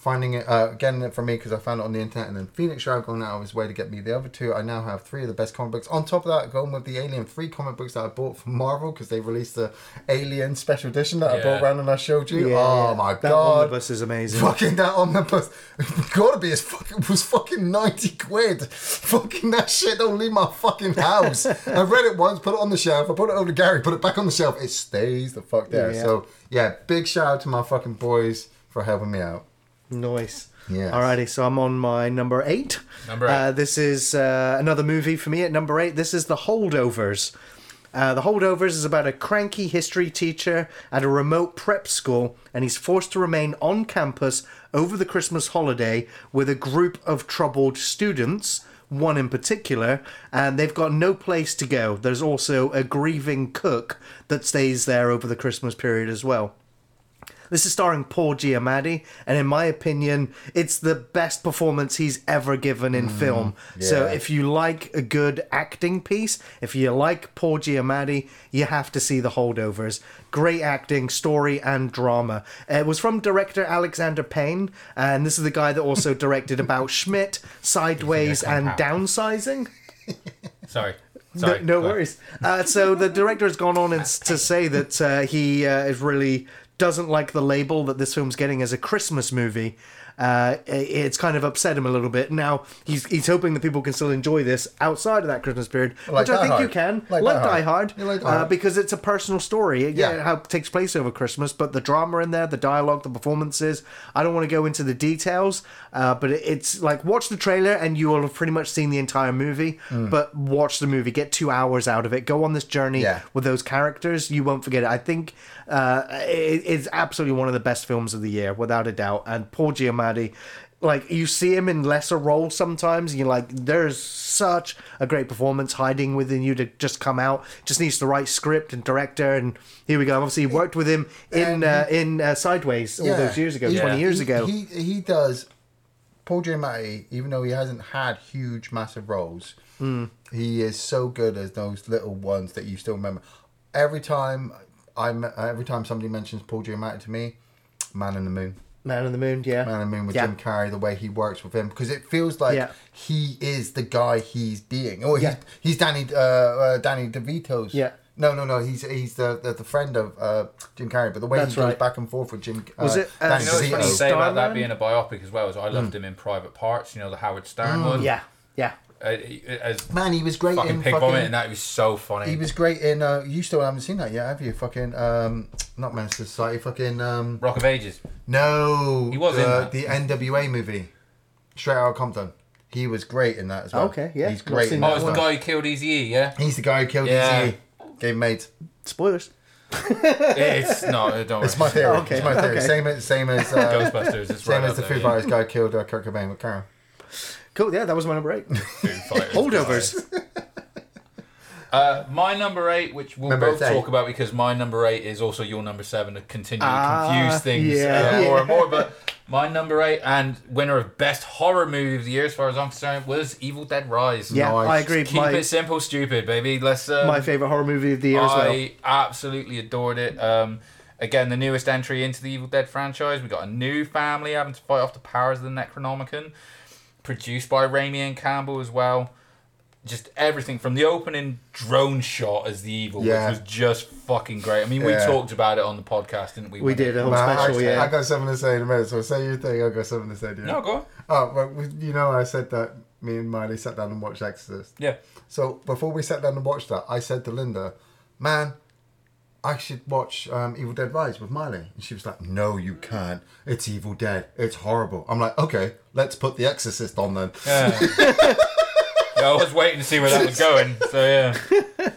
finding it, uh, getting it for me because I found it on the internet, and then Phoenix Shroud going out of his way to get me the other two. I now have three of the best comic books. On top of that, going with the Alien three comic books that I bought from Marvel because they released the Alien special edition that I Yeah. brought around and I showed you. Yeah, oh yeah. my that god! omnibus is amazing. Fucking that omnibus, gotta be as fucking was fucking ninety quid. Fucking that shit don't leave my fucking house. I read it once, put it on the shelf. I put it over to Gary, put it back on the shelf. It stays the fuck there. Yeah. So yeah, big shout out to my fucking boys for helping me out. Nice. Yes. Alrighty, so I'm on my number eight. Number eight. Uh, this is uh, another movie for me at number eight. This is The Holdovers. Uh, the Holdovers is about a cranky history teacher at a remote prep school, and he's forced to remain on campus over the Christmas holiday with a group of troubled students, one in particular, and they've got no place to go. There's also a grieving cook that stays there over the Christmas period as well. This is starring Paul Giamatti, and in my opinion, it's the best performance he's ever given in film. So if you like a good acting piece, if you like Paul Giamatti, you have to see The Holdovers. Great acting, story, and drama. It was from director Alexander Payne, and this is the guy that also directed About Schmidt, Sideways, and. Downsizing. Sorry. No, Sorry. no on. worries. Uh, so the director has gone on and to say that uh, he uh, is really doesn't like the label that this film's getting as a Christmas movie. Uh, it's kind of upset him a little bit. Now he's he's hoping that people can still enjoy this outside of that Christmas period, Like which I think you can. Like Like, Die Hard. Hard, like Die uh, because it's a personal story. Yeah, Yeah. how it takes place over Christmas, but the drama in there, the dialogue, the performances. I don't want to go into the details, uh, but it's like watch the trailer and you will have pretty much seen the entire movie. Hmm. But watch the movie, get two hours out of it, go on this journey Yeah. with those characters. You won't forget it. I think uh, it, it's absolutely one of the best films of the year, without a doubt. And Paul Giamatti. Like you see him in lesser roles sometimes, and you're like, "There's such a great performance hiding within you to just come out. Just needs the right script and director." And here we go. Obviously, worked with him in And uh, in uh, Sideways all those years ago, He- twenty years he- ago. He he does. Paul Giamatti, even though he hasn't had huge, massive roles, Hmm. he is so good as those little ones that you still remember. Every time I every time somebody mentions Paul Giamatti to me, Man in the Moon, Man in the Moon, yeah. Man in the Moon with Yeah. Jim Carrey, the way he works with him, because it feels like Yeah. he is the guy he's being. Or he's Yeah. he's Danny uh, uh, Danny DeVito's. Yeah. No, no, no. He's he's the the, the friend of uh, Jim Carrey, but the way That's he goes back and forth with Jim. Uh, Was it, uh, Danny You know what's funny to say about that being a biopic as well is I loved him in Private Parts. You know the Howard Stern one. Mm. Yeah, yeah. Uh, as Man, he was great fucking in pig fucking. vomit, and that was so funny. He was great in. Uh, you still haven't seen that yet, have you? Fucking um, not Menace to Society. Fucking um, Rock of Ages. no. He was the, in that. the NWA movie, Straight Outta Compton. He was great in that as well. Okay, yeah. He's great in that Oh, it's the guy who killed Easy Yeah. He's the guy who killed Yeah. Easy. Gave mates. Spoilers. it's no, don't. It's worry. my theory. Okay, It's my theory. okay. Same as same as uh, Ghostbusters. It's same right as the up Foo there, yeah. Fighters guy killed uh, Kurt Cobain with Karen. Cool. Yeah, that was my number eight. Foo Fighters, Holdovers. Guys. Uh, my number eight, which we'll Number both eight. talk about because my number eight is also your number seven to continue to Ah, confuse things yeah. uh, more and more. But my number eight and winner of best horror movie of the year, as far as I'm concerned, was Evil Dead Rise. Yeah, Nice. I agree. Keep My, it simple, stupid, baby. Let's. Um, my favorite horror movie of the year as well. I absolutely adored it. Um, again, the newest entry into the Evil Dead franchise. We got a new family having to fight off the powers of the Necronomicon. Produced by Raimi and Campbell as well. Just everything from the opening drone shot as the evil, Yeah. which was just fucking great. I mean, we Yeah. talked about it on the podcast, didn't we? We did a whole Man, special, actually, yeah. I got something to say in a minute. So say your thing. I got something to say. Yeah. No, go on. Oh, but we- you know, I said that me and Miley sat down and watched Exorcist. Yeah. So before we sat down and watched that, I said to Linda, "Man, I should watch um, Evil Dead Rise with Miley." And she was like, "No, you can't. It's Evil Dead. It's horrible." I'm like, "Okay, let's put The Exorcist on then." Yeah. Yeah, I was waiting to see where that was going. So yeah.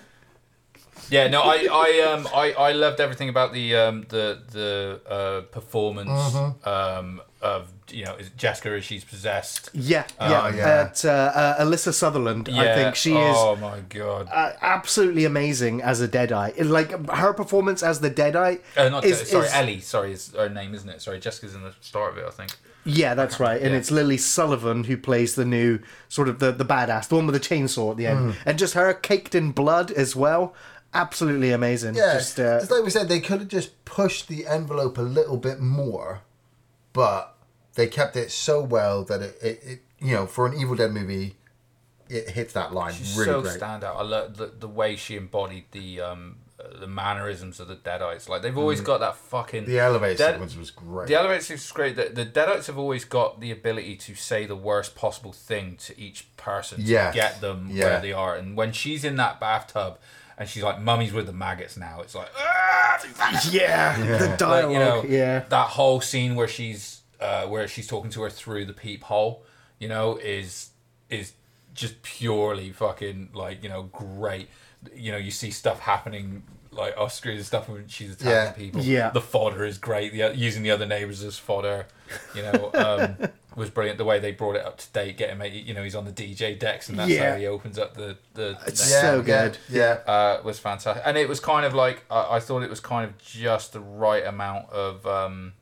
Yeah, no, I, I, um, I, I loved everything about the, um, the, the uh, performance Mm-hmm. um, of you know is Jessica as she's possessed. Yeah, Oh, yeah. yeah. At, uh, uh, Alyssa Sutherland, I think she is Oh my god. uh, absolutely amazing as a Deadite. It- Like her performance as the Deadite. Uh, not is, sorry, is- Ellie. Sorry, is her name, isn't it? Sorry, Jessica's in the start of it, I think. Yeah, that's right. And yeah. it's Lily Sullivan who plays the new sort of the, the badass, the one with the chainsaw at the end. Mm. And just her caked in blood as well. Absolutely amazing. Yeah, Just, uh, it's like we said, they could have just pushed the envelope a little bit more, but they kept it so well that it, it, it you know for an Evil Dead movie, it hits that line She's really so great. standout. I love the, the way she embodied the um the mannerisms of the Deadites. Like they've always got that fucking Mm. the elevator Dead- sequence was great. The elevator sequence is great. The, the Deadites have always got the ability to say the worst possible thing to each person to Yes. get them Yeah. where they are. And when she's in that bathtub and she's like, "Mummy's with the maggots now," it's like, "Ah, these maggots." Yeah, the Like, dialogue. you know, yeah. that whole scene where she's uh, where she's talking to her through the peephole, you know, is is just purely fucking like you know great. You know, you see stuff happening like off screen and stuff when she's attacking Yeah. people. Yeah. the fodder is great. The, using the other neighbors as fodder, you know, um, was brilliant. The way they brought it up to date, get him, you know, he's on the DJ decks, and that's Yeah. how he opens up the the. It's the- so yeah, good. Yeah. uh, was fantastic, and it was kind of like I, I thought it was kind of just the right amount of um,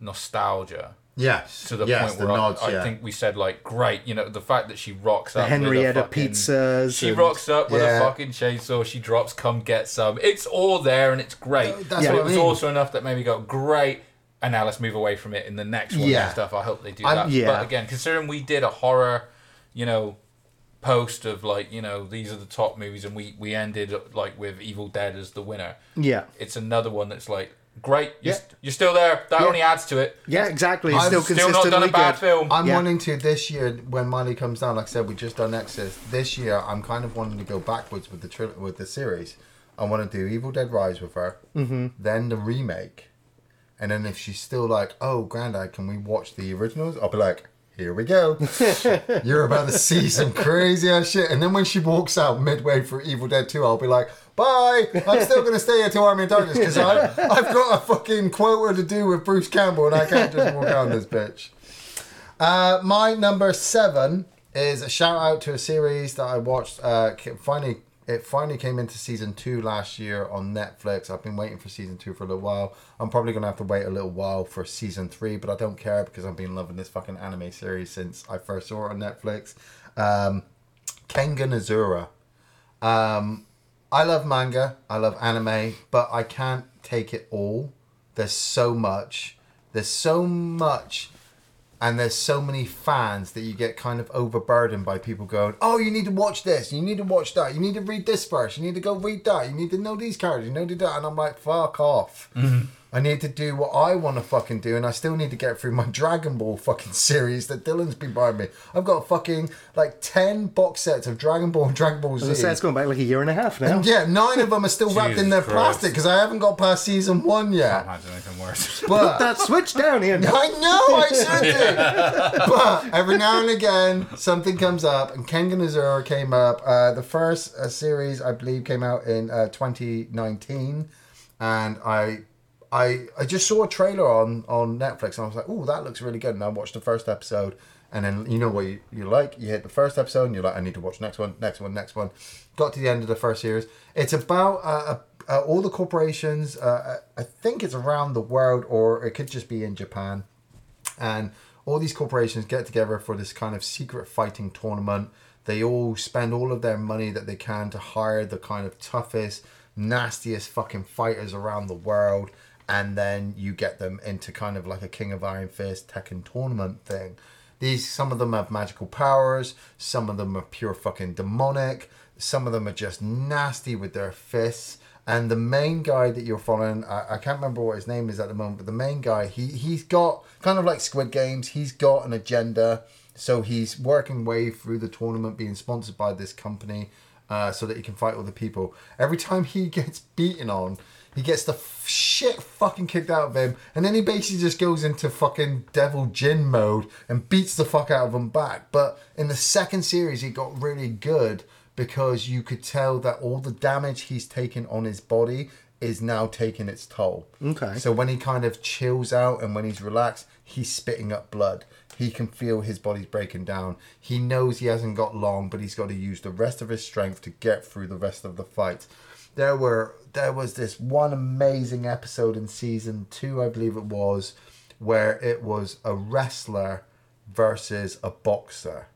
nostalgia Yes. to the yes, point the where I- nods, I, yeah. think we said like great, you know, the fact that she rocks The up, with Henrietta fucking- pizzas. She and- rocks up with Yeah. a fucking chainsaw. She drops, "Come get some." It's all there and it's great. Th- that's but what it I was mean. also enough that made me go, "Great." And now let's move away from it in the next one Yeah. and stuff. I hope they do that. yeah. But again, considering we did a horror, you know, post of like, you know, these are the top movies, and we we ended like with Evil Dead as the winner. Yeah. It's another one that's like, great, you're, Yeah. st- you're still there. That Yeah. only adds to it. Yeah, exactly. It's I'm still Still not done a bad good. film. I'm Yeah. wanting to this year when Miley comes down. Like I said, we just done Exorcist. This year, I'm kind of wanting to go backwards with the tri- with the series. I want to do Evil Dead Rise with her, mm-hmm. then the remake, and then if she's still like, "Oh, Granddad, can we watch the originals?" I'll be like, "Here we go. You're about to see some crazy ass shit." And then when she walks out midway through Evil Dead Two, I'll be like, "Bye. I'm still gonna stay here till Army of Darkness because I've got a fucking quota to do with Bruce Campbell, and I can't just walk on this bitch." Uh, my number seven is a shout out to a series that I watched. Uh, finally, it finally came into season two last year on Netflix. I've been waiting for season two for a little while. I'm probably gonna have to wait a little while for season three, but I don't care because I've been loving this fucking anime series since I first saw it on Netflix. Um, Kengan Ashura. Um, I love manga, I love anime, but I can't take it all. There's so much. There's so much and there's so many fans that you get kind of overburdened by people going, "Oh, you need to watch this, you need to watch that, you need to read this first, you need to go read that, you need to know these characters, you know do that," and I'm like, "Fuck off." Mm-hmm. I need to do what I want to fucking do, and I still need to get through my Dragon Ball fucking series that Dylan's been buying me. I've got fucking like ten box sets of Dragon Ball and Dragon Ball I was gonna Z. say it's going back like a year and a half now. And yeah, nine of them are still wrapped in their Christ. plastic because I haven't got past season one Can't yet. imagine anything worse. But That switch down here. I know I should do. but every now and again, something comes up, and Kengan Ashura came up. Uh, the first uh, series, I believe, came out in uh, 2019, and I. I, I just saw a trailer on, on Netflix and I was like, oh, that looks really good. And I watched the first episode. And then, you know what you, you like? You hit the first episode and you're like, I need to watch next one, next one, next one. Got to the end of the first series. It's about uh, uh, all the corporations. Uh, I think it's around the world, or it could just be in Japan and all these corporations get together for this kind of secret fighting tournament. They all spend all of their money that they can to hire the kind of toughest, nastiest fucking fighters around the world, and then you get them into kind of like a King of Iron Fist Tekken tournament thing. These some of them have magical powers, some of them are pure fucking demonic, some of them are just nasty with their fists. And the main guy that you're following, I, I can't remember what his name is at the moment, but the main guy, he he's got kind of like Squid Games, he's got an agenda. So he's working way through the tournament, being sponsored by this company, uh, so that he can fight other people. Every time he gets beaten on, he gets the f- shit fucking kicked out of him, and then he basically just goes into fucking Devil Jin mode and beats the fuck out of him back. But in the second series, he got really good because you could tell that all the damage he's taken on his body is now taking its toll. Okay. So when he kind of chills out and when he's relaxed, he's spitting up blood. He can feel his body's breaking down. He knows he hasn't got long, but he's got to use the rest of his strength to get through the rest of the fight. There were there was this one amazing episode in season two, I believe it was, where it was a wrestler versus a boxer.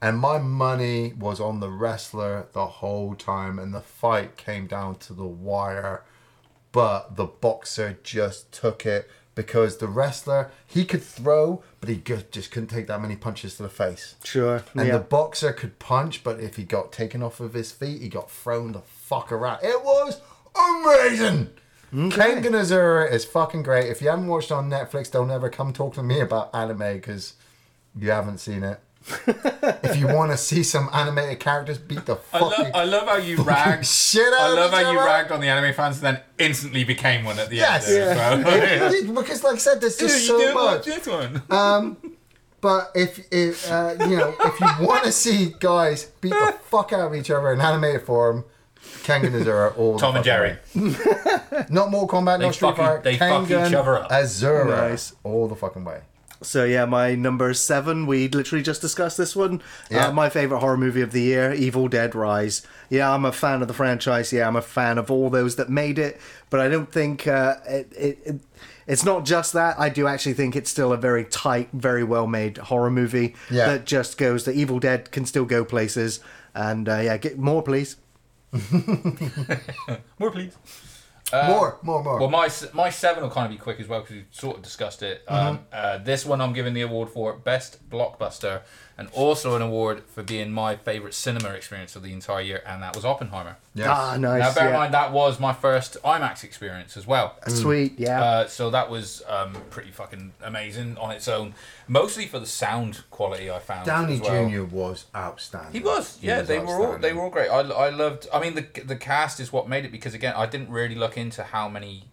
And my money was on the wrestler the whole time, and the fight came down to the wire. But the boxer just took it because the wrestler he could throw, but he just couldn't take that many punches to the face. Sure. And yeah. the boxer could punch, but if he got taken off of his feet, he got thrown the fuck around. It was amazing. Kengan Ashura is fucking great. If you haven't watched it on Netflix, don't ever come talk to me about anime because you haven't seen it. if you want to see some animated characters beat the I fuck love, I love how you ragged. shit out I of love how you other. ragged on the anime fans and then instantly became one at the Yes. end. There, as well. because, like I said, there's just you so didn't much. watch this one. But if, if uh, you know, if you want to see guys beat the fuck out of each other in animated form, Kengan Ashura all the Tom and Jerry. way. Not more combat, not Street fucking- Fighter. they fuck each Kengan other up. Azura Nice. all the fucking way. So yeah, my number seven. We literally just discussed this one. Yeah. Uh, my favorite horror movie of the year, Evil Dead Rise. Yeah, I'm a fan of the franchise. Yeah, I'm a fan of all those that made it. But I don't think uh, it, it, it. It's not just that. I do actually think it's still a very tight, very well made horror movie Yeah. that just goes. The Evil Dead can still go places. And uh, yeah, get more, please. More, please. more, more, more. Well, my my seven will kind of be quick as well because we sort of discussed it. Mm-hmm. Um, uh, this one I'm giving the award for best blockbuster, and also an award for being my favorite cinema experience of the entire year, and that was Oppenheimer. Yes. Ah, nice. now, bear in yeah. mind that was my first IMAX experience as well. Sweet. Yeah. Uh, so that was um, pretty fucking amazing on its own, mostly for the sound quality I found. Downey as well. Jr. was outstanding. He was, yeah. was they were all they were all great. I, I loved. I mean, the the cast is what made it because again, I didn't really look into how many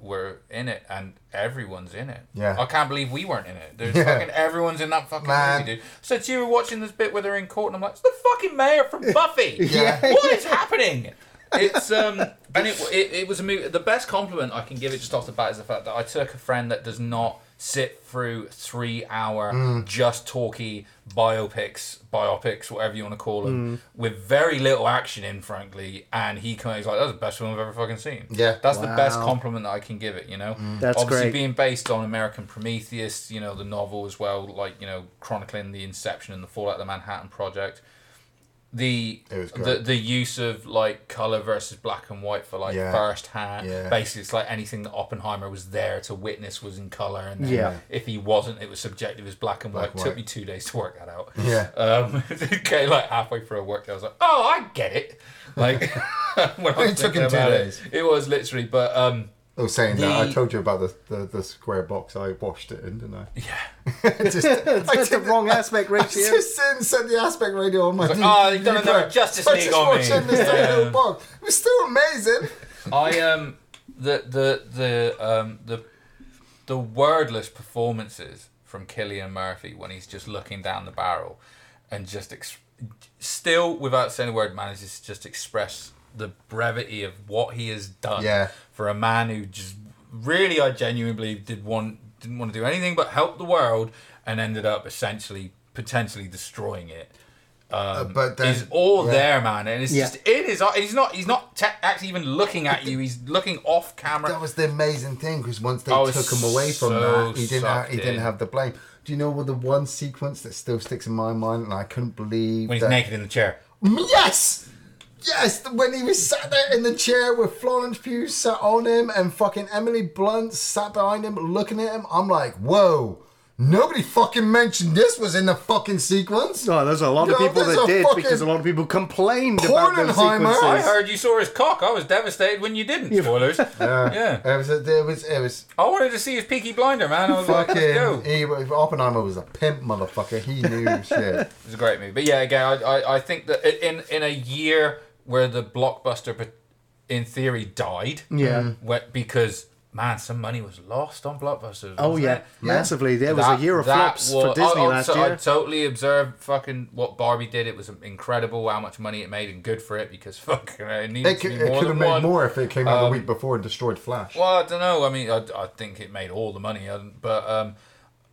were in it, and everyone's in it. Yeah. I can't believe we weren't in it. There's Yeah. fucking everyone's in that fucking Man. movie, dude. So you were watching this bit where they're in court, and I'm like, it's the fucking mayor from Buffy. Yeah. What is happening? It's um and it, it it was a movie. The best compliment I can give it just off the bat is the fact that I took a friend that does not sit through three hour Mm. just talky biopics, biopics, whatever you want to call them, Mm. with very little action in, frankly. And he kind of he's like, "That's the best film I've ever fucking seen." Yeah. that's the best compliment that I can give it. You know, That's obviously great. being based on American Prometheus, you know, the novel as well, like you know, chronicling the inception and the fallout of the Manhattan Project the the the use of like color versus black and white for like Yeah. first hand. Yeah. Basically, it's like anything that Oppenheimer was there to witness was in color, and then Yeah. if he wasn't, it was subjective as black and Black white. and Took me two days to work that out. Yeah. Um, okay, like halfway through a work day, I was like, oh, I get it. Like when I It took thinking him two days. It, it was literally, but um, I was saying that I told you about the, the, the square box I washed it in, didn't I? yeah. It's just, I That's the wrong aspect I ratio. just didn't set the aspect radio on my It's TV. like, oh, you've done another player. Justice I League just on me. watched it in this tiny Yeah. little box. It was still amazing. I um the the the um the the wordless performances from Cillian Murphy when he's just looking down the barrel and just ex- still without saying a word manages to just express the brevity of what he has done Yeah. for a man who just really I genuinely believe did want didn't want to do anything but help the world and ended up essentially potentially destroying it uh, um, but then- is all yeah. there, man, and it's Yeah. just it is. Uh, he's not. He's not te- actually even looking at you. He's looking off camera. That was the amazing thing because once they I took him away from so that, he didn't. Have, he sucked didn't have the blame. Do you know what the one sequence that still sticks in my mind, and I couldn't believe when he's that- naked in the chair. Mm, yes! Yes, when he was sat there in the chair with Florence Pugh sat on him and fucking Emily Blunt sat behind him looking at him, I'm like, whoa, nobody fucking mentioned this was in the fucking sequence. Oh, there's a lot of No, people there's that did because a lot of people complained about those sequences. I heard you saw his cock. I was devastated when you didn't. Spoilers. yeah. It was, it was, it was I wanted to see his Peaky Blinder, man. I was like, let's go. fucking, he, Oppenheimer was a pimp motherfucker. He knew shit. It was a great movie. But yeah, again, I, I, I think that in in a year where the blockbuster, in theory, died. Yeah. wh- because man, some money was lost on blockbusters. Oh wasn't yeah, it? massively. There was a year of that flops was- for Disney I, I, last so I totally observed fucking what Barbie did. It was incredible how much money it made and good for it because fucking it needed It to could, it could have made one. more if it came out the Um, week before and destroyed Flash. Well, I don't know. I mean, I, I think it made all the money, but um,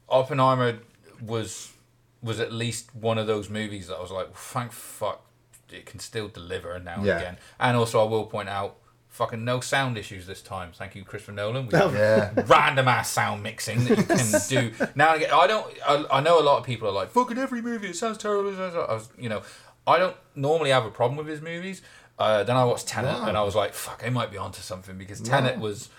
Oppenheimer was was at least one of those movies that I was like, thank fuck, it can still deliver now and Yeah. again. And also, I will point out, fucking no sound issues this time. Thank you, Christopher Nolan. We Yeah. random ass sound mixing that you can do now and again. I don't. I, I know a lot of people are like, fucking every movie. It sounds terrible. it sounds terrible." I was, you know, I don't normally have a problem with his movies. Uh, then I watched Tenet Wow. and I was like, fuck, I might be onto something because Tenet was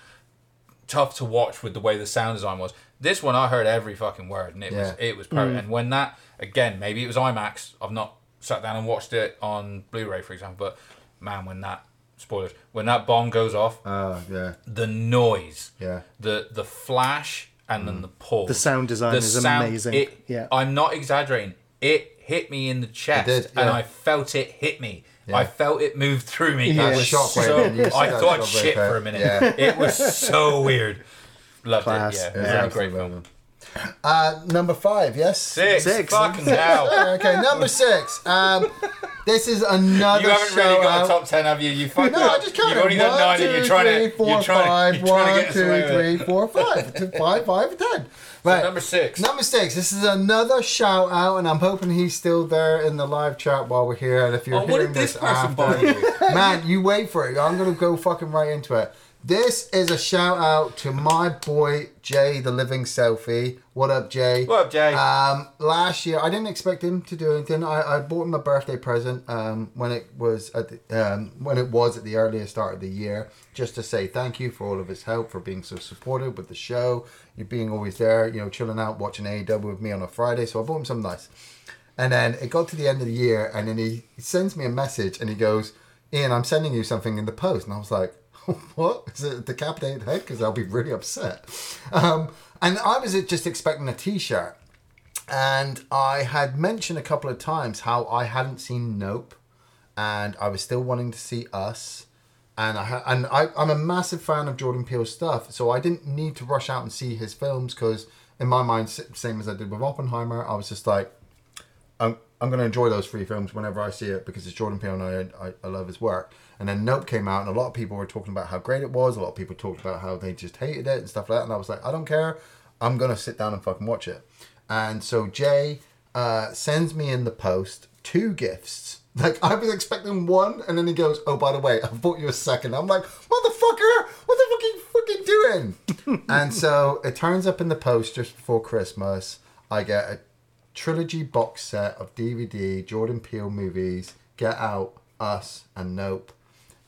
tough to watch with the way the sound design was. This one, I heard every fucking word, and it was it was perfect. And when that again, maybe it was IMAX. I've not sat down and watched it on Blu-ray, for example. But man, when that spoilers, when that bomb goes off, Oh yeah, the noise, yeah. the the flash, and then mm. the pause. The sound design is amazing. It, Yeah. I'm not exaggerating. It hit me in the chest, did, and. I felt it hit me. Yeah. I felt it move through me. Yeah. It was Shockwave, so, I thought shit for a minute. Yeah. It was so weird. Loved Class. it. Yeah, Yeah, it was a great absolutely. Film. Uh, number five, yes. Six. Six. Fucking hell. okay, number six. Um, this is another. You haven't really shout got out. a top ten, have you? You fucked No, up. I just counted. You've only done One, nine, two, and you're trying three, to. four, You're trying, five. you're trying One, get us two, with three, it. four, five. Two, five, five, ten. Right. Number six. Number six. This is another shout out, and I'm hoping he's still there in the live chat while we're here. And if you're Oh, what hearing did this this person after, buy you? man, you wait for it. I'm gonna go fucking right into it. This is a shout out to my boy Jay, the living selfie. What up, Jay? What up, Jay? Um, last year, I didn't expect him to do anything. I, I bought him a birthday present um, when it was at the, um, when it was at the earliest start of the year, just to say thank you for all of his help, for being so supportive with the show, you being always there, you know, chilling out, watching AEW with me on a Friday. So I bought him something nice. And then it got to the end of the year, and then he, he sends me a message, and he goes, "Iain, I'm sending you something in the post." And I was like, "What? Is it decapitated head? Because I'll be really upset." Um, and I was just expecting a T-shirt, and I had mentioned a couple of times how I hadn't seen Nope, and I was still wanting to see Us. And I ha- and I, I'm a massive fan of Jordan Peele's stuff, so I didn't need to rush out and see his films because, in my mind, same as I did with Oppenheimer, I was just like, I'm, I'm going to enjoy those three films whenever I see it because it's Jordan Peele and I, I, I love his work. And then Nope came out and a lot of people were talking about how great it was. A lot of people talked about how they just hated it and stuff like that. And I was like, I don't care. I'm going to sit down and fucking watch it. And so Jay uh, sends me in the post two gifts. Like I was expecting one, and then he goes, "Oh, by the way, I bought you a second. I'm like, "Motherfucker, what the fuck are you fucking doing?" and so it turns up in the post just before Christmas. I get a trilogy box set of DVD Jordan Peele movies, Get Out, Us, and Nope.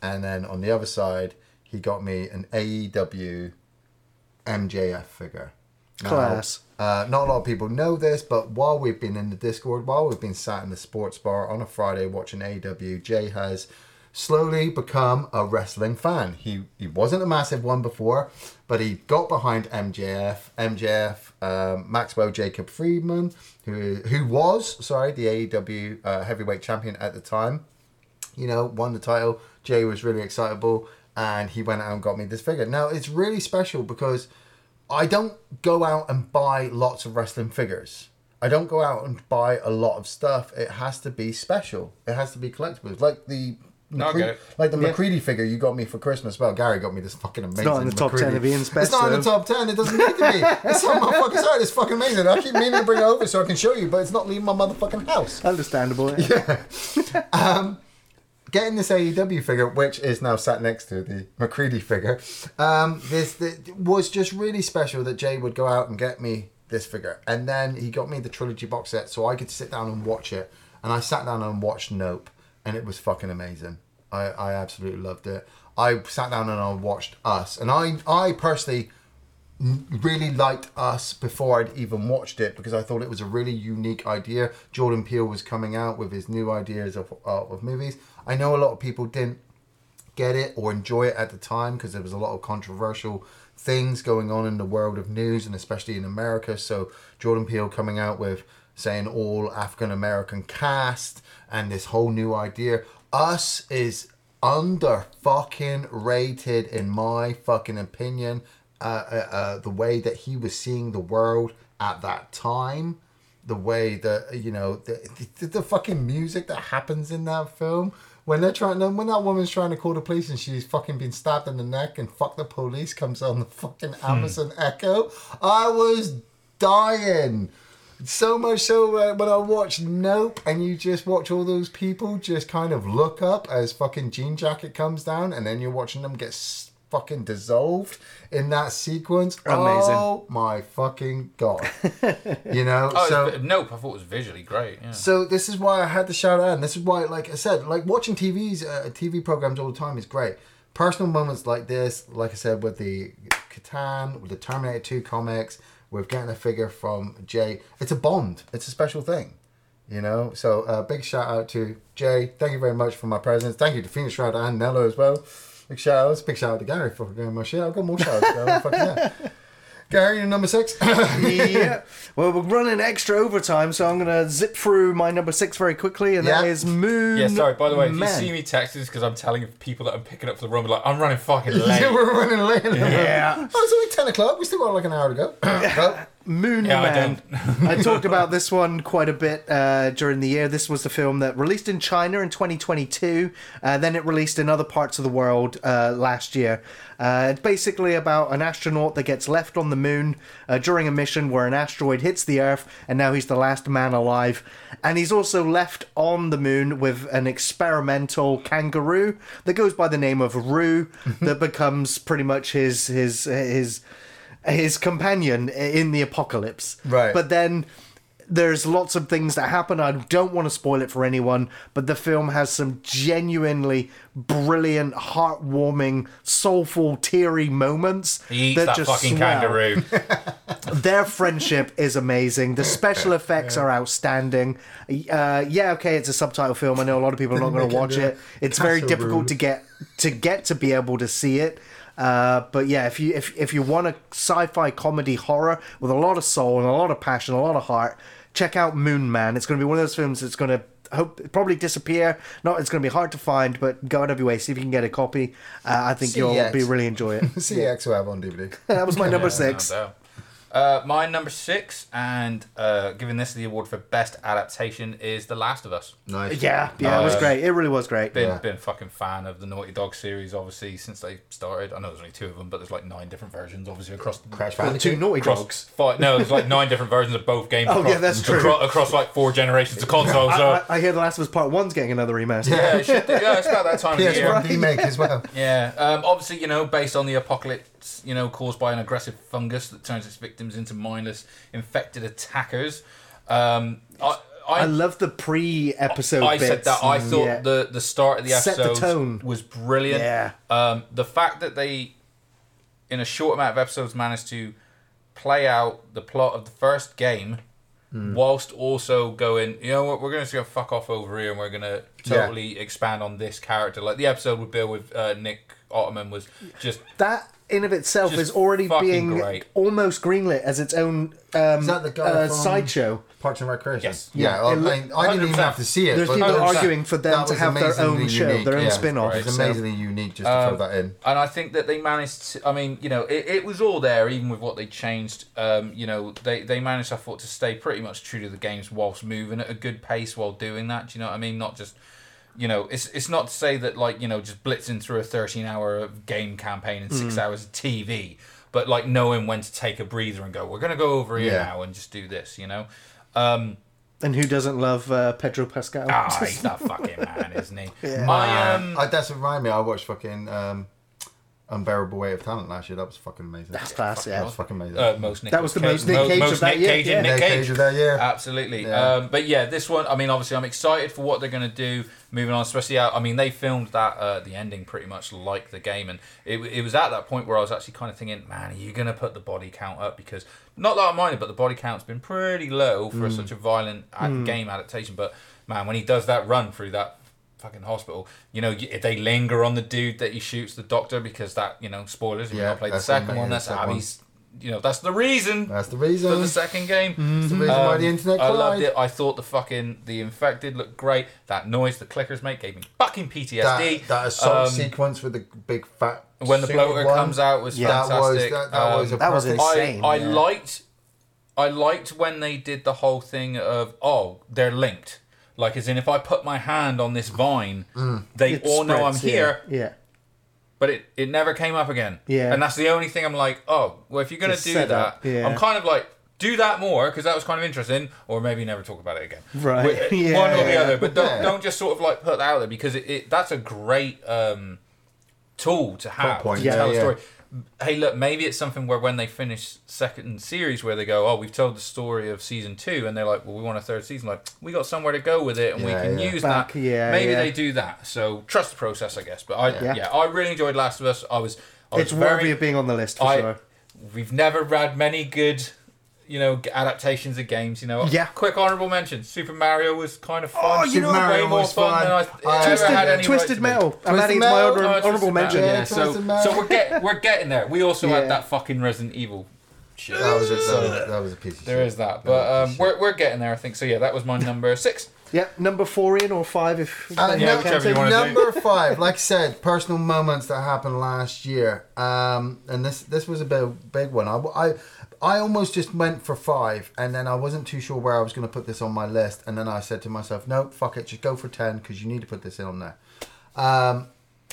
And then on the other side, he got me an AEW MJF figure. Now, Class. uh, not a lot of people know this, but while we've been in the Discord, while we've been sat in the sports bar on a Friday watching AEW, Jay has slowly become a wrestling fan. He he wasn't a massive one before, but he got behind MJF. MJF, um, Maxwell Jacob Friedman, who who was sorry the AEW uh, heavyweight champion at the time you know, won the title. Jay was really excitable and he went out and got me this figure. Now, it's really special because I don't go out and buy lots of wrestling figures. I don't go out and buy a lot of stuff. It has to be special. It has to be collectibles. Like the No, McCre- like the McCready figure you got me for Christmas. Well, Gary got me this fucking amazing. not in the top 10 McCready. of Iain's It's not in the top ten. It doesn't need to be. It's on my fucking side. It's fucking amazing. I keep meaning to bring it over so I can show you, but it's not leaving my motherfucking house Understandable. Um, getting this AEW figure, which is now sat next to the McCready figure, um, this, this was just really special that Jay would go out and get me this figure, and then he got me the trilogy box set so I could sit down and watch it. And I sat down and watched Nope, and it was fucking amazing. I, I absolutely loved it. I sat down and I watched Us, and I I personally really liked Us before I'd even watched it because I thought it was a really unique idea. Jordan Peele was coming out with his new ideas of, uh, of movies. I know a lot of people didn't get it or enjoy it at the time because there was a lot of controversial things going on in the world of news and especially in America. So Jordan Peele coming out with saying all African American cast and this whole new idea. Us is under fucking rated in my fucking opinion. Uh, uh, uh, the way that he was seeing the world at that time, the way that you know the, the, the fucking music that happens in that film when they're trying when that woman's trying to call the police and she's fucking been stabbed in the neck and fuck the police comes on the fucking Amazon Echo. I was dying. So much so uh, when I watched Nope, and you just watch all those people just kind of look up as fucking Jean Jacket comes down, and then you're watching them get fucking dissolved in that sequence. Amazing. Oh my fucking god! you know, Oh, so it's- nope. I thought it was visually great. Yeah. so this is why I had to shout out, and this is why, like I said, like watching TVs, uh, TV programs all the time is great. personal moments like this, like I said, with the Catan, with the Terminator 2 comics, with getting a figure from Jay, it's a bond. It's a special thing. You know, so uh, big shout out to Jay. Thank you very much for my presence. Thank you to Phoenix Shroud and Nello as well. Big shout outs. Big shout out to Gary for doing my shit. I've got more shout outs. bro. Fucking yeah. Gary, you're number six. yeah. Well, we're running extra overtime, so I'm going to zip through my number six very quickly, and that Yeah. is Moon. Yeah, sorry. By the way, if you see me text this because I'm telling people that I'm picking up for the run, like I'm running fucking late. yeah, we're running late. Yeah. Oh, it's only 10 o'clock. We still got like an hour to go. Moon Yeah, I Man. I, talked about this one quite a bit uh, during the year. This was the film that released in China in 2022. Uh, then it released in other parts of the world uh, last year. Uh, it's basically about an astronaut that gets left on the moon uh, during a mission where an asteroid hits the Earth, and now he's the last man alive. And he's also left on the moon with an experimental kangaroo that goes by the name of Roo, that becomes pretty much his his his his companion in the apocalypse. Right. But then there's lots of things that happen. I don't want to spoil it for anyone, but the film has some genuinely brilliant, heartwarming, soulful, teary moments He eats that, fucking swell. kangaroo. Their friendship is amazing. The special effects are outstanding. Uh, yeah, okay, it's a subtitle film. I know a lot of people are not going to watch into it. It's very difficult to get to get to be able to see it. Uh, but yeah, if you if if you want a sci-fi comedy horror with a lot of soul and a lot of passion, a lot of heart, check out Moon Man. It's going to be one of those films that's going to hope probably disappear. Not it's going to be hard to find, but go out of your way see if you can get a copy. Uh, I think you'll be really enjoy it. CX will have on DVD. that was my number Yeah, six. no doubt. Uh, my number six, and uh, giving this the award for best adaptation, is The Last of Us. Nice. Yeah, yeah, it was great. It really was great. Been Yeah. been a fucking fan of the Naughty Dog series, obviously since they started. I know there's only two of them, but there's like nine different versions, obviously across Crash Well, Bandicoot. two naughty across dogs. Five, no, there's like nine different versions of both games. Oh, across, yeah, that's true. Across, across like four generations of consoles. So I, I, I hear The Last of Us Part One's getting another remaster. yeah, it should, yeah, it's about that time of year. PS1 remake as well. Yeah, um, obviously, you know, based on the apocalypse, you know, caused by an aggressive fungus that turns its victims into mindless, infected attackers. Um, I, I, I love the pre-episode. I said bits. that I thought Yeah. the the start of the the episode tone. was brilliant. Yeah. Um, the fact that they, in a short amount of episodes, managed to play out the plot of the first game. Hmm. Whilst also going, you know what, we're going to go fuck off over here and we're going to Yeah. totally expand on this character. Like the episode with Bill with uh, Nick Offerman was just that in of itself Just is already fucking being great. almost greenlit as its own um, Is that the guy uh, from- sideshow. Parks and Recreation. Yes. Yeah, Yeah. well, It I, lo- mean, I didn't even 100%. have to see it. There's but people that- arguing for them that to was have their own amazingly show, unique, their own yeah. spin-off. It's was so- amazingly unique just to Um, throw that in. And I think that they managed. To, I mean, you know, it, it was all there, even with what they changed. Um, you know, they they managed, I thought, to stay pretty much true to the games whilst moving at a good pace while doing that. Do you know what I mean? Not just, you know, it's it's not to say that like you know just blitzing through a thirteen hour game campaign and Mm. six hours of TV, but like knowing when to take a breather and go, we're gonna go over here Yeah. now and just do this. You know. Um, And who doesn't love uh, Pedro Pascal? ah, he's that fucking man, isn't he? Yeah. My um, Uh, that's what reminded me. I watched fucking um, Unbearable Weight of Talent last year. That was fucking amazing. That's class, That yeah. was fucking amazing. uh, most Nick That was the Cage- most Nick Cage most of that Nick year, Cage and yeah. Nick Nick Cage. Cage of that year. Absolutely. Yeah. Um, but yeah, this one, I mean, obviously, I'm excited for what they're going to do moving on, especially out. I mean, they filmed that, uh, the ending pretty much like the game. And it, it was at that point where I was actually kind of thinking, man, are you going to put the body count up? Because not that I minded, but the body count's been pretty low for such a violent ad- game adaptation. But man, when he does that run through that fucking hospital, you know, if they linger on the dude that he shoots, the doctor, because that, you know, spoilers, if Yeah, you've not played the second one, that's second one. You know, that's the reason That's the reason for the second game. That's the reason why the Um, internet I loved it. I thought the fucking the infected looked great. That noise the clickers make gave me fucking PTSD. That, that assault Um, sequence with the big fat. when the suit bloater one, comes out was that was fantastic. that, that was a Um, That was insane. I, I yeah. liked I liked when they did the whole thing of oh they're linked. Like as in if I put my hand on this vine, they It all know I'm spreads, here, Yeah. yeah. but it, it never came up again. Yeah. And that's the only thing I'm like, oh, well, if you're going to do that, up, yeah. I'm kind of like, do that more because that was kind of interesting, or maybe never talk about it again. Right. Yeah. One or the other, but don't, Yeah. don't just sort of like put that out there because it, it that's a great um, tool to have point, to yeah, tell a story. Hey, look, maybe it's something where when they finish second series, where they go, oh, we've told the story of season two, and they're like, well, we want a third season. Like, we got somewhere to go with it, and we can yeah. use Back, that. yeah, maybe yeah. they do that. So trust the process, I guess. But I, Yeah. yeah, I really enjoyed Last of Us. I was, I was It's very, worthy of being on the list for I, sure. We've never had many good, you know, adaptations of games. You know, Yeah. Quick honourable mention: Super Mario was kind of fun. Oh, you Super know- way Mario more was fun, fun. than I, I- it Twisted, ever had any Twisted right. Metal. I'm Twisted adding my Metal? honorable, Oh, it's honorable mention. Yeah, Yeah, so so we're get we're getting there. We also Yeah. had that fucking Resident Evil shit. That was, a, that, was, that was a piece of There shit. is that, but a um, we're we're getting there. I think so. Yeah, that was my number six. Yep, number four in or five if. Uh, Yeah, num- whichever you wanna do. number five, like I said, personal moments that happened last year, um, and this this was a big big one. I, I I almost just went for five, and then I wasn't too sure where I was going to put this on my list, and then I said to myself, no, fuck it, just go for ten because you need to put this in on there. Um,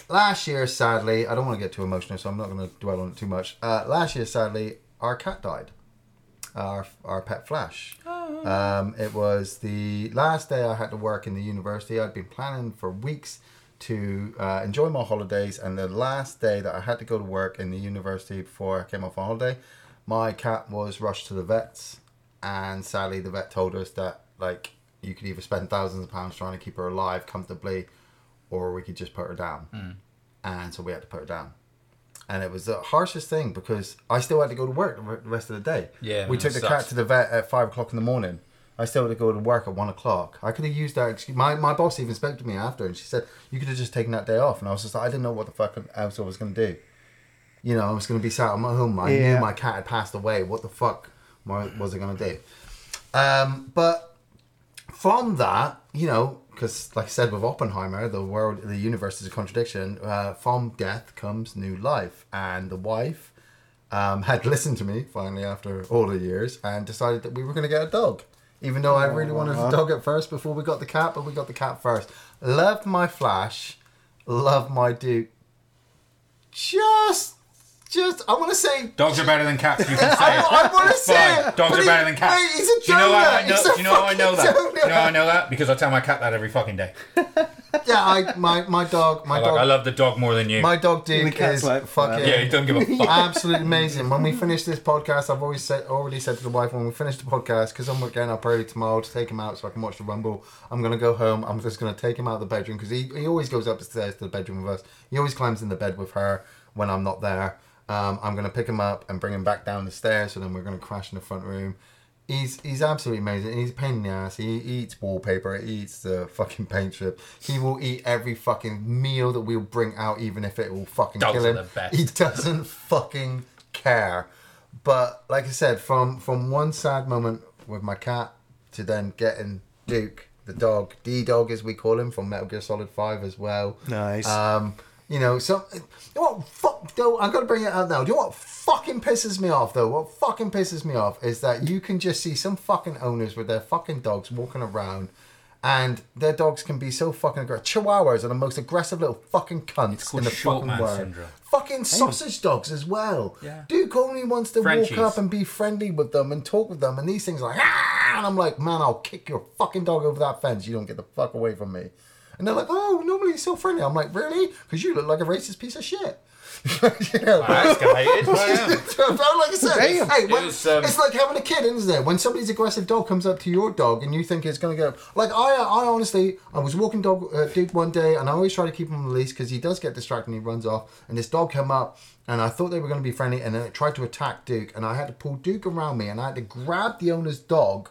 last year, sadly, I don't want to get too emotional, so I'm not going to dwell on it too much. Uh, last year, sadly, our cat died. Our, our pet Flash. Um, it was the last day I had to work in the university. I'd been planning for weeks to uh, enjoy my holidays, and the last day that I had to go to work in the university before I came off on holiday, my cat was rushed to the vets, and sadly, the vet told us that like you could either spend thousands of pounds trying to keep her alive comfortably, or we could just put her down, hmm. and so we had to put her down. And it was the harshest thing because I still had to go to work the rest of the day. Yeah, we man, took the sucks. cat to the vet at five o'clock in the morning. I still had to go to work at one o'clock. I could have used that excuse. My, my boss even spoke to me after and she said, You could have just taken that day off. And I was just like, I didn't know what the fuck else I was going to do. You know, I was going to be sat at my home. I Yeah. knew my cat had passed away. What the fuck was I going to do? Um, but from that, you know, because like I said with Oppenheimer, the world, the universe is a contradiction. Uh, from death comes new life, and the wife um, had listened to me finally after all the years and decided that we were going to get a dog. Even though I really wanted a dog at first before we got the cat, but we got the cat first. Loved my Flash, loved my Duke. Just, just, I want to say Dogs are better than cats. You can say I, it. I want to say it, Dogs are he- better than cats. Wait, he's a Do you know why I know? He's Do you know how I know fucking that? Do you know how I know that? Because I tell my cat that every fucking day. Yeah, I my my dog, my I, dog, like, I love the dog more than you. my dog The Duke cat's is like, fucking yeah, he doesn't give a fuck. absolutely amazing. When we finish this podcast, I've always said, already said to the wife when we finish the podcast, because I'm getting up early tomorrow to take him out so I can watch the Rumble. I'm gonna go home. I'm just gonna take him out of the bedroom because he, he always goes upstairs to the bedroom with us. He always climbs in the bed with her when I'm not there. Um, I'm gonna pick him up and bring him back down the stairs, so then we're gonna crash in the front room. He's he's absolutely amazing. He's a pain in the ass. He eats wallpaper. He eats the fucking paint strip. He will eat every fucking meal that we'll bring out, even if it will fucking Dogs kill are him. the best. He doesn't fucking care. But like I said, from from one sad moment with my cat to then getting Duke, the dog, D dog as we call him from Metal Gear Solid Five as well. Nice. Um, you know, so you know what? Fuck, though. I'm gonna bring it out now. Do you know what fucking pisses me off though? What fucking pisses me off is that you can just see some fucking owners with their fucking dogs walking around. And their dogs can be so fucking aggressive. Chihuahuas are the most aggressive little fucking cunts in the fucking world. syndrome. Fucking sausage dogs as well. Yeah. Duke only wants to Frenchies. walk up and be friendly with them and talk with them, and these things are like, ah! and I'm like, man, I'll kick your fucking dog over that fence. You don't get the fuck away from me. And they're like, oh, normally he's so friendly. I'm like, really? Because you look like a racist piece of shit. you know, I escalated. I like I said, Damn. hey, when, It was, um, it's like having a kid, isn't it? When somebody's aggressive dog comes up to your dog and you think it's going to go. Like, I I honestly, I was walking dog uh, Duke one day and I always try to keep him on the leash because he does get distracted and he runs off. And this dog came up and I thought they were going to be friendly and then it tried to attack Duke. And I had to pull Duke around me and I had to grab the owner's dog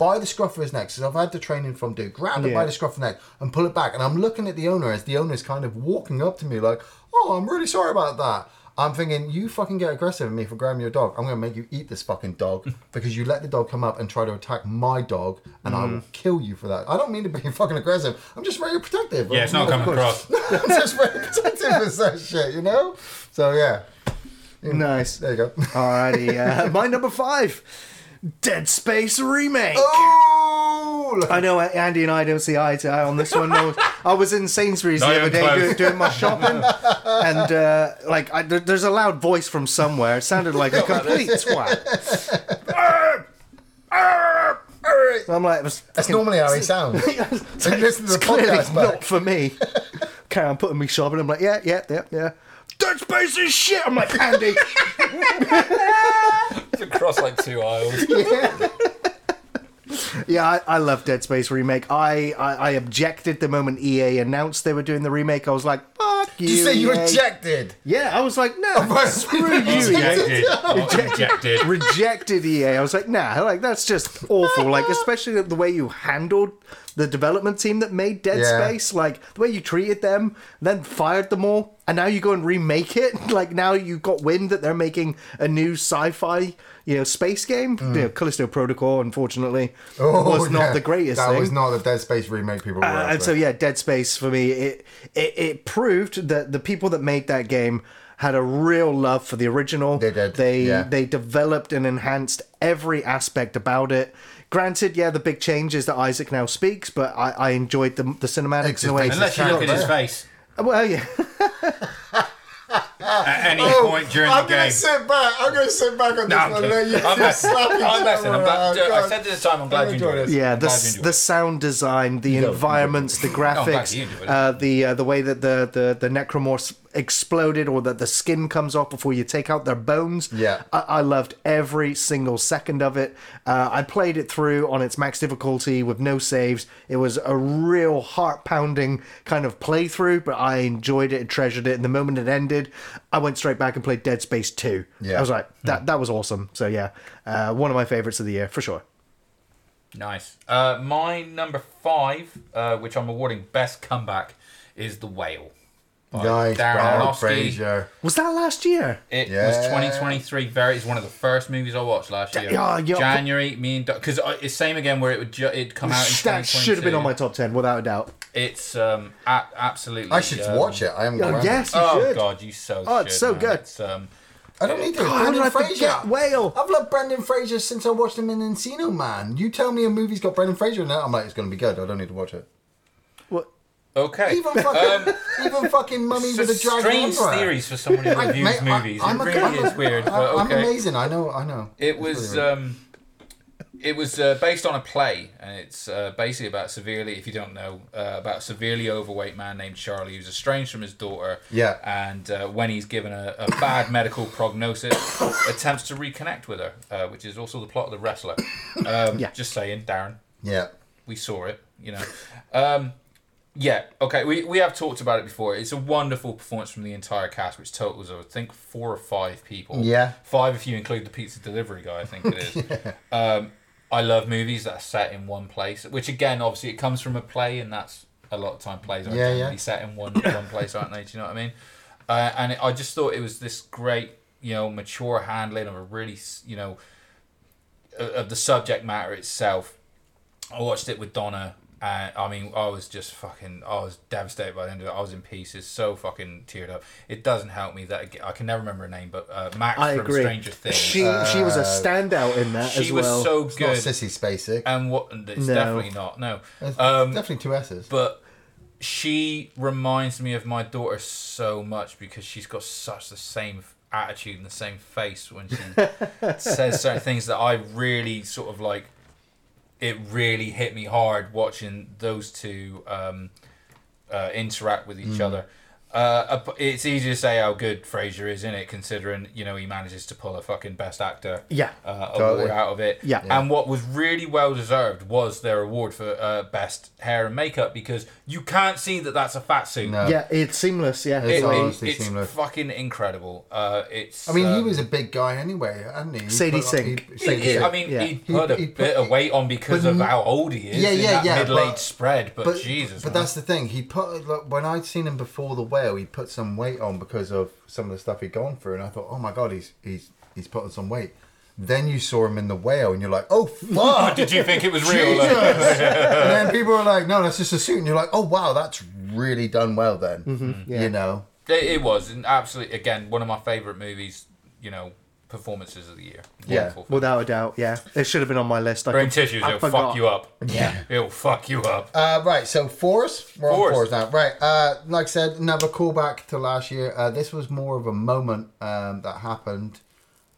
by the scruff of his neck. because I've had the training from dude, Grab it by the scruff of the neck and pull it back. And I'm looking at the owner as the owner is kind of walking up to me like, oh, I'm really sorry about that. I'm thinking, you fucking get aggressive at me for grabbing your dog. I'm going to make you eat this fucking dog because you let the dog come up and try to attack my dog and I Mm. will kill you for that. I don't mean to be fucking aggressive. I'm just very protective. Yeah, it's not coming across. I'm just very protective of that shit, you know? So, yeah. nice. There you go. Alrighty, uh, my number five, Dead Space remake. oh! I know Andy and I don't see eye to eye on this one. No, I was in Sainsbury's Not the other day doing, doing my shopping, and uh, like I, there- there's a loud voice from somewhere. It sounded like a complete twat. I'm like, it was That's fucking- normally how he sounds. So listen to the it's clearly podcast not for me. okay, I'm putting me shopping. I'm like, yeah, yeah, yeah, yeah. Dead Space is shit. I'm like Andy. Across like two aisles. Yeah, I, I love Dead Space remake. I, I I objected the moment EA announced they were doing the remake. I was like, "Fuck you!" You say you rejected? Yeah, I was like, "No, right. screw you, EA." Rejected. Not rejected. Rejected EA. I was like, "Nah, like that's just awful." Like, especially the way you handled the development team that made Dead Yeah. Space, like the way you treated them, then fired them all, and now you go and remake it. Like now you've got wind that they're making a new sci-fi, you know, space game. You know, Callisto Protocol, unfortunately, was not Mm. Oh, yeah. the greatest That thing. was not the Dead Space remake people were Uh, and so yeah, Dead Space for me, it, it it proved that the people that made that game had a real love for the original. They did, They yeah. they developed and enhanced every aspect about it. Granted, yeah, the big change is that Isaac now speaks, but I, I enjoyed the the cinematics in a way. Unless you look at his face Well, yeah, at any Oh, point during I'm the game. I'm gonna sit back. I'm gonna sit back on this No, I'm one. kidding. and let you I'm messing. I'm messing. I'm other glad, around. I God. said this time. I'm glad you enjoyed enjoyed it. it. yeah. The s- the it. sound design, the you environments, the graphics, you uh, the uh, the way that the the the necromorphs exploded or that the skin comes off before you take out their bones. Yeah. I, I loved every single second of it. Uh, I played it through on its max difficulty with no saves. It was a real heart pounding kind of playthrough, but I enjoyed it and treasured it. And the moment it ended, I went straight back and played Dead Space 2. Yeah. I was like, that, that was awesome. So, yeah, uh, one of my favorites of the year for sure. Nice. Uh, my number five, uh, which I'm awarding best comeback, is the whale. by Nice, Darren Brad Aronofsky. Fraser. Was that last year? It Yeah. was 2023. Very. It's one of the first movies I watched last year. Yeah, yeah. January. Me and because it's same again where it would ju- it'd come out in That should have been on my top 10, without a doubt. It's um a- absolutely. I should um, watch it. I am. Oh, going. yes, you should. Oh should. god, you so. Oh, it's should, so man. good. It's, um, I don't need to. God, how did Brendan I Fraser. forget Whale? I've loved Brendan Fraser since I watched him in Encino Man. You tell me a movie's got Brendan Fraser in it, I'm like, it's going to be good. I don't need to watch it. What? okay. Even fucking, even fucking Mummy It's with a Dragon strange Emperor. theories for someone who I- reviews mate, movies. I'm it a- really I'm a- is weird, I- but I'm okay. amazing. I know. I know. It It's was really um, it was uh, based on a play, and it's uh, basically about severely, if you don't know, uh, about a severely overweight man named Charlie who's estranged from his daughter. Yeah. And uh, when he's given a, a bad medical prognosis, attempts to reconnect with her, uh, which is also the plot of the wrestler. Um, Yeah. Just saying, Darren yeah. we saw it, you know. Um, yeah, okay, we, we have talked about it before. It's a wonderful performance from the entire cast, which totals, I think, four or five people. Yeah. Five if you include the pizza delivery guy, I think it is. um, I love movies that are set in one place, which again, obviously, it comes from a play, and that's a lot of time plays are Yeah, generally yeah. set in one one place, aren't they? Do you know what I mean? Uh, and it, I just thought it was this great, you know, mature handling of a really, you know, of of the subject matter itself. I watched it with Donna, and I mean, I was just fucking, I was devastated by the end of it. I was in pieces, so fucking teared up. It doesn't help me that I can never remember her name, but uh, Max I from agree. Stranger Things. She she was a standout in that she as was well. so It's not good, Sissy Spacek. and what? It's No. definitely not. No, It's um, definitely two S's. but she reminds me of my daughter so much because she's got such the same attitude and the same face when she says certain things that I really sort of like. It really hit me hard watching those two um, uh, interact with each other. Uh, it's easy to say how good Fraser is in it, considering you know he manages to pull a fucking best actor Yeah. uh, Totally. award out of it. Yeah. And what was really well deserved was their award for uh, best hair and makeup because you can't see that that's a fat suit. No. Yeah, it's seamless. Yeah, It's It- all- it- it's seamless. fucking incredible. Uh, it's. I mean, he um, was a big guy anyway, hadn't he? He Sadie Sink. he- he- Sadie he- I mean, Yeah. he put a He- he put- bit of weight on because of how old he is. Yeah, in yeah, that yeah, Middle-aged but- spread, but, Jesus. But man. that's the thing. He put like, when I'd seen him before the whale, he put some weight on because of some of the stuff he'd gone through, and I thought, oh my god, he's he's he's putting some weight. Then you saw him in the whale, and you're like, oh fuck, Did you think it was real? Jesus! And then people are like, no, that's just a suit, and you're like, oh wow, that's really done well. Then Mm-hmm. yeah. you know, it, it was and absolutely again one of my favorite movies. You know, performances of the year. Yeah. Film. without a doubt. Yeah, it should have been on my list. I Bring com- tissues. I It'll forgot. fuck you up. Yeah, it'll fuck you up. Uh, right, so fours. We're Fours. on fours now. Right, uh, like I said, another callback to last year. Uh, this was more of a moment um, that happened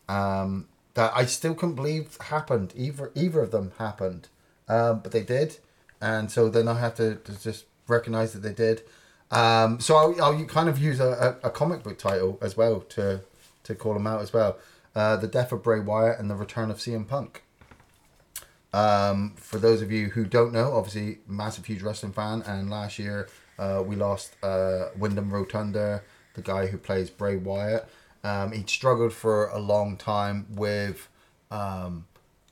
um, that I still couldn't believe happened. Either either of them happened, um, but they did, and so then I have to, to just recognize that they did. Um, so I'll, I'll kind of use a, a, a comic book title as well to to call them out as well. Uh, the death of Bray Wyatt and the return of CM Punk. Um, for those of you who don't know, obviously, massive, huge wrestling fan, and last year uh, we lost uh, Windham Rotunda, the guy who plays Bray Wyatt. Um, he'd struggled for a long time with um,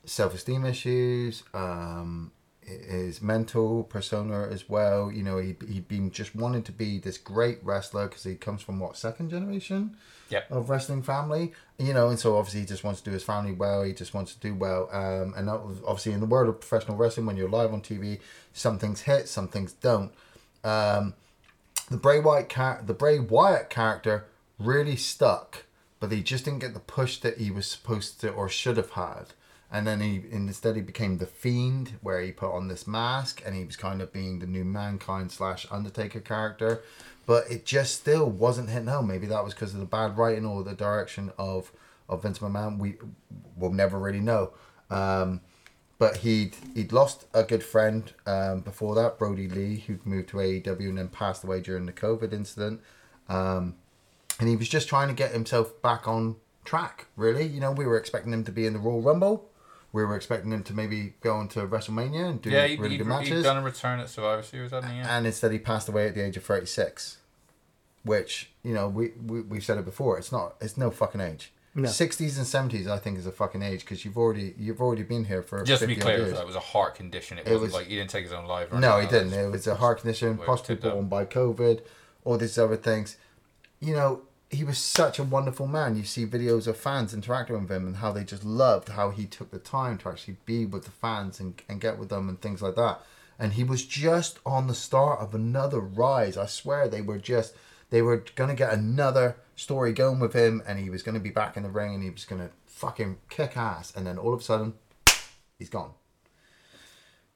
self esteem issues, um, his mental persona as well. You know, he, he'd been just wanting to be this great wrestler because he comes from what, second generation? Yep. of wrestling family, you know, and so obviously he just wants to do his family well. He just wants to do well, um, and obviously in the world of professional wrestling, when you're live on TV, some things hit, some things don't. Um, the Bray Wyatt char- the Bray Wyatt character really stuck, but he just didn't get the push that he was supposed to or should have had. And then he instead he became the Fiend, where he put on this mask, and he was kind of being the new Mankind slash Undertaker character. But it just still wasn't hitting home. Maybe that was because of the bad writing or the direction of of Vince McMahon. We will never really know. Um, but he'd he'd lost a good friend um, before that, Brodie Lee, who'd moved to AEW and then passed away during the COVID incident. Um, and he was just trying to get himself back on track. Really, you know, we were expecting him to be in the Royal Rumble. We were expecting him to maybe go into WrestleMania and do Yeah, he, really he, good he'd matches. done a return at Survivor Series, hadn't he? Yeah. And instead, he passed away at the age of thirty six, which you know we, we we've said it before. It's not. It's no fucking age. No. Sixties and seventies, I think, is a fucking age because you've already you've already been here for Just to be 50 clear, years. that was a heart condition. It, It wasn't was- like he didn't take his own life. Or No, he didn't. that. It was a heart condition, Way possibly tipped up. born by COVID, all these other things. You know, he was such a wonderful man. You see videos of fans interacting with him and how they just loved how he took the time to actually be with the fans and, and get with them and things like that. And he was just on the start of another rise. I swear they were just they were gonna get another story going with him and he was gonna be back in the ring and he was gonna fucking kick ass and then all of a sudden he's gone.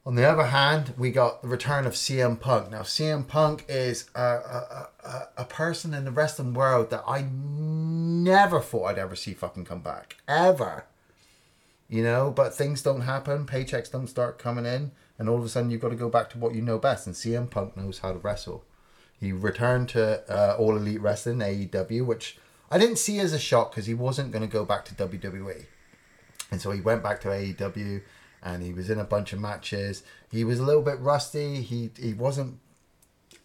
On the other hand, we got the return of CM Punk. Now, CM Punk is a, a, a, a person in the wrestling world that I never thought I'd ever see fucking come back. Ever. You know, but things don't happen, paychecks don't start coming in, and all of a sudden you've got to go back to what you know best. And CM Punk knows how to wrestle. He returned to uh, All Elite Wrestling, AEW, which I didn't see as a shock because he wasn't going to go back to WWE. And so he went back to AEW and he was in a bunch of matches. He was a little bit rusty. He he wasn't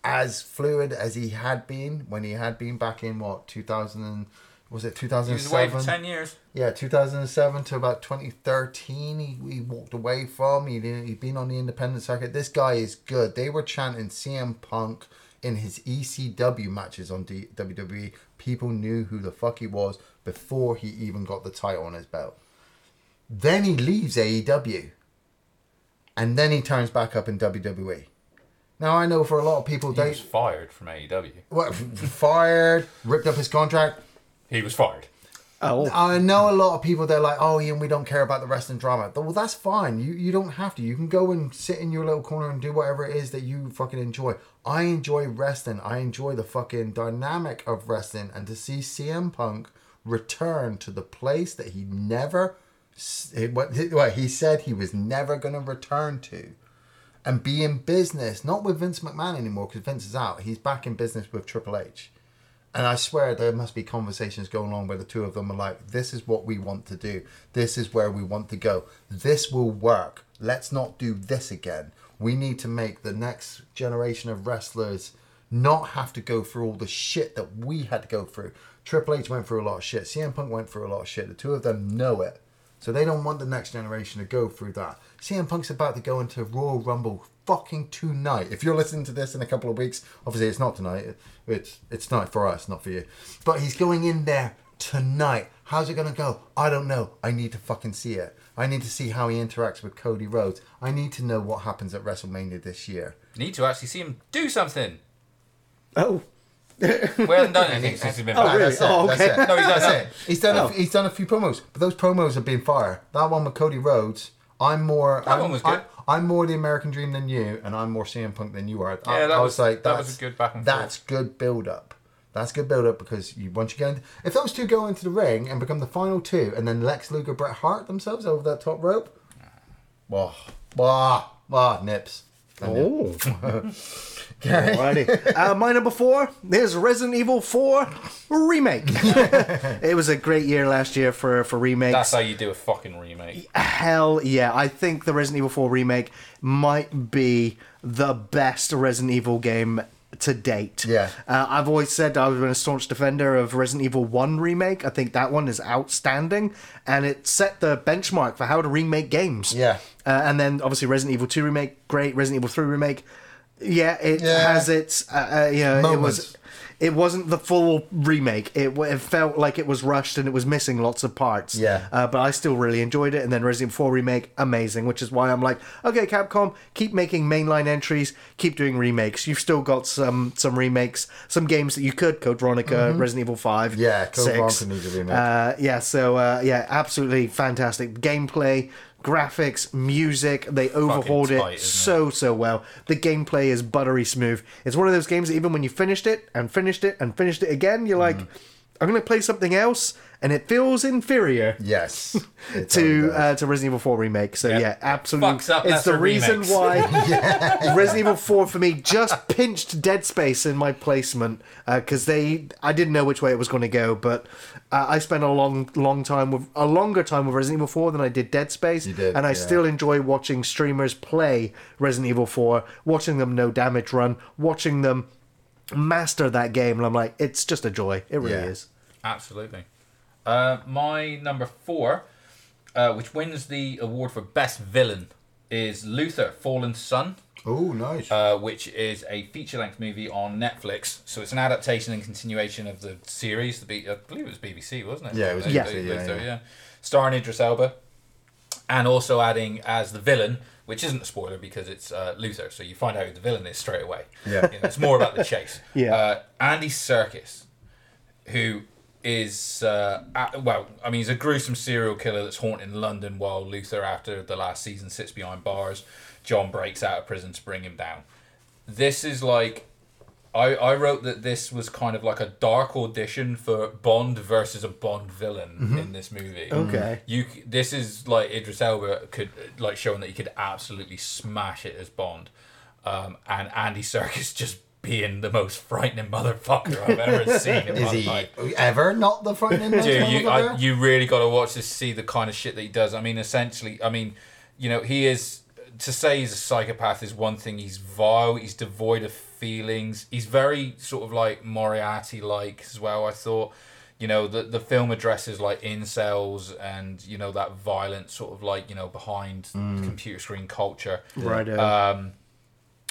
as fluid as he had been when he had been back in what 2000 and, was it He was away for 2007? ten years. Yeah, 2007 to about 2013, he, he walked away from. He didn't, he'd been on the independent circuit. This guy is good. They were chanting CM Punk in his ECW matches on D, WWE. People knew who the fuck he was before he even got the title on his belt. Then he leaves AEW. And then he turns back up in WWE. Now, I know for a lot of people, He they was fired from AEW. what, fired, ripped up his contract. He was fired. Oh, I know a lot of people. They're like, "Oh, Iain, we don't care about the wrestling drama." Well, that's fine. You you don't have to. You can go and sit in your little corner and do whatever it is that you fucking enjoy. I enjoy wrestling. I enjoy the fucking dynamic of wrestling, and to see CM Punk return to the place that he never, s- what he said he was never gonna return to, and be in business, not with Vince McMahon anymore because Vince is out. He's back in business with Triple H. And I swear there must be conversations going on where the two of them are like, this is what we want to do. This is where we want to go. This will work. Let's not do this again. We need to make the next generation of wrestlers not have to go through all the shit that we had to go through. Triple H went through a lot of shit. CM Punk went through a lot of shit. The two of them know it. So they don't want the next generation to go through that. CM Punk's about to go into Royal Rumble fucking tonight. If you're listening to this in a couple of weeks, obviously it's not tonight. It's it's tonight for us, not for you. But he's going in there tonight. How's it gonna go? I don't know. I need to fucking see it. I need to see how he interacts with Cody Rhodes. I need to know what happens at WrestleMania this year. Need to actually see him do something. oh, We haven't done anything since he's been Oh, back. really? That's it. Oh, That's okay. it. No, he's That's done it. He's done. Oh. A, he's done a few promos, but those promos have been fire. That one with Cody Rhodes. I'm more. That I'm, one was good. I, am more the American Dream than you, and I'm more CM Punk than you are. I, Yeah, that I was- like, that was a good back and That's good build up. That's good build up because you once you get into, if those two go into the ring and become the final two, and then Lex Luger, Bret Hart themselves over that top rope, wah, wah, wah, nips. Oh. Alrighty. Uh, my number four is Resident Evil 4 Remake. it was a great year last year for, for remakes. That's how you do a fucking remake. Hell yeah. I think the Resident Evil 4 Remake might be the best Resident Evil game to date. Yeah. Uh, I've always said I've been a staunch defender of Resident Evil 1 Remake. I think that one is outstanding and it set the benchmark for how to remake games. Yeah. Uh, and then obviously Resident Evil 2 Remake, great. Resident Evil 3 Remake, yeah, it Yeah. has its, uh, uh, you know, it was. It wasn't the full remake. It, it felt like it was rushed and it was missing lots of parts. Yeah. Uh, but I still really enjoyed it. And then Resident Evil 4 Remake, amazing, which is why I'm like, okay, Capcom, keep making mainline entries, keep doing remakes. You've still got some some remakes, some games that you could, Code Veronica, Resident Evil 5. Mm-hmm. Yeah, Code 6. Veronica needs a remake. Uh, yeah, so uh, yeah, absolutely fantastic. Gameplay, graphics, music, they overhauled tight, it isn't it? so, so well. The gameplay is buttery smooth. It's one of those games that even when you finished it and finished it and finished it again, you're like, Mm-hmm. I'm going to play something else, and it feels inferior Yes. To uh, to Resident Evil 4 remake. So Yep. yeah, absolutely. Fucks up it's the lesser reason remakes. why Resident Evil 4 for me just pinched Dead Space in my placement because they I didn't know which way it was going to go, but uh, I spent a long long time with a longer time with Resident Evil 4 than I did Dead Space, You did, and I yeah. still enjoy watching streamers play Resident Evil 4, watching them no damage run, watching them master that game, and I'm like, it's just a joy. It really Yeah. is. Absolutely. Uh, my number four, uh, which wins the award for best villain, is Luther: Fallen Sun. Oh, nice. uh, which is a feature-length movie on Netflix. So it's an adaptation and continuation of the series. The B- I believe it was BBC, wasn't it? Yeah, it was Yeah. BBC, yeah, yeah. Starring Idris Elba, and also adding as the villain, which isn't a spoiler because it's uh, Luther, so you find out who the villain is straight away. Yeah. You know, it's more about the chase. Yeah. Uh, Andy Serkis, who is uh, a- well, I mean, he's a gruesome serial killer that's haunting London while Luther, after the last season, sits behind bars. John breaks out of prison to bring him down. This is like. I, I wrote that this was kind of like a dark audition for Bond versus a Bond villain in this movie. Okay. You this is like Idris Elba could like showing that he could absolutely smash it as Bond, um, and Andy Serkis just being the most frightening motherfucker I've ever seen in Is he life. ever not the frightening Dude, you? I, you really got to watch this to see the kind of shit that he does. I mean, essentially, I mean, you know, he is to say he's a psychopath is one thing. He's vile. He's devoid of feelings. He's very sort of like Moriarty like as well. I thought, you know, the the film addresses like incels and you know that violent sort of like you know behind computer screen culture. Right. Um,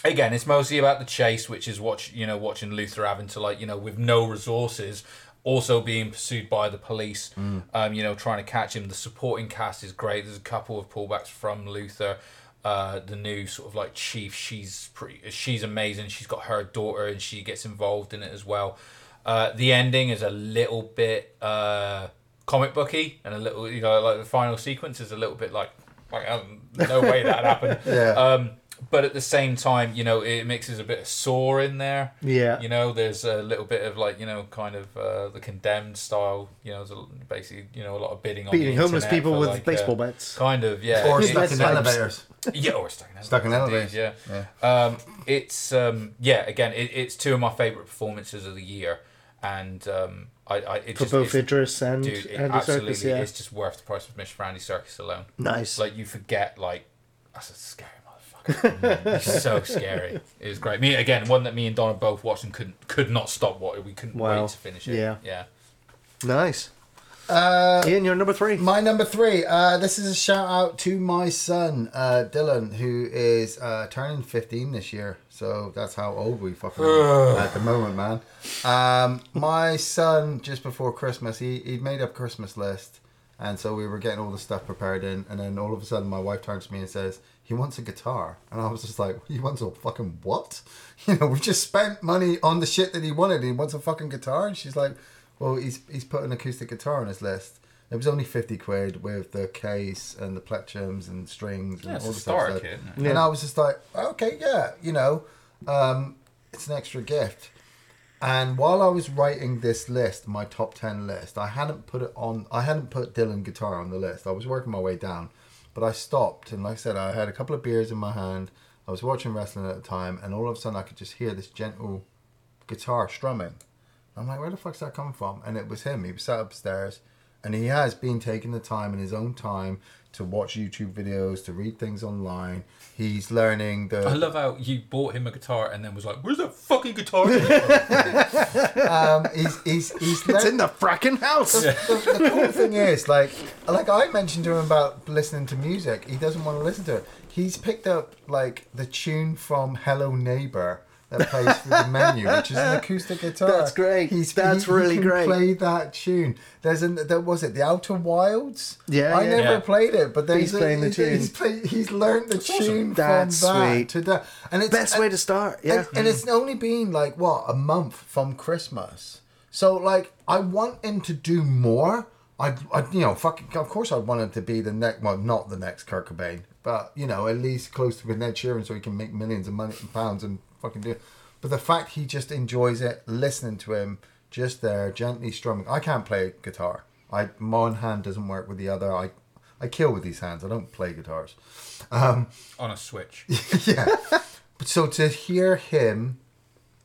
again, it's mostly about the chase, which is watch you know watching Luther having to like you know with no resources, also being pursued by the police. Um, you know, trying to catch him. The supporting cast is great. There's a couple of pullbacks from Luther. Uh, the new sort of like chief, she's pretty, she's amazing. She's got her daughter, and she gets involved in it as well. Uh, the ending is a little bit uh, comic booky, and a little, you know, like the final sequence is a little bit like, like um, no way that happened. Yeah. Um, but at the same time, you know, it mixes a bit of Saw in there. Yeah. You know, there's a little bit of like, you know, kind of uh, the condemned style. You know, there's a, basically, you know, a lot of bidding on Beating the homeless people with like, baseball uh, bats. Kind of, yeah. or It- stuck in vibes. elevators. yeah, or stuck in Stuck in elevators, elevators. indeed, Yeah. Um, it's um, yeah. Again, it, it's two of my favorite performances of the year, and um, I, I it For just both it's, Idris and dude, it Andy absolutely, Serkis, yeah. it's just worth the price of admission for Andy Serkis alone. Nice. Like you forget, like that's a scary motherfucker. He's so scary. It was great. Me again, one that me and Donna both watched and couldn't could not stop watching. We couldn't Wow. wait to finish it. Yeah. yeah. nice. Uh, Iain, you're number three. My number three. Uh, this is a shout out to my son, uh, Dylan, who is uh, turning 15 this year. So that's how old we fucking are at the moment, man. Um, my son, just before Christmas, he he'd made up a Christmas list, and so we were getting all the stuff prepared in, and then all of a sudden, my wife turns to me and says, "He wants a guitar," and I was just like, "He wants a fucking what?" You know, we've just spent money on the shit that he wanted. He wants a fucking guitar, and she's like, "Well, he's he's put an acoustic guitar on his list." It was only fifty quid with the case and the plectrums and strings and Yeah, it's all a the stuff. kit, like- isn't? And I was just like, okay, yeah, you know, um, it's an extra gift. And while I was writing this list, my top ten list, I hadn't put it on. I hadn't put Dylan guitar on the list. I was working my way down, but I stopped and, like I said, I had a couple of beers in my hand. I was watching wrestling at the time, and all of a sudden I could just hear this gentle guitar strumming. I'm like, where the fuck's that coming from? And it was him. He was sat upstairs, and he has been taking the time in his own time to watch YouTube videos, to read things online. He's learning the. I love how you bought him a guitar and then was like, "Where's that fucking guitar?" um, he's he's he's It's in the fracking house. the, the cool thing is, like, like I mentioned to him about listening to music. He doesn't want to listen to it. He's picked up like the tune from Hello Neighbor that plays through the menu, which is an acoustic guitar. That's great. He's, That's he, really he can great. Play that tune. There's an there was it the Outer Wilds. Yeah, I yeah. never Yeah. played it, but there's He's playing the tune. He's, play, he's learned the tune That's from that sweet. to that, and it's Best way to start. Yeah. and, and it's only been like what a month from Christmas. So like I want him to do more. I, I you know fucking of course I want him to be the next well not the next Kurt Cobain but you know at least close to with Ed Sheeran so he can make millions of money and pounds and fucking do. it. But the fact he just enjoys it, listening to him just there gently strumming. I can't play guitar. I my one hand doesn't work with the other. I I kill with these hands. I don't play guitars. Um, on a Switch. yeah. But so to hear him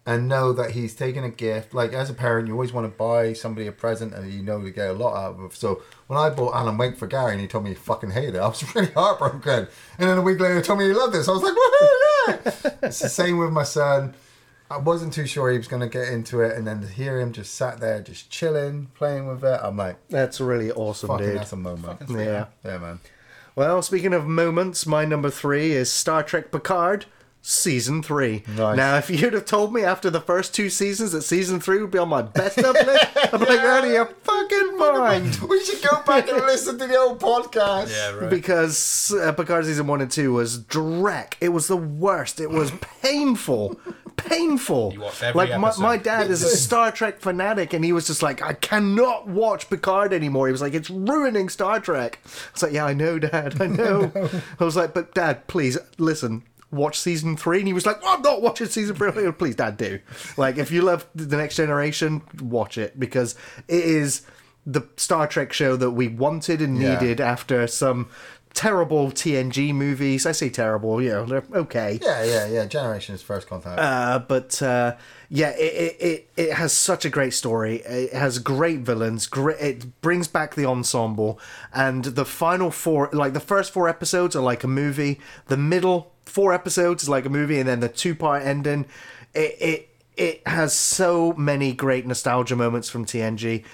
and know that he's taking a gift, like as a parent, you always want to buy somebody a present and you know to get a lot out of it. So when I bought Alan Wake for Gary and he told me he fucking hated it, I was really heartbroken. And then a week later, he told me he loved this. I was like, woohoo, yeah! it's the same with my son. I wasn't too sure he was going to get into it, and then to hear him just sat there, just chilling, playing with it, I'm like, That's really awesome, fucking, dude. that's a moment. Yeah. Yeah, man. Well, speaking of moments, my number three is Star Trek Picard. Season three. Nice. Now, if you'd have told me after the first two seasons that season three would be on my best of list, I'd be like, out of your fucking mind. We should go back and listen to the old podcast. Yeah, right. Because uh, Picard season one and two was dreck. It was the worst. It was painful. Painful. You watched every like my, episode. my dad is a Star Trek fanatic, and he was just like, I cannot watch Picard anymore. He was like, it's ruining Star Trek. I was like, yeah, I know, Dad, I know. I was like, but Dad, please listen. Watch season three, and he was like, well, "I'm not watching season three." Like, Please, Dad, do. Like, if you love the Next Generation, watch it because it is the Star Trek show that we wanted and Yeah. needed after some terrible TNG movies. I say terrible, you know, they're okay. Yeah, yeah, yeah. Generation's first contact. Uh, but uh, yeah, it, it, it, it has such a great story. It has great villains. Great, it brings back the ensemble, and the final four, like the first four episodes, are like a movie. The middle four episodes is like a movie, and then the two part ending. It it it has so many great nostalgia moments from TNG.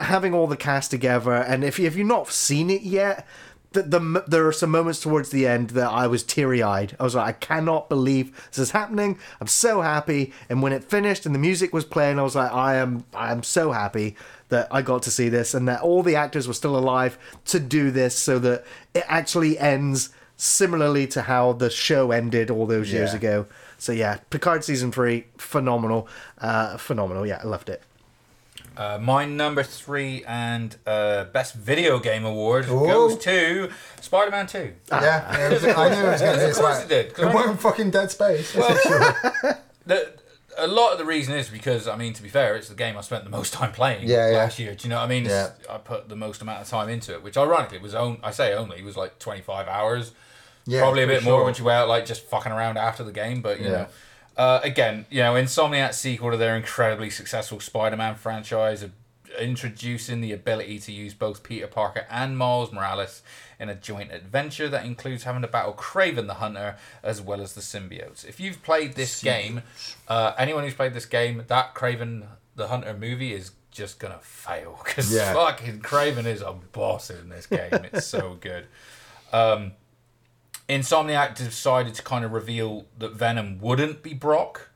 Having all the cast together, and if you, if you've not seen it yet, the, the there are some moments towards the end that I was teary eyed. I was like, I cannot believe this is happening. I'm so happy. And when it finished and the music was playing, I was like, I am I am so happy that I got to see this and that all the actors were still alive to do this, so that it actually ends similarly to how the show ended all those years Yeah. ago. So yeah, Picard season three, phenomenal, uh, phenomenal. Yeah, I loved it. Uh, my number three and uh, best video game award Ooh. goes to Spider-Man Two. yeah, it was- I knew it was going to Of say course Spider- it did, 'cause It wasn't fucking Dead Space. The, a lot of the reason is because I mean, to be fair, it's the game I spent the most time playing Yeah, yeah. last year. Do you know what I mean? It's- I put the most amount of time into it, which ironically was on. I say only was like twenty five hours. Yeah, Probably a bit more sure. once you were out like just fucking around after the game, but you Yeah. know. Uh, again, you know, Insomniac's sequel to their incredibly successful Spider-Man franchise, uh, introducing the ability to use both Peter Parker and Miles Morales in a joint adventure that includes having to battle Kraven the Hunter as well as the symbiotes. If you've played this game, uh, anyone who's played this game, that Kraven the Hunter movie is just gonna fail because Yeah. fucking Kraven is a boss in this game. It's so good. Um, Insomniac decided to kind of reveal that Venom wouldn't be Brock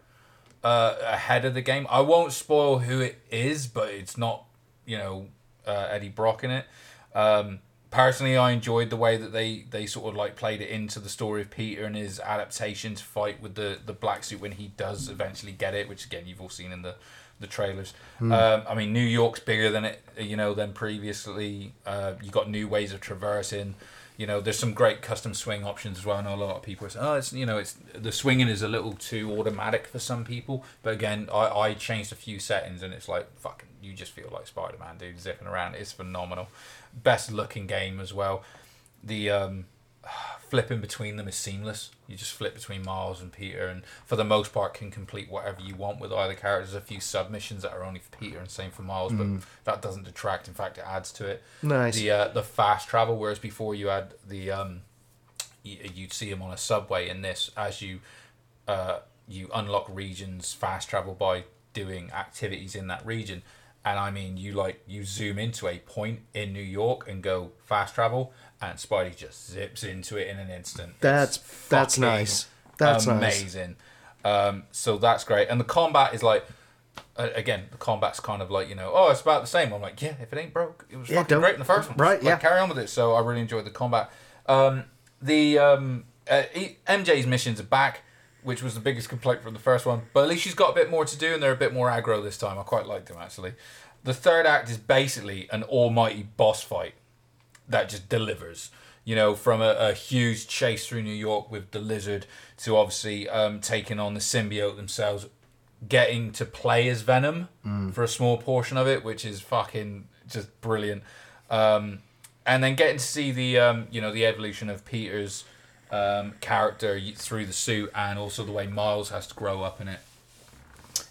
uh, ahead of the game. I won't spoil who it is, but it's not, you know, uh, Eddie Brock in it. Um, personally, I enjoyed the way that they, they sort of like played it into the story of Peter and his adaptation to fight with the, the black suit when he does eventually get it, which again you've all seen in the the trailers. Um, I mean, New York's bigger than it, you know, than previously. Uh, you got new ways of traversing. You know, there's some great custom swing options as well. I know a lot of people say, oh, it's you know, it's the swinging is a little too automatic for some people. But again, I, I changed a few settings and it's like fucking, you just feel like Spider Man, dude, zipping around. It's phenomenal. Best looking game as well. The um, flipping between them is seamless. You just flip between Miles and Peter, and for the most part, can complete whatever you want with either character. There's a few submissions that are only for Peter and same for Miles, but that doesn't detract. In fact, it adds to it. Nice. The uh, the fast travel, whereas before you had the um, you, you'd see him on a subway. In this, as you uh, you unlock regions fast travel by doing activities in that region and i mean you like you zoom into a point in new york and go fast travel and spidey just zips into it in an instant That's- It's that's nice. That's nice. amazing um, so that's great and the combat is like uh, again the combat's kind of like you know oh it's about the same i'm like yeah if it ain't broke it was Yeah, fucking great in the first one right, Like, yeah. carry on with it so i really enjoyed the combat um, the um, uh, mj's missions are back which was the biggest complaint from the first one. But at least she's got a bit more to do, and they're a bit more aggro this time. I quite liked them actually. The third act is basically an almighty boss fight that just delivers. You know, from a, a huge chase through New York with the lizard to obviously um, taking on the symbiote themselves, getting to play as Venom for a small portion of it, which is fucking just brilliant. Um, and then getting to see the um, you know the evolution of Peter's um, character through the suit, and also the way Miles has to grow up in it.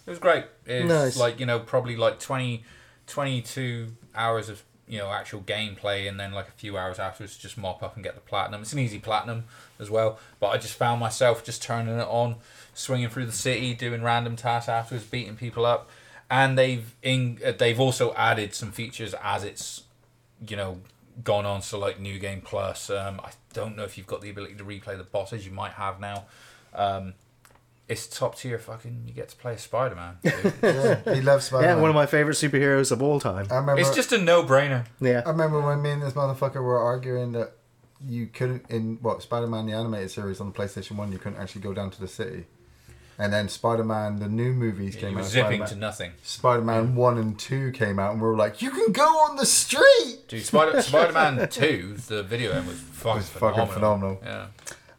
It was great. It's Nice. like you know probably like 20, 22 hours of you know actual gameplay, and then like a few hours afterwards just mop up and get the platinum. It's an easy platinum as well, but I just found myself just turning it on, swinging through the city, doing random tasks afterwards, beating people up, and they've in uh, they've also added some features as it's you know gone on. So like new game plus um i don't know if you've got the ability to replay the bosses. You might have now. Um it's top tier fucking you get to play as spider-man. Yeah, he loves Spider Yeah, Man. one of my favorite superheroes of all time. I remember. it's just a no-brainer Yeah. I remember when me and this motherfucker were arguing that you couldn't in what Spider Man the animated series on the PlayStation One you couldn't actually go down to the city, and then Spider Man the new movies you came were out. zipping Spider-Man, to nothing Spider-Man one and two came out, and we were like, you can go on the street. dude Spider- spider-man 2 the video game was fucking, was fucking phenomenal. phenomenal. yeah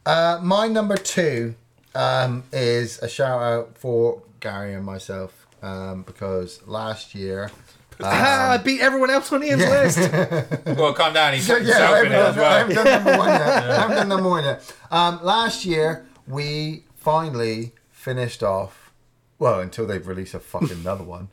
Uh, my number two um, is a shout out for Gary and myself um, because last year. ah, I beat everyone else on Iain's list. well calm down he's Yeah, put yeah, I himself in haven't, it as done, I haven't well done number one yet. I haven't done number one yet. Um, last year, we finally finished off, well, until they've released a fucking another one,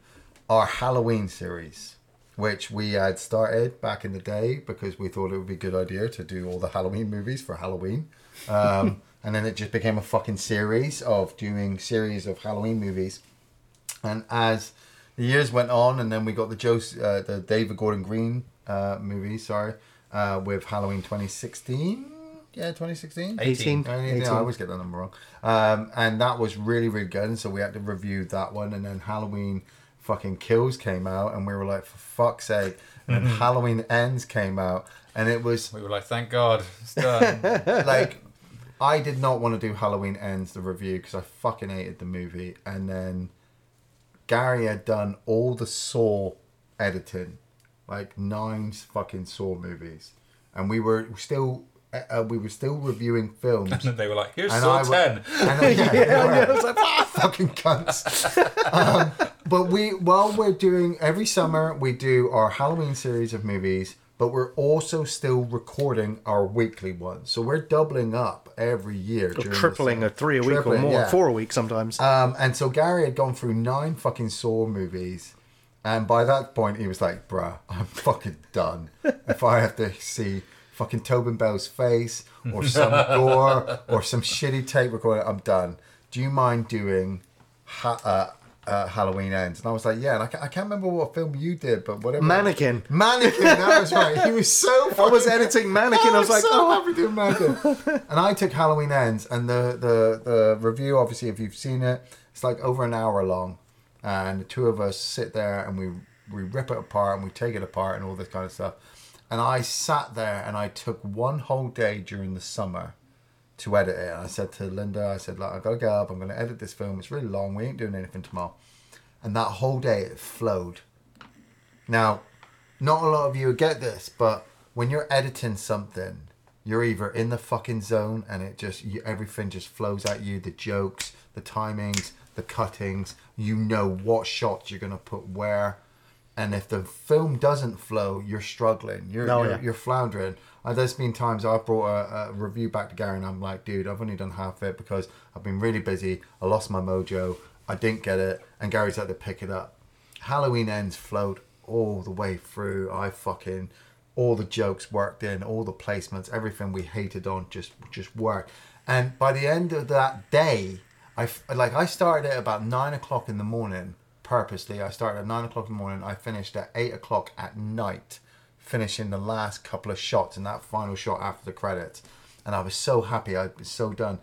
our Halloween series, which we had started back in the day because we thought it would be a good idea to do all the Halloween movies for Halloween. Um, and then it just became a fucking series of doing series of Halloween movies. And as the years went on, and then we got the Joe, uh, the David Gordon Green uh, movie, sorry, uh, with Halloween 2016. Yeah, 2016. 18. I, mean, yeah, I always get that number wrong. Um, and that was really, really good. And so we had to review that one. And then Halloween fucking Kills came out, and we were like, for fuck's sake. And then Halloween Ends came out, and it was we were like thank god it's done like I did not want to do Halloween Ends the review because I fucking hated the movie, and then Gary had done all the Saw editing, like nine fucking Saw movies, and we were still uh, we were still reviewing films. and they were like here's And Saw I w- 10 And then, yeah, yeah, I was like, "Ah, fucking cunts. um, but we, while we're doing every summer, we do our Halloween series of movies, but we're also still recording our weekly ones. So we're doubling up every year, during the Tripling a three a week or more, yeah. four a week sometimes. Um, and so Gary had gone through nine fucking Saw movies. And by that point, he was like, bruh, I'm fucking done. if I have to see fucking Tobin Bell's face or some gore or some shitty tape recorder, I'm done. Do you mind doing ha- uh, uh, Halloween Ends? And I was like, yeah. And I, ca- I can't remember what film you did, but whatever. Mannequin. Mannequin, that was right. He was so I was editing Mannequin. I was like, so oh. happy to imagine. and I took Halloween Ends, and the, the the review, obviously, if you've seen it, it's like over an hour long, and the two of us sit there and we we rip it apart and we take it apart and all this kind of stuff. And I sat there and I took one whole day during the summer to edit it. And I said to Linda, I said, like, I gotta get up. I'm gonna edit this film. It's really long. We ain't doing anything tomorrow. And that whole day it flowed. Now, not a lot of you get this, but when you're editing something, you're either in the fucking zone and it just you, everything just flows at you. The jokes, the timings, the cuttings. You know what shots you're gonna put where, and if the film doesn't flow, you're struggling. You're Oh, you're, yeah. you're floundering. And there's been times I've brought a, a review back to Gary, and I'm like, dude, I've only done half it because I've been really busy. I lost my mojo. I didn't get it, and Gary's had to pick it up. Halloween ends flowed all the way through. I fucking all the jokes worked in, all the placements, everything we hated on just just worked. And by the end of that day, I like I started at about nine o'clock in the morning. Purposely, I started at nine o'clock in the morning. I finished at eight o'clock at night, finishing the last couple of shots and that final shot after the credits. And I was so happy. I was so done.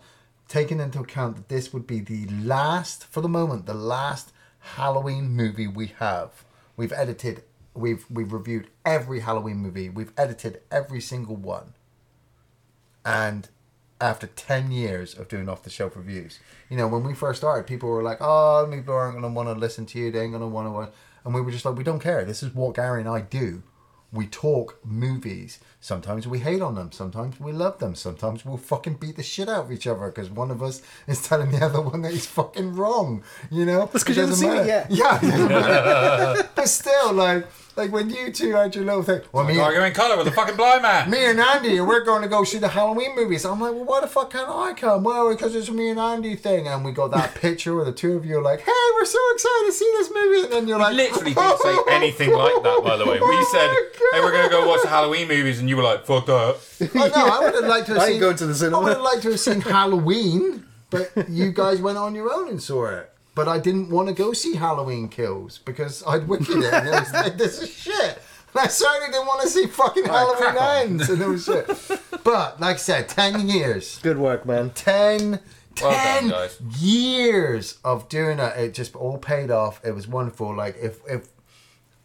Taking into account that this would be the last, for the moment, the last Halloween movie we have. We've edited, we've we've reviewed every Halloween movie. We've edited every single one. And after 10 years of doing off the shelf reviews, you know, when we first started, people were like, oh, people aren't going to want to listen to you. They ain't going to want to. And we were just like, we don't care. This is what Gary and I do. We talk movies. Sometimes we hate on them. Sometimes we love them. Sometimes we'll fucking beat the shit out of each other because one of us is telling the other one that he's fucking wrong. You know? That's because you haven't doesn't seen it yet. Yeah. but still, like, like when you two had your little thing. Well, me, Arguing colour with a fucking blind man. me and Andy, we're going to go see the Halloween movies. I'm like, well, why the fuck can't I come? Well, because it's a me and Andy thing. And we got that picture where the two of you are like, hey, we're so excited to see this movie. And then you're like, Literally didn't say anything like that, by the way. Oh we Oh said, hey, we're going to go watch the Halloween movies, and you were like, fuck that. oh, no, I would have liked to have I ain't seen, going to the cinema. I would have liked to have seen Halloween, but you guys went on your own and saw it. But I didn't want to go see Halloween Kills because I'd wicked it. And it was like, this is shit. And I certainly didn't want to see fucking Alright, Halloween crack. Ends. And it was shit. But, like I said, 10 years. Good work, man. 10, Well done, 10 guys. years of doing it. It just all paid off. It was wonderful. Like, if, if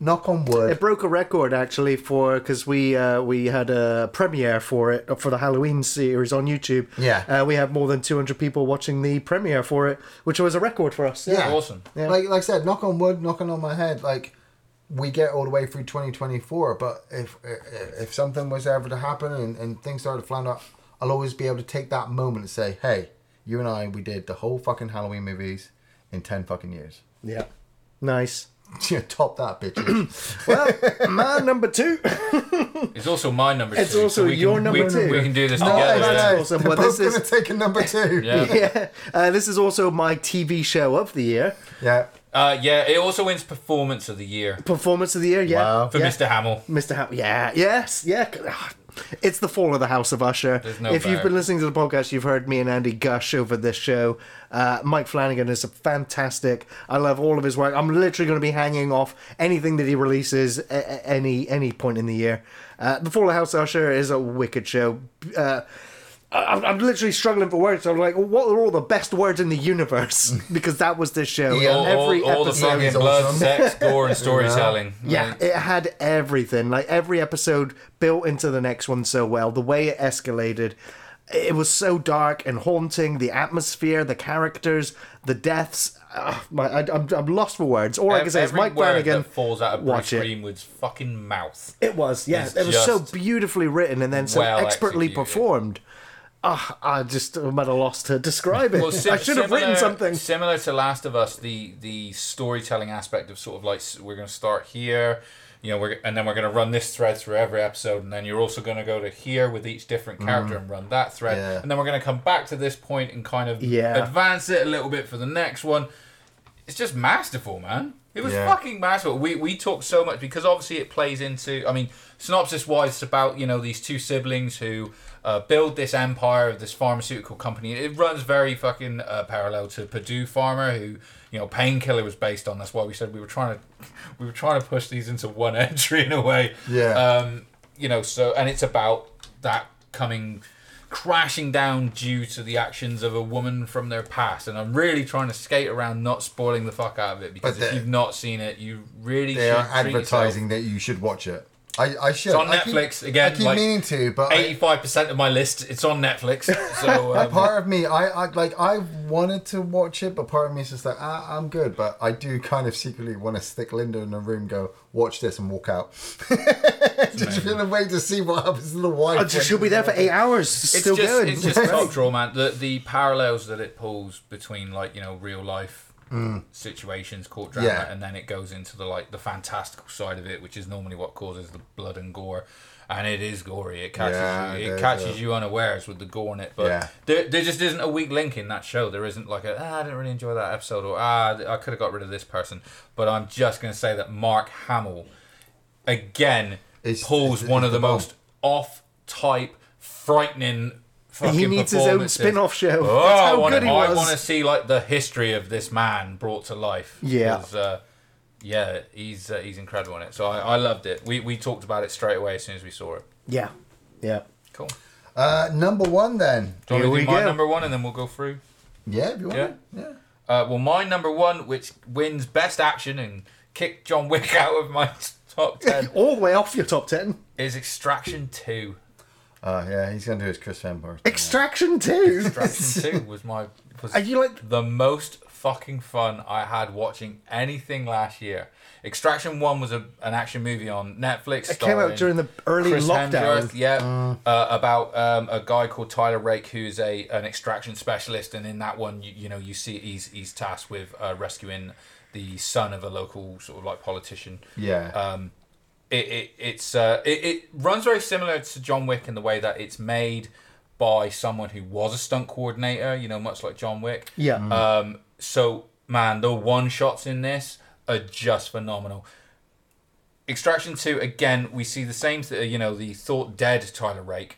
knock on wood. It broke a record actually for because we uh, we had a premiere for it for the Halloween series on YouTube. Yeah. uh, we had more than 200 people watching the premiere for it, which was a record for us. Yeah. Awesome. Yeah. Like like I said, knock on wood, knocking on my head. Like we get all the way through 2024, but if if something was ever to happen and, and things started to flounder, I'll always be able to take that moment and say, "Hey, you and I, we did the whole fucking Halloween movies in 10 fucking years." yeah, nice. Yeah, top that, bitches. Well, my number two. It's also my number It's two. also so we your can, number we, two. We can do this no, together. no, that's no. awesome. They're Well, both this going to is- take a number two. Yeah. yeah, uh, this is also my TV show of the year, Yeah. Uh, yeah, it also wins performance of the year performance of the year. Yeah, Wow. for yeah. Mr. Hamill. Mr. Ham. Yeah, yes, yeah. It's the fall of the House of Usher. No if you've been listening to the podcast, you've heard me and Andy gush over this show. Uh, Mike Flanagan is a fantastic. I love all of his work. I'm literally going to be hanging off anything that he releases at any any point in the year. Uh, the Fall of the House of Usher is a wicked show. Uh, I'm, I'm literally struggling for words. I'm like, what are all the best words in the universe? because that was this show. Yeah. All, Every all, all the episode- fucking is blood, awesome. sex, gore, and storytelling. Yeah, Like, it had everything. Like every episode built into the next one so well. The way it escalated, it was so dark and haunting. The atmosphere, the characters, the deaths. Uh, my, I, I'm, I'm lost for words. All I can say is Mike word Flanagan. falls out of Bruce watch it. Greenwood's fucking mouth. It was, yeah. It was so beautifully written and then so well expertly executed. performed. Ah, I just am at a loss to describe it. Well, sim- I should have written something. similar to Last of Us. The the storytelling aspect of sort of like we're going to start here, you know, we're and then we're going to run this thread through every episode, and then you're also going to go to here with each different character and run that thread, Yeah. and then we're going to come back to this point and kind of Yeah. advance it a little bit for the next one. It's just masterful, man. It was Yeah. fucking masterful. We we talk so much because obviously it plays into. I mean, synopsis wise, it's about you know these two siblings who uh, build this empire of this pharmaceutical company. It runs very fucking uh, parallel to Purdue Pharma, who you know Painkiller was based on. That's why we said we were trying to we were trying to push these into one entry in a way. Yeah. Um, you know, so and it's about that coming crashing down due to the actions of a woman from their past and i'm really trying to skate around not spoiling the fuck out of it because But if you've not seen it you really They should are advertising that you should watch it. I, I should. It's on I keep- Netflix, again, I keep like, meaning to, but 85% of my list it's on netflix so um, part of me, I, I like, I wanted to watch it, but part of me is just like, ah, I'm good. But I do kind of secretly want to stick Linda in a room, go watch this, and walk out. just gonna wait to see what happens to the wife. Oh, she'll be there for eight hours. it's Still just going. it's just top draw man the the parallels that it pulls between like you know real life situations, court drama, Yeah. and then it goes into the like the fantastical side of it, which is normally what causes the blood and gore. And it is gory. It catches Yeah, you. it catches you unawares with the gore in it. But Yeah. there, there just isn't a weak link in that show. There isn't like a ah, I didn't really enjoy that episode, or ah, I could have got rid of this person. But I'm just gonna say that Mark Hamill again It's- pulls it's- one it's of the the most off-type, frightening. Fucking He needs his own performances. spin-off show. Oh, That's I how want good he I was. want to see like the history of this man brought to life. Yeah. 'Cause, Uh, yeah, he's uh, he's incredible in it. So I, I loved it. We we talked about it straight away as soon as we saw it. Yeah, yeah. Cool. Uh, number one then. Do you Here want we to do my go. number one and then we'll go through? Yeah, if you want. Yeah. Yeah. Uh, well, my number one, which wins best action and kicked John Wick out of my top ten, All the way off your top ten. is Extraction Two. Oh yeah, he's gonna do his Chris Hemsworth. Extraction two. Extraction Two was my was Are you like? the most fucking fun I had watching anything last year. Extraction One was a, an action movie on Netflix. It came out starring during the early Chris lockdown. Hemsworth, yeah, uh, about um, a guy called Tyler Rake who's a an extraction specialist, and in that one, you, you know, you see he's he's tasked with uh, rescuing the son of a local sort of like politician. Yeah. Um, it, it it's uh, it, it runs very similar to John Wick in the way that it's made by someone who was a stunt coordinator, you know, much like John Wick. Yeah. Um, so man, the one shots in this are just phenomenal. Extraction Two again, we see the same, th- you know, the thought dead Tyler Rake.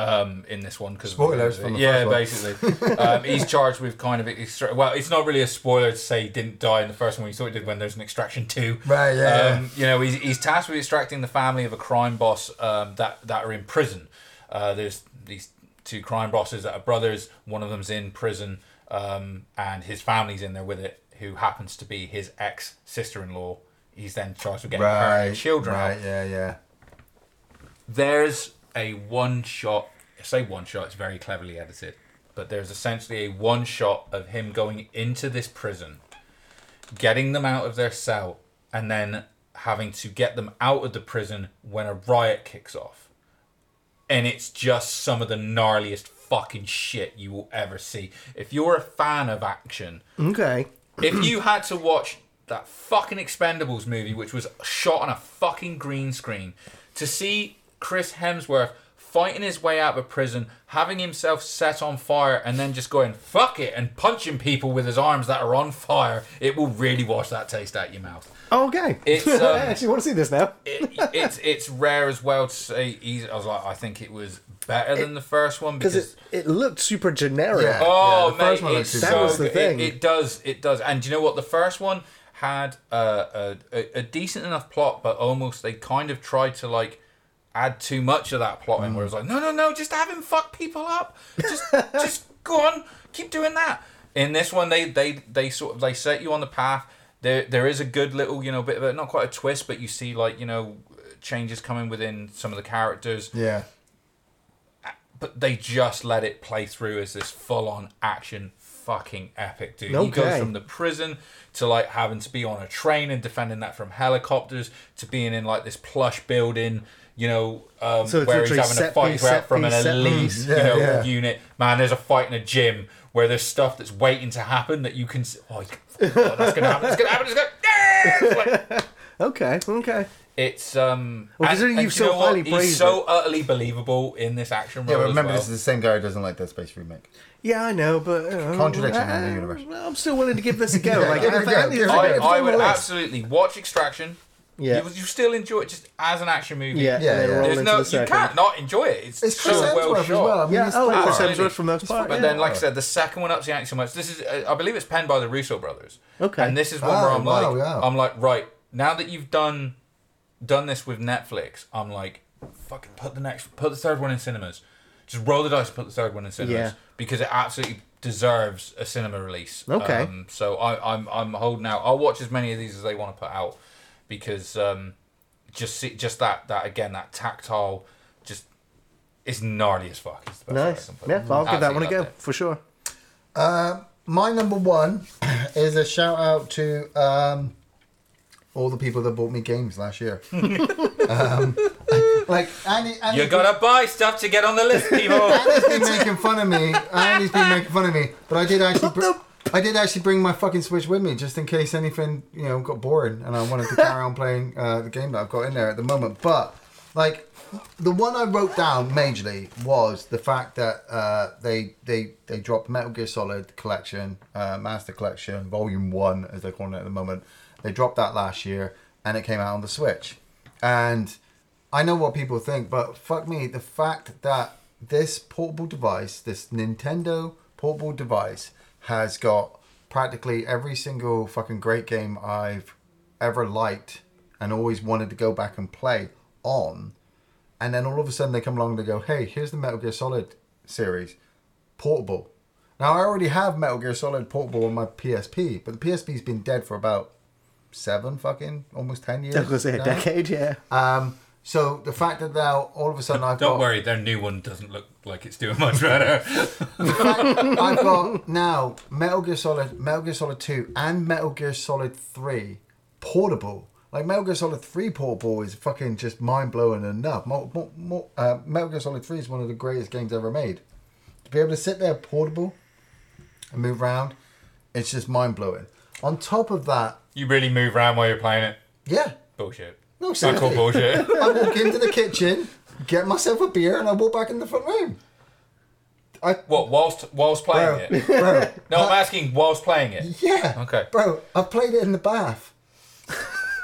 Um, in this one, because Spoilers from the yeah, first basically, um, he's charged with kind of extra. Well, it's not really a spoiler to say he didn't die in the first one. He thought he did when there's an Extraction Two. Right, yeah, Um, you know, he's, he's tasked with extracting the family of a crime boss um, that that are in prison. Uh, there's these two crime bosses that are brothers. One of them's in prison, um, and his family's in there with it. Who happens to be his ex sister-in-law. He's then charged with getting her and right. children out. Right. Yeah. Yeah. There's a one shot. I say one shot. It's very cleverly edited, but there's essentially a one shot of him going into this prison, getting them out of their cell, and then having to get them out of the prison when a riot kicks off. And it's just some of the gnarliest fucking shit you will ever see. If you're a fan of action, Okay. if you had to watch that fucking Expendables movie, which was shot on a fucking green screen, to see Chris Hemsworth fighting his way out of prison, having himself set on fire, and then just going fuck it and punching people with his arms that are on fire, it will really wash that taste out your mouth. Okay. It's, um, I actually want to see this now. It, it's it's rare as well to say. He's, I was like, I think it was better than the first one Because because it, it looked super generic. Yeah. Oh, the first mate, one it's looks so That was the good. thing. It, it does, it does. And do you know what? The first one had uh, a, a a decent enough plot, but almost they kind of tried to like add too much of that plot in. Where it's like, no, no, no, just have him fuck people up. Just, just go on, keep doing that. In this one, they they they sort of they set you on the path. There there is a good little you know bit of a not quite a twist, but you see like you know changes coming within some of the characters Yeah. but they just let it play through as this full on action fucking epic dude. He goes from the prison to like having to be on a train and defending that from helicopters to being in like this plush building, you know, um, So where he's having a fight piece, his out set from piece, an elite, piece. you know, yeah. unit. Man, there's a fight in a gym where there's stuff that's waiting to happen that you can. s- Oh, you oh, that's gonna happen. It's gonna happen. It's gonna. Yeah! It's like- Okay. Okay. It's um. Well, and- considering and you've so know what? He's praised so utterly believable in this action Yeah, role but as remember, well. this is the same guy who doesn't like Dead Space remake. Yeah, I know, but uh, Contradiction in the uh, universe. I'm still willing to give this a go. Yeah, like, give it a if go, Andy- give it a if go. I, I would absolutely watch Extraction. Yeah. You, you still enjoy it just as an action movie. Yeah, Yeah, yeah. There's no, the you second. can't not enjoy it. It's, It's Chris so Hemsworth well as shot. well. I mean, Yeah, he's I like Chris Absolutely. Hemsworth for the most part. But yeah. then, like I said, the second one ups the ante so much. This is, uh, I believe, it's penned by the Russo brothers. Okay. And this is one Oh, where I'm wow, like, yeah. I'm like, right now that you've done, done this with Netflix, I'm like, fucking put the next, put the third one in cinemas. Just roll the dice, and put the third one in cinemas Yeah. because it absolutely deserves a cinema release. Okay. Um, so I, I'm, I'm holding out. I'll watch as many of these as they want to put out because um, just see, just that, that again, that tactile, just is gnarly as fuck. It's the best Nice. can Yeah. I'll give that one a go it. for sure. My number one is a shout out to um, all the people that bought me games last year. um, like Andy, Andy You gotta buy stuff to get on the list, people. Andy's been making fun of me. Andy's been making fun of me, but I did actually. Br- I did actually bring my fucking Switch with me just in case anything, you know, got boring and I wanted to carry on playing uh, the game that I've got in there at the moment. But, like, the one I wrote down majorly was the fact that uh, they they they dropped Metal Gear Solid Collection, uh, Master Collection, Volume One, as they're calling it at the moment. They dropped that last year, and it came out on the Switch. And I know what people think, but fuck me, the fact that this portable device, this Nintendo portable device, has got practically every single fucking great game I've ever liked and always wanted to go back and play on. And then all of a sudden they come along and they go, hey, here's the Metal Gear Solid series, portable. Now I already have Metal Gear Solid portable on my PSP, but the PSP's been dead for about seven fucking almost ten years. I was gonna say a decade, yeah. Um, so the fact that now all of a sudden I've got Don't got worry, their new one doesn't look like it's doing much better. I've got now Metal Gear Solid, Metal Gear Solid Two, and Metal Gear Solid Three portable. Like Metal Gear Solid Three portable is fucking just mind blowing enough. Mo mo mo uh, Metal Gear Solid Three is one of the greatest games ever made. To be able to sit there portable and move around, it's just mind blowing. On top of that, you really move around while you're playing it. yeah, Bullshit. No I call bullshit. I walk into the kitchen, get myself a beer, and I walk back in the front room. I what, whilst whilst playing it? bro, No, I'm asking whilst playing it. Yeah. Okay. Bro, I've played it in the bath.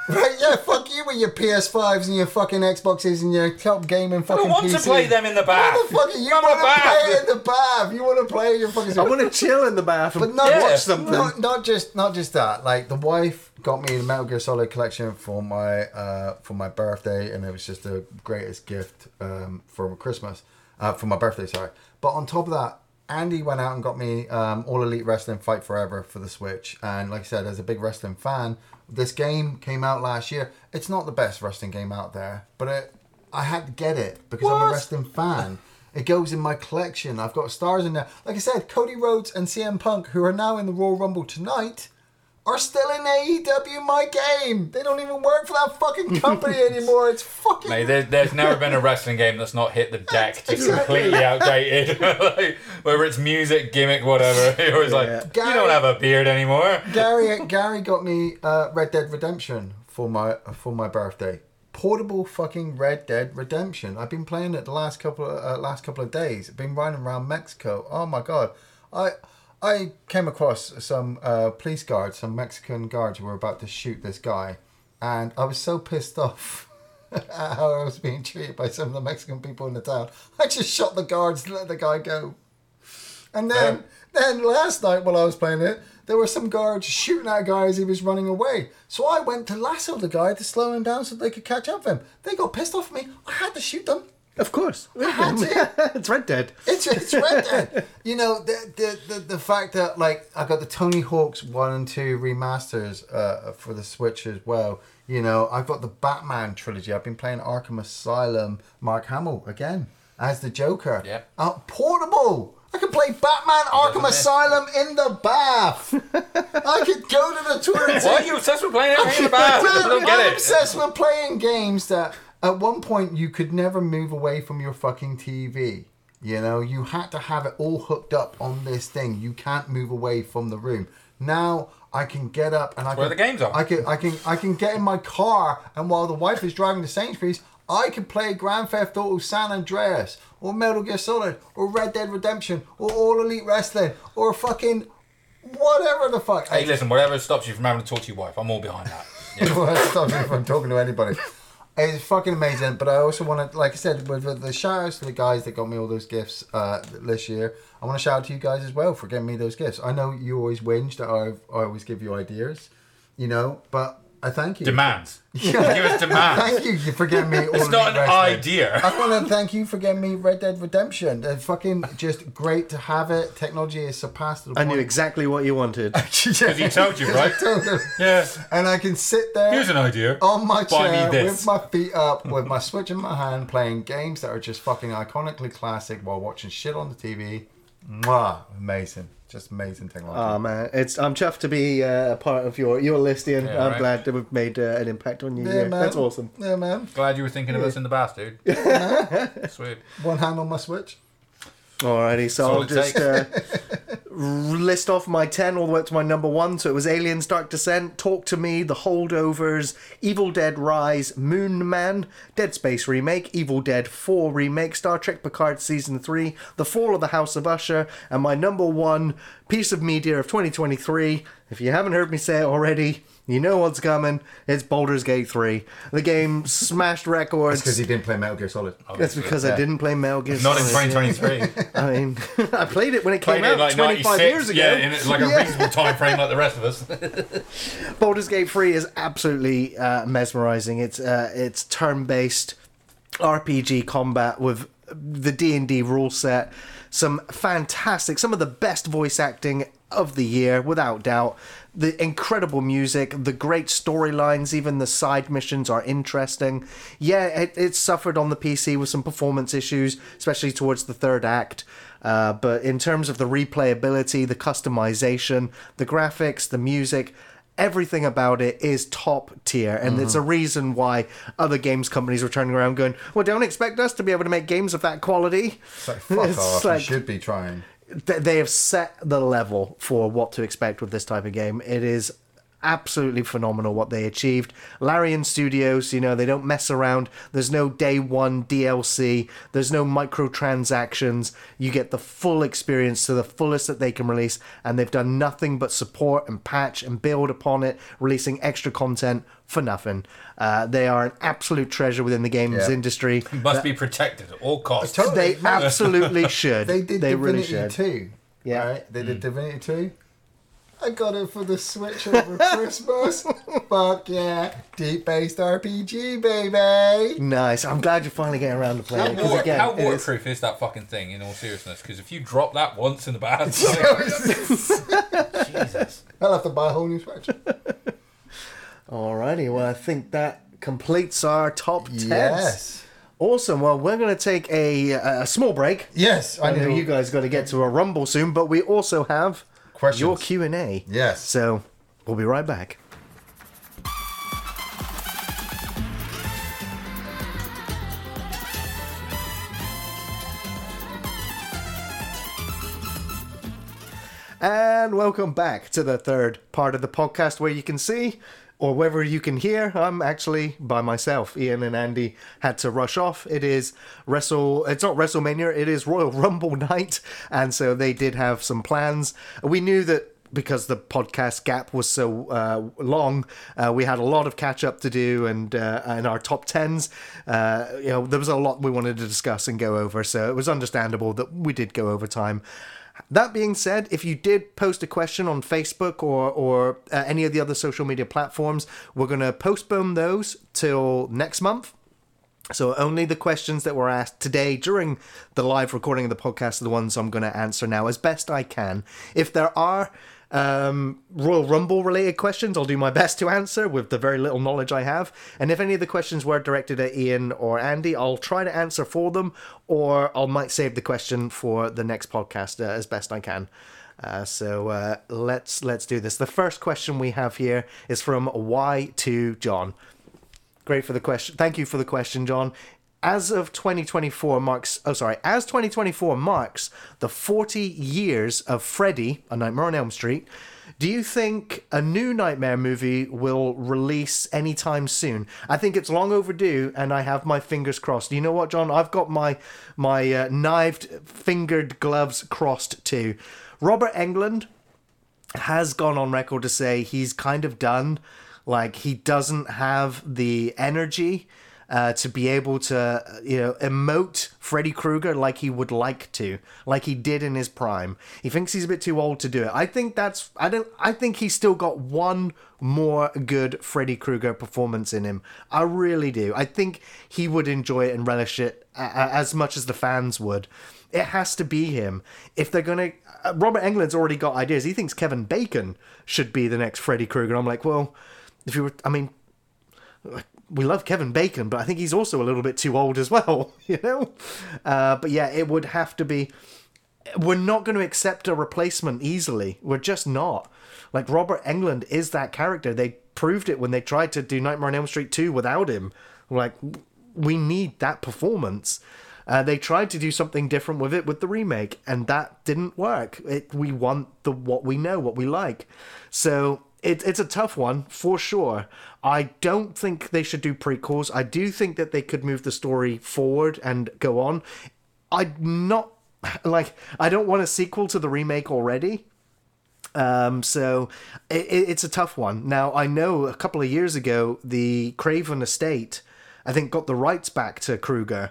Right? Yeah, fuck you with your PS5s and your fucking Xboxes and your top gaming I fucking don't want to play them in the bath. Motherfucker, you Not want to play it in the bath. You want to play your fucking. I want to chill in the bath and But not Yeah. watch something. Not, not just not just that. Like the wife got me the Metal Gear Solid collection for my uh, for my birthday, and it was just the greatest gift um, for Christmas uh, for my birthday. Sorry, but on top of that. Andy went out and got me um, All Elite Wrestling Fight Forever for the Switch, and like I said, as a big wrestling fan, this game came out last year. It's not the best wrestling game out there, but it, I had to get it because I'm a wrestling fan. It goes in my collection. I've got stars in there. Like I said, Cody Rhodes and CM Punk, who are now in the Royal Rumble tonight, are still in AEW my game. They don't even work for that fucking company anymore. It's fucking. Mate, there, there's never been a wrestling game that's not hit the deck just Exactly. completely outdated. like, whether it's music, gimmick, whatever. You're always like, Yeah. you don't have a beard anymore. Gary Gary got me uh, Red Dead Redemption for my for my birthday. Portable fucking Red Dead Redemption. I've been playing it the last couple of, uh, last couple of days. I've been riding around Mexico. Oh my god, I I came across some uh, police guards, some Mexican guards who were about to shoot this guy, and I was so pissed off. at how I was being treated by some of the Mexican people in the town. I just shot the guards and let the guy go. And then, then last night while I was playing it, there were some guards shooting at a guy as he was running away. So I went to lasso the guy to slow him down so they could catch up with him. They got pissed off at me. I had to shoot them. Of course. had to. it's Red Dead. It's it's Red Dead. You know the, the the the fact that like I got the Tony Hawk's one and two remasters uh, for the Switch as well. You know I've got the Batman trilogy. I've been playing Arkham Asylum. Mark Hamill again as the Joker. Yeah. Uh, portable. I could play Batman Arkham miss. Asylum in the bath. I could go to the toilet. Why are you obsessed with playing everything in the bath? I don't I'm it. obsessed with playing games that at one point you could never move away from your fucking TV. You know, you had to have it all hooked up on this thing. You can't move away from the room. Now I can get up and I where can the games are. I can I can I can get in my car and while the wife is driving to Sainsbury's, I can play Grand Theft Auto San Andreas or Metal Gear Solid or Red Dead Redemption or All Elite Wrestling or fucking whatever the fuck. Hey, listen, whatever stops you from having to talk to your wife, I'm all behind that. Yeah. that stops me from talking to anybody. It's fucking amazing, but I also want to, like I said, with the shout outs to the guys that got me all those gifts uh, this year. I want to shout out to you guys as well for getting me those gifts. I know you always whinge that I I always give you ideas, you know, but I thank you. Demands. Yeah. Give us demands. Thank you for getting me all It's not an idea. I want to thank you for getting me Red Dead Redemption. It's fucking just great to have it. Technology is surpassed the I point. knew exactly what you wanted. Because he told you, right? Yeah. and I can sit there. Here's an idea. on my chair with my feet up, with my Switch in my hand, playing games that are just fucking iconically classic while watching shit on the TV. Mwah, amazing, just amazing technology. Oh man, it's I'm chuffed to be uh, a part of your your list, Iain. Yeah, I'm right. glad that we've made uh, an impact on you. yeah, here. man. That's awesome. Yeah, man. Glad you were thinking of us in the bath, dude. Sweet. One hand on my Switch. Alrighty, so I'll just uh, list off my 10 all the way up to my number one. So it was Aliens Dark Descent, Talk to Me, The Holdovers, Evil Dead Rise, Moon Man, Dead Space Remake, Evil Dead 4 Remake, Star Trek Picard Season 3, The Fall of the House of Usher, and my number one piece of media of 2023. If you haven't heard me say it already, you know what's coming. It's Baldur's Gate 3. The game smashed records. That's Because he didn't play Metal Gear Solid. That's because I didn't play Metal Gear Not in Solid. 2023. I mean, I played it when it came it out like 25 96, years ago. Yeah, in like a reasonable time frame like the rest of us. Baldur's Gate 3 is absolutely uh, mesmerizing. It's uh, it's turn-based RPG combat with the D&D rule set. Some fantastic, some of the best voice acting of the year without doubt. The incredible music, the great storylines, even the side missions are interesting. Yeah, it, it suffered on the PC with some performance issues, especially towards the third act. Uh, but in terms of the replayability, the customization, the graphics, the music, everything about it is top tier and it's a reason why other games companies were turning around going well don't expect us to be able to make games of that quality It's like, off. like- you should be trying. Th- they have set the level for what to expect with this type of game. It is absolutely phenomenal what they achieved larian studios you know they don't mess around there's no day one dlc there's no microtransactions you get the full experience to the fullest that they can release and they've done nothing but support and patch and build upon it releasing extra content for nothing uh, they are an absolute treasure within the games Yeah. industry Must be protected at all costs. Totally. they absolutely should They did they really Divinity should 2. Yeah. Right? They did Divinity 2. I got it for the Switch over Christmas. Fuck yeah. Deep based RPG, baby. Nice. I'm glad you're finally getting around to playing How, it because water- again, how it is- waterproof is that fucking thing? In all seriousness, because if you drop that once in the bath, Jesus. I'll have to buy a whole new Switch. Alrighty. Well, I think that completes our top ten. yes. Awesome. Well, we're going to take a, a small break. Yes. I know you guys got to get to a rumble soon, but we also have Questions. your Q and A. Yes. So we'll be right back. And welcome back to the third part of the podcast where you can see, or whether you can hear, I'm actually by myself. Iain and Andy had to rush off. It is Wrestle, it's not WrestleMania, it is Royal Rumble night. And so they did have some plans. We knew that because the podcast gap was so uh, long, uh, we had a lot of catch up to do, and uh, and our top tens, uh, you know, there was a lot we wanted to discuss and go over. So it was understandable that we did go over time. That being said, if you did post a question on Facebook or or uh, any of the other social media platforms, we're going to postpone those till next month. So only the questions that were asked today during the live recording of the podcast are the ones I'm going to answer now as best I can. If there are um, Royal Rumble related questions, I'll do my best to answer with the very little knowledge I have. And if any of the questions were directed at Iain or Andy, I'll try to answer for them, or I might save the question for the next podcast uh, as best I can. Uh, so uh, let's let's do this. The first question we have here is from Y2 John. Great for the question. Thank you for the question, John. As of 2024 marks, oh sorry, as 2024 marks the 40 years of Freddy, A Nightmare on Elm Street, do you think a new Nightmare movie will release anytime soon? I think it's long overdue, and I have my fingers crossed. You know what, John? I've got my my uh, knived fingered gloves crossed too. Robert Englund has gone on record to say he's kind of done. Like he doesn't have the energy uh, to be able to, uh, you know, emote Freddy Krueger like he would like to, like he did in his prime. He thinks he's a bit too old to do it. I think that's. I don't. I think he's still got one more good Freddy Krueger performance in him. I really do. I think he would enjoy it and relish it a- a- as much as the fans would. It has to be him. If they're gonna, uh, Robert Englund's already got ideas. He thinks Kevin Bacon should be the next Freddy Krueger. I'm like, well, if you were, I mean, we love Kevin Bacon, but I think he's also a little bit too old as well, you know. Uh, but yeah, it would have to be. We're not going to accept a replacement easily. We're just not. Like Robert Englund is that character. They proved it when they tried to do Nightmare on Elm Street 2 without him. Like we need that performance. Uh, they tried to do something different with it with the remake, and that didn't work. It, we want the what we know, what we like. So it, it's a tough one for sure. I don't think they should do prequels. I do think that they could move the story forward and go on. I'm not like I don't want a sequel to the remake already. Um, so it, it's a tough one. Now I know a couple of years ago the Craven Estate, I think, got the rights back to Krueger,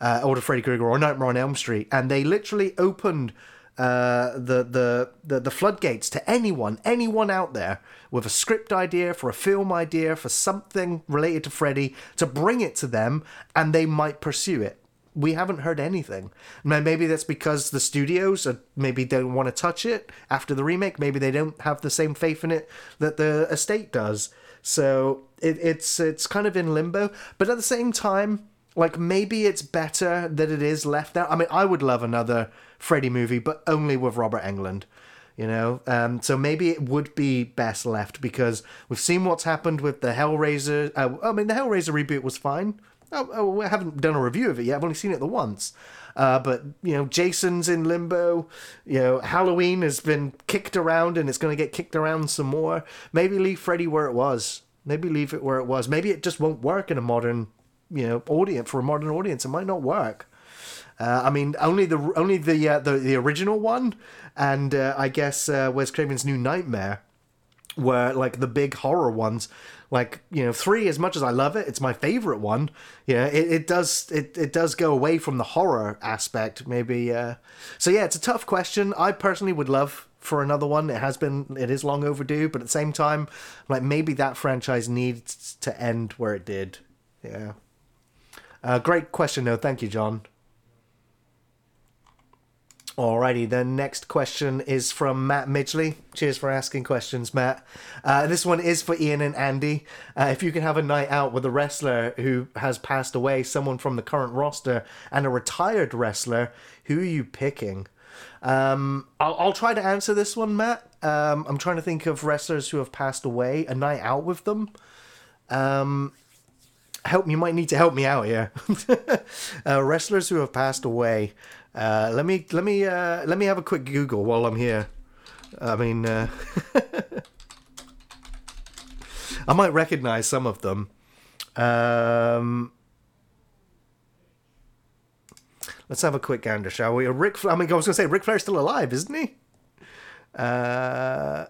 uh, or to Freddy Krueger, or Nightmare on Elm Street, and they literally opened uh, the, the the floodgates to anyone, anyone out there with a script idea for a film idea for something related to Freddy to bring it to them, and they might pursue it we haven't heard anything. Maybe that's because the studios are, maybe don't want to touch it after the remake. Maybe they don't have the same faith in it that the estate does. So it, it's it's kind of in limbo. But at the same time, like maybe it's better that it is left out. I mean, I would love another Freddy movie, but only with Robert Englund. You know, um, so maybe it would be best left because we've seen what's happened with the Hellraiser. Uh, I mean, the Hellraiser reboot was fine. Oh, oh, I haven't done a review of it yet. I've only seen it the once. Uh, but you know, Jason's in limbo. You know, Halloween has been kicked around, and it's going to get kicked around some more. Maybe leave Freddy where it was. Maybe leave it where it was. Maybe it just won't work in a modern, you know, audience for a modern audience. It might not work. Uh, I mean, only the only the uh, the the original one, and uh, I guess uh, Wes Craven's New Nightmare were like the big horror ones. Like you know three as much as i love it it's my favorite one. Yeah it, it does it, it does go away from the horror aspect maybe uh so yeah it's a tough question. I personally would love for another one. It has been it is long overdue but at the same time like maybe that franchise needs to end where it did. Yeah uh, great question though thank you john Alrighty, the next question is from Matt Midgley. Cheers for asking questions, Matt. Uh, this one is for Iain and Andy. Uh, if you can have a night out with a wrestler who has passed away, someone from the current roster, and a retired wrestler, who are you picking? Um, I'll, I'll try to answer this one, Matt. Um, I'm trying to think of wrestlers who have passed away, a night out with them. Um, help you might need to help me out here. uh, wrestlers who have passed away. Uh, let me let me uh, let me have a quick Google while I'm here. I mean, uh, I might recognize some of them. Um, let's have a quick gander, shall we? Rick, I mean, I was going to say Ric Flair's still alive, isn't he? Uh,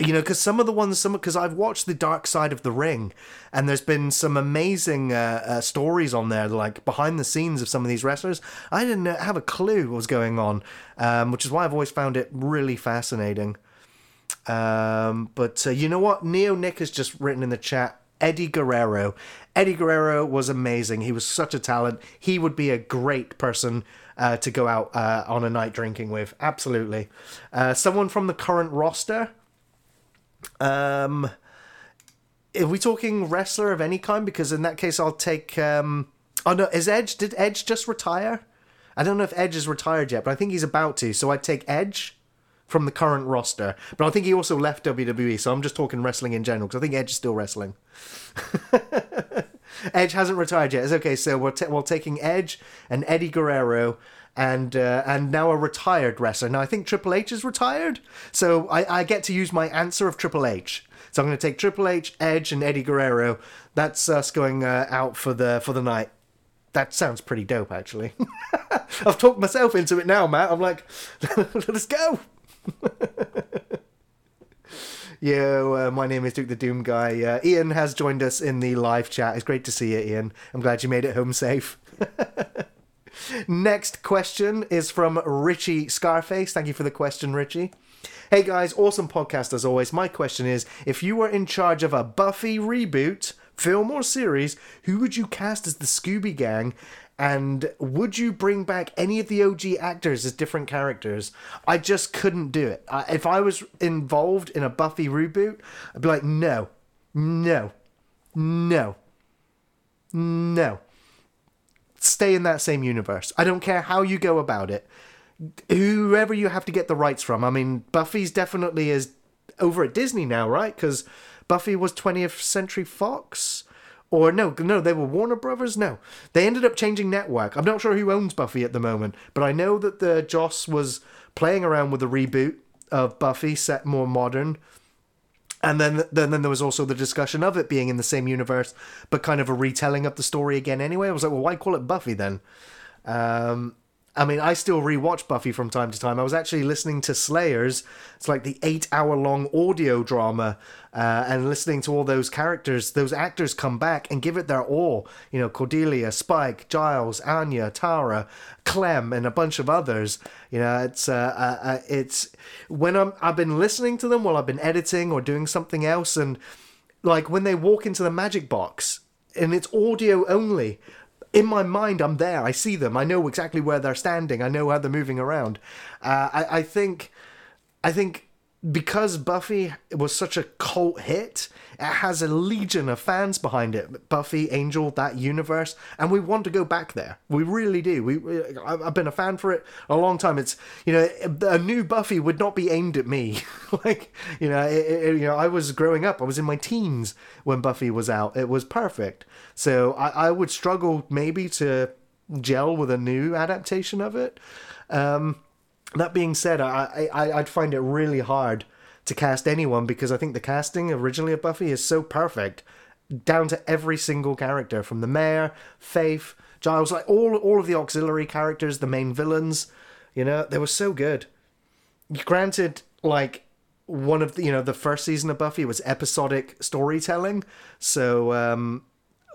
you know because some of the ones some because i've watched the dark side of the ring and there's been some amazing uh, uh, stories on there like behind the scenes of some of these wrestlers. I didn't have a clue what was going on um, which is why i've always found it really fascinating. Um, but uh, you know what? Neo nick has just written in the chat eddie guerrero. Eddie guerrero was amazing. He was such a talent. He would be a great person uh, to go out uh, on a night drinking with. Absolutely. Uh, someone from the current roster um, are we talking wrestler of any kind? Because in that case, I'll take. Um, oh no, is Edge? Did Edge just retire? I don't know if Edge is retired yet, but I think he's about to. So I'd take Edge from the current roster. But I think he also left WWE, so I'm just talking wrestling in general because I think Edge is still wrestling. Edge hasn't retired yet. It's okay. So we're, t- we're taking Edge and Eddie Guerrero and uh, and now a retired wrestler. Now I think Triple H is retired, so I, I get to use my answer of Triple H. So I'm going to take Triple H, Edge, and Eddie Guerrero. That's us going uh, out for the for the night. That sounds pretty dope, actually. I've talked myself into it now, Matt. I'm like, let's go. Yo, uh, my name is Duke the Doom Guy. Uh, Iain has joined us in the live chat. It's great to see you, Iain. I'm glad you made it home safe. Next question is from Richie Scarface. Thank you for the question, Richie. Hey guys, awesome podcast as always. My question is if you were in charge of a Buffy reboot, film or series, who would you cast as the Scooby Gang? And would you bring back any of the OG actors as different characters? I just couldn't do it. I, if I was involved in a Buffy reboot, I'd be like, no, no, no, no stay in that same universe. I don't care how you go about it. Whoever you have to get the rights from. I mean, Buffy's definitely is over at Disney now, right? Because Buffy was 20th Century Fox, or no, no, they were Warner Brothers. No, they ended up changing network. I'm not sure who owns Buffy at the moment, but I know that the Joss was playing around with the reboot of Buffy, set more modern. And then, then, then there was also the discussion of it being in the same universe, but kind of a retelling of the story again. Anyway, I was like, well, why call it Buffy then? Um, I mean, I still rewatch Buffy from time to time. I was actually listening to Slayers. It's like the eight-hour-long audio drama, uh, and listening to all those characters, those actors come back and give it their all. You know, Cordelia, Spike, Giles, Anya, Tara, Clem, and a bunch of others. You know, it's uh, uh, uh, it's when I'm I've been listening to them while I've been editing or doing something else, and like when they walk into the magic box and it's audio only in my mind, I'm there. I see them. I know exactly where they're standing. I know how they're moving around. Uh, I, I think, I think because Buffy was such a cult hit, it has a legion of fans behind it. Buffy, Angel, that universe, and we want to go back there. We really do. We, we I've been a fan for it a long time. It's you know a new Buffy would not be aimed at me. like you know, it, it, you know, I was growing up. I was in my teens when Buffy was out. It was perfect. So I, I would struggle maybe to gel with a new adaptation of it. Um, that being said, I, I I'd find it really hard to cast anyone because I think the casting originally of Buffy is so perfect, down to every single character from the mayor, Faith, Giles, like all all of the auxiliary characters, the main villains. You know, they were so good. Granted, like one of the you know the first season of Buffy was episodic storytelling, so um,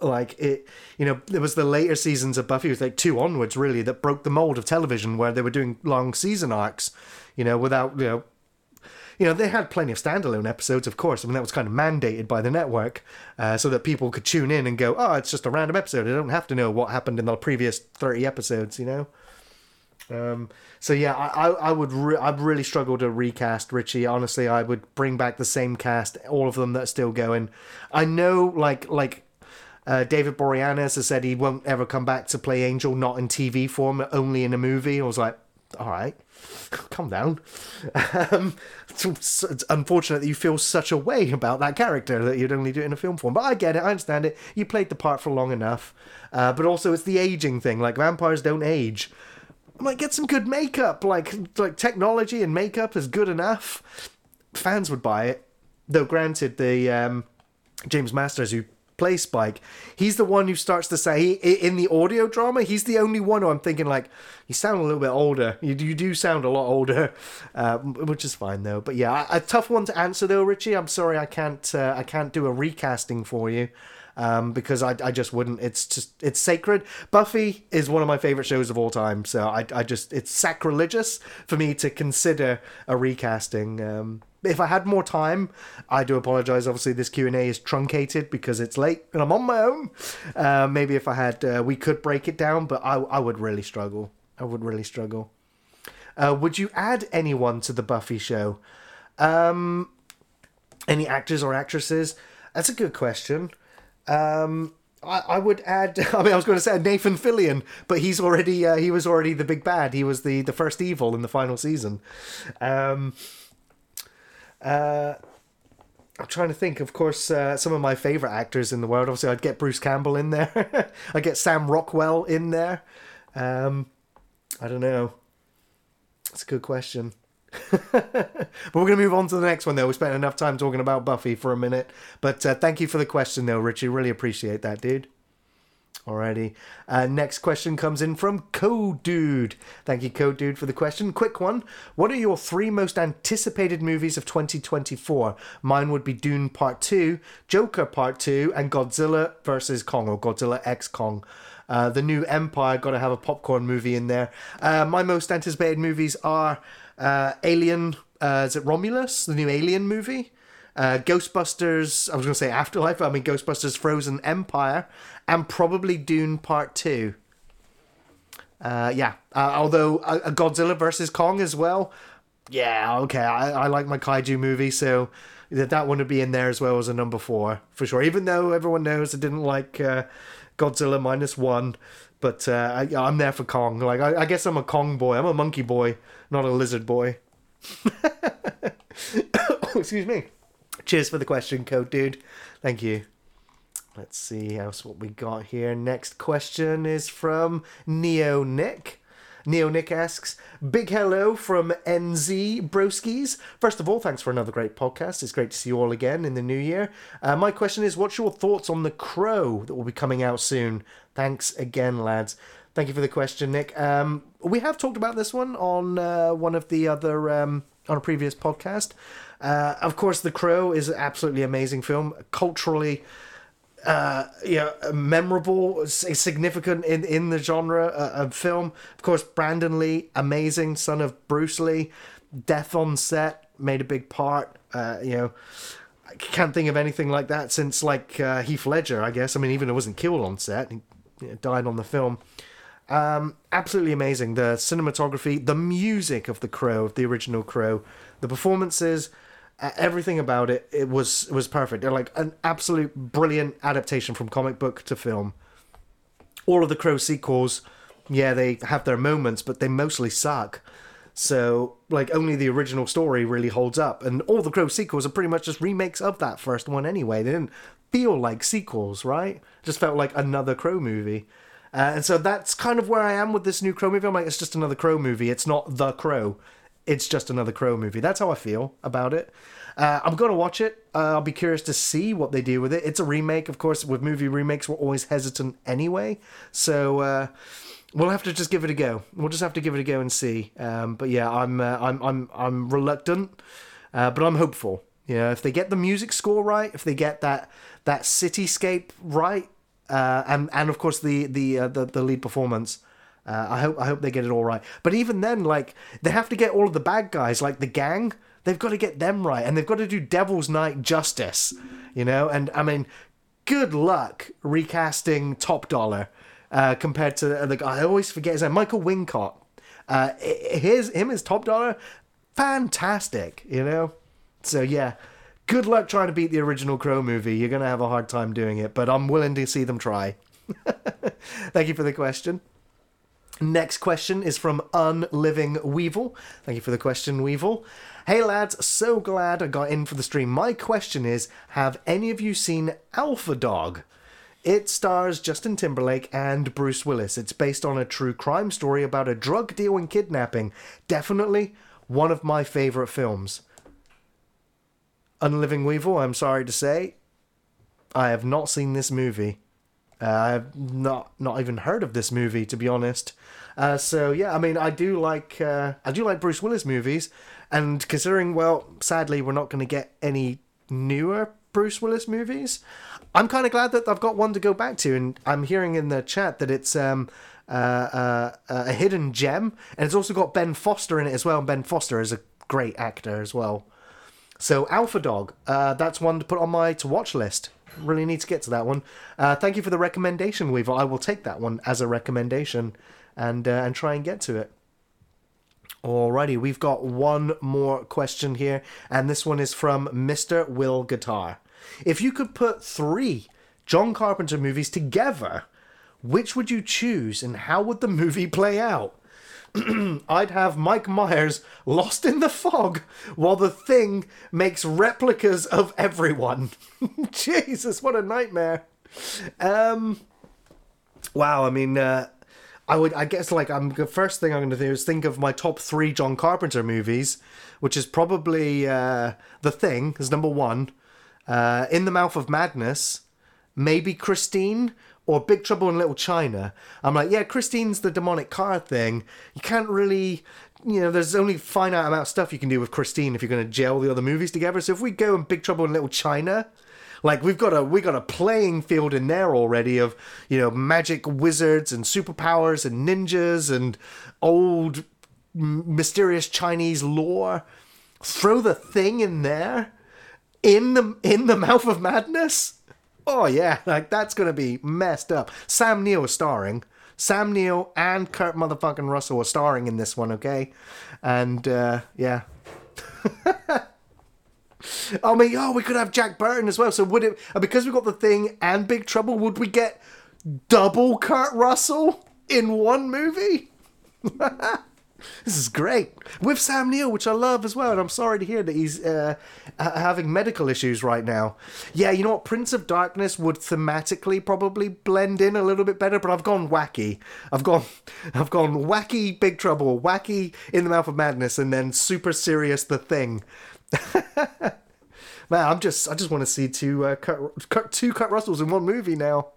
like it you know there was the later seasons of buffy was like two onwards really that broke the mold of television where they were doing long season arcs you know without you know you know they had plenty of standalone episodes of course i mean that was kind of mandated by the network uh, so that people could tune in and go oh it's just a random episode i don't have to know what happened in the previous 30 episodes you know um, so yeah, I, I would re- I'd really struggle to recast Richie. Honestly, I would bring back the same cast, all of them that are still going. I know, like like uh, David Boreanaz has said he won't ever come back to play Angel, not in TV form, only in a movie. I was like, all right, calm down. Um, it's, it's unfortunate that you feel such a way about that character that you'd only do it in a film form. But I get it, I understand it. You played the part for long enough. Uh, but also, it's the aging thing. Like, vampires don't age. I'm like, get some good makeup. Like, like technology and makeup is good enough. Fans would buy it. Though, granted, the um, James Marsters, who play Spike, he's the one who starts to say in the audio drama, he's the only one who I'm thinking like, you sound a little bit older. You, you do sound a lot older, uh, which is fine though. But yeah, a, tough one to answer though, Richie. I'm sorry I can't uh, I can't do a recasting for you. Um, because I, I just wouldn't. It's just it's sacred. Buffy is one of my favorite shows of all time, so I, I just it's sacrilegious for me to consider a recasting. Um, if I had more time, I do apologize. Obviously, this Q and A is truncated because it's late and I'm on my own. Uh, maybe if I had, uh, we could break it down, but I, I would really struggle. I would really struggle. Uh, would you add anyone to the Buffy show? Um, any actors or actresses? That's a good question. Um, I, I would add. I mean, I was going to say Nathan Fillion, but he's already uh, he was already the big bad. He was the the first evil in the final season. Um, uh, I'm trying to think. Of course, uh, some of my favorite actors in the world. Obviously, I'd get Bruce Campbell in there. I get Sam Rockwell in there. Um, I don't know. That's a good question. but we're going to move on to the next one, though. We spent enough time talking about Buffy for a minute. But uh, thank you for the question, though, Richie. Really appreciate that, dude. Alrighty. Uh, next question comes in from Code Dude. Thank you, Code Dude, for the question. Quick one. What are your three most anticipated movies of 2024? Mine would be Dune Part 2, Joker Part 2, and Godzilla vs. Kong, or Godzilla X Kong. Uh, the new Empire, got to have a popcorn movie in there. Uh, my most anticipated movies are uh, Alien, uh, is it Romulus, the new Alien movie? Uh, Ghostbusters, I was going to say Afterlife, I mean Ghostbusters Frozen Empire, and probably Dune Part 2. Uh, yeah, uh, although a, a Godzilla versus Kong as well. Yeah, okay, I, I like my kaiju movie, so that that one would be in there as well as a number four for sure. Even though everyone knows I didn't like uh, Godzilla minus one, but uh, I, I'm there for Kong. Like I, I guess I'm a Kong boy. I'm a monkey boy, not a lizard boy. Excuse me. Cheers for the question, code dude. Thank you. Let's see else what we got here. Next question is from Neo Nick. Neo Nick asks, Big hello from NZ Broskies. First of all, thanks for another great podcast. It's great to see you all again in the new year. Uh, my question is, what's your thoughts on The Crow that will be coming out soon? Thanks again, lads. Thank you for the question, Nick. Um, we have talked about this one on uh, one of the other um, on a previous podcast. Uh, of course, The Crow is an absolutely amazing film, culturally uh, memorable, significant in, in the genre uh, of film. Of course, Brandon Lee, amazing, son of Bruce Lee. Death on set made a big part. Uh, you know, I can't think of anything like that since like uh, Heath Ledger, I guess. I mean, even he wasn't killed on set, he died on the film. Um, absolutely amazing. The cinematography, the music of the Crow, of the original Crow, the performances, everything about it, it was it was perfect. They're like an absolute brilliant adaptation from comic book to film. All of the Crow sequels, yeah, they have their moments, but they mostly suck. So, like, only the original story really holds up, and all the Crow sequels are pretty much just remakes of that first one anyway. They didn't feel like sequels, right? Just felt like another Crow movie. Uh, and so that's kind of where I am with this new Crow movie. I'm like, it's just another Crow movie. It's not the Crow. It's just another Crow movie. That's how I feel about it. Uh, I'm gonna watch it. Uh, I'll be curious to see what they do with it. It's a remake, of course. With movie remakes, we're always hesitant anyway. So uh, we'll have to just give it a go. We'll just have to give it a go and see. Um, but yeah, I'm uh, I'm I'm I'm reluctant, uh, but I'm hopeful. Yeah, if they get the music score right, if they get that that cityscape right, uh, and and of course the the the, the lead performance. Uh, I hope I hope they get it all right. But even then, like they have to get all of the bad guys, like the gang. They've got to get them right, and they've got to do Devil's Night justice. You know, and I mean, good luck recasting Top Dollar uh, compared to the guy. I always forget his name, Michael Wincott. Uh, his him as Top Dollar, fantastic. You know, so yeah. Good luck trying to beat the original Crow movie. You're gonna have a hard time doing it, but I'm willing to see them try. Thank you for the question. Next question is from Unliving Weevil. Thank you for the question, Weevil. Hey lads, so glad I got in for the stream. My question is Have any of you seen Alpha Dog? It stars Justin Timberlake and Bruce Willis. It's based on a true crime story about a drug deal and kidnapping. Definitely one of my favourite films. Unliving Weevil, I'm sorry to say, I have not seen this movie. Uh, I've not not even heard of this movie to be honest. Uh, so yeah, I mean, I do like uh, I do like Bruce Willis movies, and considering well, sadly, we're not going to get any newer Bruce Willis movies. I'm kind of glad that I've got one to go back to, and I'm hearing in the chat that it's um, uh, uh, a hidden gem, and it's also got Ben Foster in it as well. And Ben Foster is a great actor as well. So Alpha Dog, uh, that's one to put on my to watch list. Really need to get to that one. Uh, thank you for the recommendation, Weaver. I will take that one as a recommendation and uh, and try and get to it. Alrighty, we've got one more question here, and this one is from Mr. Will Guitar. If you could put three John Carpenter movies together, which would you choose, and how would the movie play out? I'd have Mike Myers lost in the fog while the thing makes replicas of everyone. Jesus, what a nightmare. Um wow, I mean uh I would I guess like I'm the first thing I'm going to do is think of my top 3 John Carpenter movies, which is probably uh The Thing is number 1, uh In the Mouth of Madness, maybe Christine or Big Trouble in Little China. I'm like, yeah, Christine's the demonic car thing. You can't really, you know, there's only finite amount of stuff you can do with Christine if you're going to gel the other movies together. So if we go in Big Trouble in Little China, like we've got a we got a playing field in there already of you know magic wizards and superpowers and ninjas and old mysterious Chinese lore. Throw the thing in there in the in the mouth of madness. Oh yeah, like that's gonna be messed up. Sam Neill is starring. Sam Neill and Kurt motherfucking Russell are starring in this one, okay? And uh, yeah. I mean, oh, we could have Jack Burton as well. So would it? uh, Because we got the thing and Big Trouble, would we get double Kurt Russell in one movie? This is great with Sam Neill, which I love as well. And I'm sorry to hear that he's uh, having medical issues right now. Yeah, you know what? Prince of Darkness would thematically probably blend in a little bit better, but I've gone wacky. I've gone, I've gone wacky Big Trouble, wacky in the Mouth of Madness, and then super serious The Thing. Man, I'm just, I just want to see two, uh, Kurt, Kurt, two Kurt Russells in one movie now.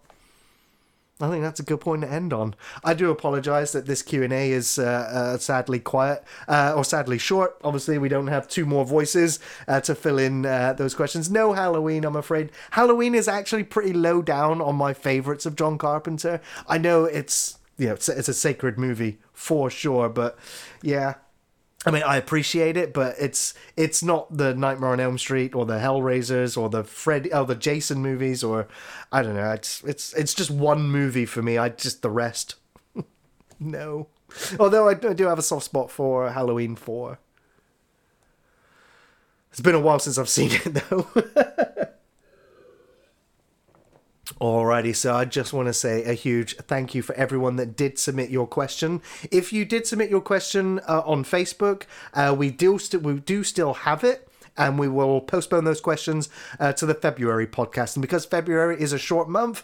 I think that's a good point to end on. I do apologise that this Q and A is uh, uh, sadly quiet uh, or sadly short. Obviously, we don't have two more voices uh, to fill in uh, those questions. No Halloween, I'm afraid. Halloween is actually pretty low down on my favourites of John Carpenter. I know it's you know it's, it's a sacred movie for sure, but yeah, I mean, I appreciate it, but it's it's not the Nightmare on Elm Street or the Hellraisers or the Fred or the Jason movies or I don't know. It's it's it's just one movie for me. I just the rest. no. Although I do have a soft spot for Halloween Four. It's been a while since I've seen it though. Alrighty, so I just want to say a huge thank you for everyone that did submit your question. If you did submit your question uh, on Facebook, uh, we do st- we do still have it. And we will postpone those questions uh, to the February podcast. And because February is a short month,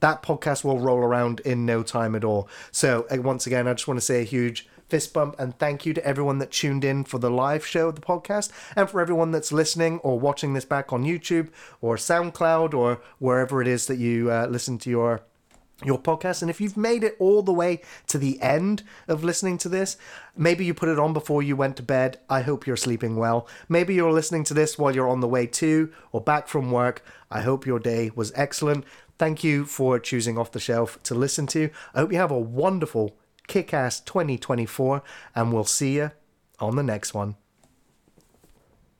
that podcast will roll around in no time at all. So, uh, once again, I just want to say a huge fist bump and thank you to everyone that tuned in for the live show of the podcast and for everyone that's listening or watching this back on YouTube or SoundCloud or wherever it is that you uh, listen to your your podcast. And if you've made it all the way to the end of listening to this maybe you put it on before you went to bed. I hope you're sleeping well. Maybe you're listening to this while you're on the way to or back from work. I hope your day was excellent. Thank you for choosing off the shelf to listen to. I hope you have a wonderful kick ass 2024, and we'll see you on the next one.